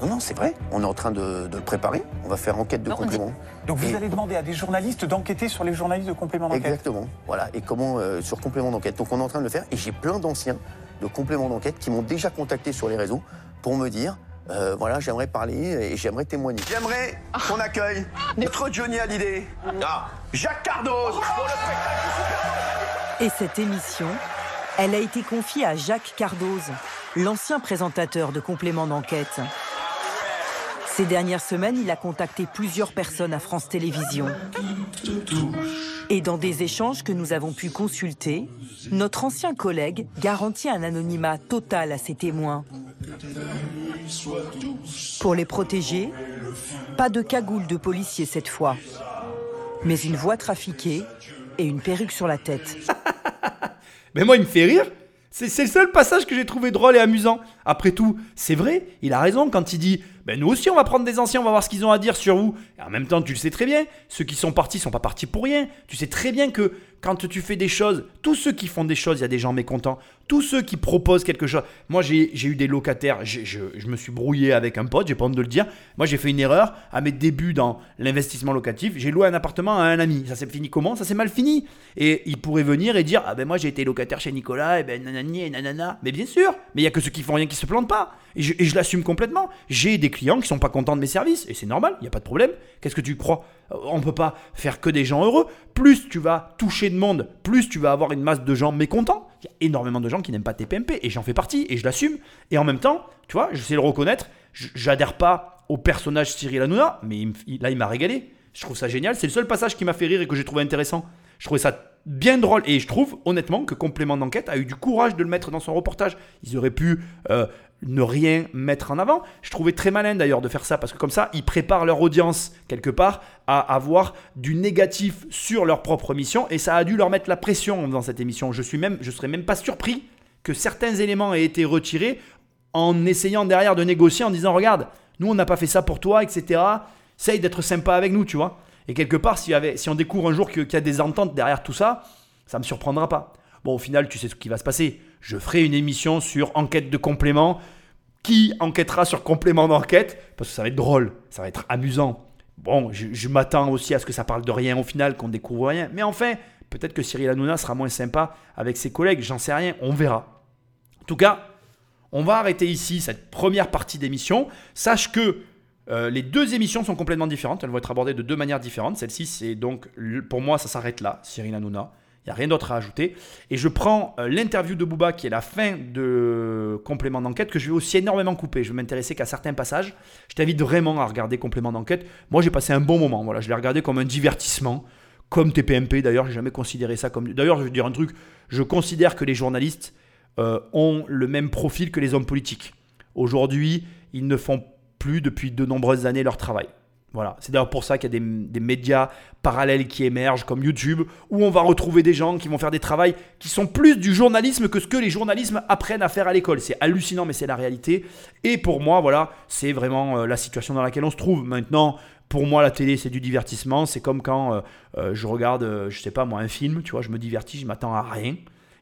Non, non, c'est vrai. On est en train de, le préparer. On va faire enquête de complément. Donc vous allez demander à des journalistes d'enquêter sur les journalistes de complément d'enquête? Exactement. Voilà. Et comment euh, sur complément d'enquête. Donc on est en train de le faire. Et j'ai plein d'anciens de complément d'enquête qui m'ont déjà contacté sur les réseaux pour me dire euh, voilà, j'aimerais parler et j'aimerais témoigner. J'aimerais qu'on accueille notre Johnny Hallyday, ah. Jacques Cardoz, Et cette émission, elle a été confiée à Jacques Cardoz, l'ancien présentateur de complément d'enquête. Ces dernières semaines, il a contacté plusieurs personnes à France Télévisions. Et dans des échanges que nous avons pu consulter, notre ancien collègue garantit un anonymat total à ses témoins. Pour les protéger, pas de cagoule de policier cette fois, mais une voix trafiquée et une perruque sur la tête. mais moi, il me fait rire. C'est le seul passage que j'ai trouvé drôle et amusant. Après tout, c'est vrai, il a raison quand il dit ben nous aussi on va prendre des anciens, on va voir ce qu'ils ont à dire sur vous. Et en même temps, tu le sais très bien, ceux qui sont partis sont pas partis pour rien. Tu sais très bien que quand tu fais des choses, tous ceux qui font des choses, il y a des gens mécontents. Tous ceux qui proposent quelque chose. Moi, j'ai eu des locataires, je, me suis brouillé avec un pote, j'ai pas honte de le dire. Moi, j'ai fait une erreur à mes débuts dans l'investissement locatif. J'ai loué un appartement à un ami. Ça s'est fini comment? Ça s'est mal fini. Et il pourrait venir et dire Ah ben moi, j'ai été locataire chez Nicolas, et ben nanani et nanana. Mais bien sûr, mais il y a que ceux qui font rien qui se plantent pas. Et je, je l'assume complètement. J'ai des clients qui sont pas contents de mes services, et c'est normal, il n'y a pas de problème. Qu'est-ce que tu crois? On ne peut pas faire que des gens heureux. Plus tu vas toucher de monde, plus tu vas avoir une masse de gens mécontents. Il y a énormément de gens qui n'aiment pas tes PMP, et j'en fais partie, et je l'assume. Et en même temps, tu vois, je sais le reconnaître, j'adhère pas au personnage Cyril Hanouna, mais là, il m'a régalé. Je trouve ça génial. C'est le seul passage qui m'a fait rire et que j'ai trouvé intéressant. Je trouvais ça bien drôle. Et je trouve honnêtement que Complément d'enquête a eu du courage de le mettre dans son reportage. Ils auraient pu euh, ne rien mettre en avant. Je trouvais très malin d'ailleurs de faire ça parce que comme ça, ils préparent leur audience quelque part à avoir du négatif sur leur propre mission et ça a dû leur mettre la pression dans cette émission. Je suis même, je serais même pas surpris que certains éléments aient été retirés en essayant derrière de négocier en disant regarde, nous on n'a pas fait ça pour toi, etc. Essaye d'être sympa avec nous, tu vois. Et quelque part, si, on découvre un jour qu'il y a des ententes derrière tout ça, ça ne me surprendra pas. Bon, au final, tu sais ce qui va se passer. Je ferai une émission sur enquête de complément. Qui enquêtera sur complément d'enquête? Parce que ça va être drôle, ça va être amusant. Bon, je, m'attends aussi à ce que ça parle de rien au final, qu'on découvre rien. Mais enfin, peut-être que Cyril Hanouna sera moins sympa avec ses collègues, j'en sais rien, on verra. En tout cas, on va arrêter ici cette première partie d'émission. Sache que euh, les deux émissions sont complètement différentes, elles vont être abordées de deux manières différentes. Celle-ci, c'est donc, pour moi, ça s'arrête là, Cyril Hanouna. Il n'y a rien d'autre à ajouter. Et je prends euh, l'interview de Booba, qui est la fin de complément d'enquête, que je vais aussi énormément couper. Je vais m'intéresser qu'à certains passages. Je t'invite vraiment à regarder complément d'enquête. Moi, j'ai passé un bon moment. Voilà, je l'ai regardé comme un divertissement, comme TPMP. D'ailleurs, j'ai jamais considéré ça comme. D'ailleurs, je vais dire un truc. Je considère que les journalistes euh, ont le même profil que les hommes politiques. Aujourd'hui, ils ne font depuis de nombreuses années leur travail. Voilà, c'est d'ailleurs pour ça qu'il y a des, médias parallèles qui émergent comme YouTube, où on va retrouver des gens qui vont faire des travaux qui sont plus du journalisme que ce que les journalismes apprennent à faire à l'école. C'est hallucinant, mais c'est la réalité. Et pour moi, voilà, c'est vraiment euh, la situation dans laquelle on se trouve. Maintenant, pour moi, la télé, c'est du divertissement. C'est comme quand euh, euh, je regarde, je sais pas moi, un film, tu vois, je me divertis, je m'attends à rien.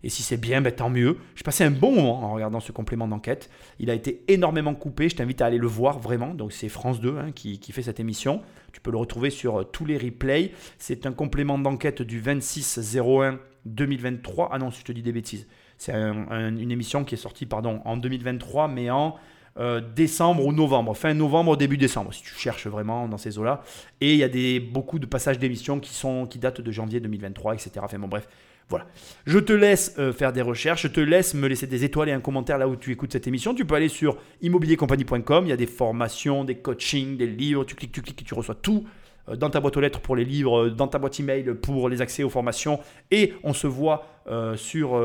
Et si c'est bien, ben, tant mieux. J'ai passé un bon moment en regardant ce complément d'enquête. Il a été énormément coupé. Je t'invite à aller le voir vraiment. Donc c'est France 2 hein, qui, fait cette émission. Tu peux le retrouver sur euh, tous les replays. C'est un complément d'enquête du 26-01 2023. Ah non, si je te dis des bêtises. C'est une émission qui est sortie pardon, en 2023, mais en euh, décembre ou novembre, fin novembre, début décembre, si tu cherches vraiment dans ces eaux-là. Et il y a des, beaucoup de passages d'émissions qui, qui datent de janvier 2023, etc. Enfin bon, bref, Voilà. Je te laisse euh, faire des recherches, je te laisse me laisser des étoiles et un commentaire là où tu écoutes cette émission. Tu peux aller sur immobiliercompagnie.com, il y a des formations, des coachings, des livres, tu cliques, tu cliques, tu reçois tout euh, dans ta boîte aux lettres pour les livres, dans ta boîte email pour les accès aux formations. Et on se voit euh, sur,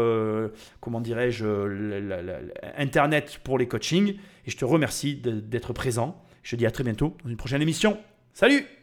comment dirais-je, Internet pour les coachings. Et je te remercie d'être présent. Je te dis à très bientôt dans une prochaine émission. Salut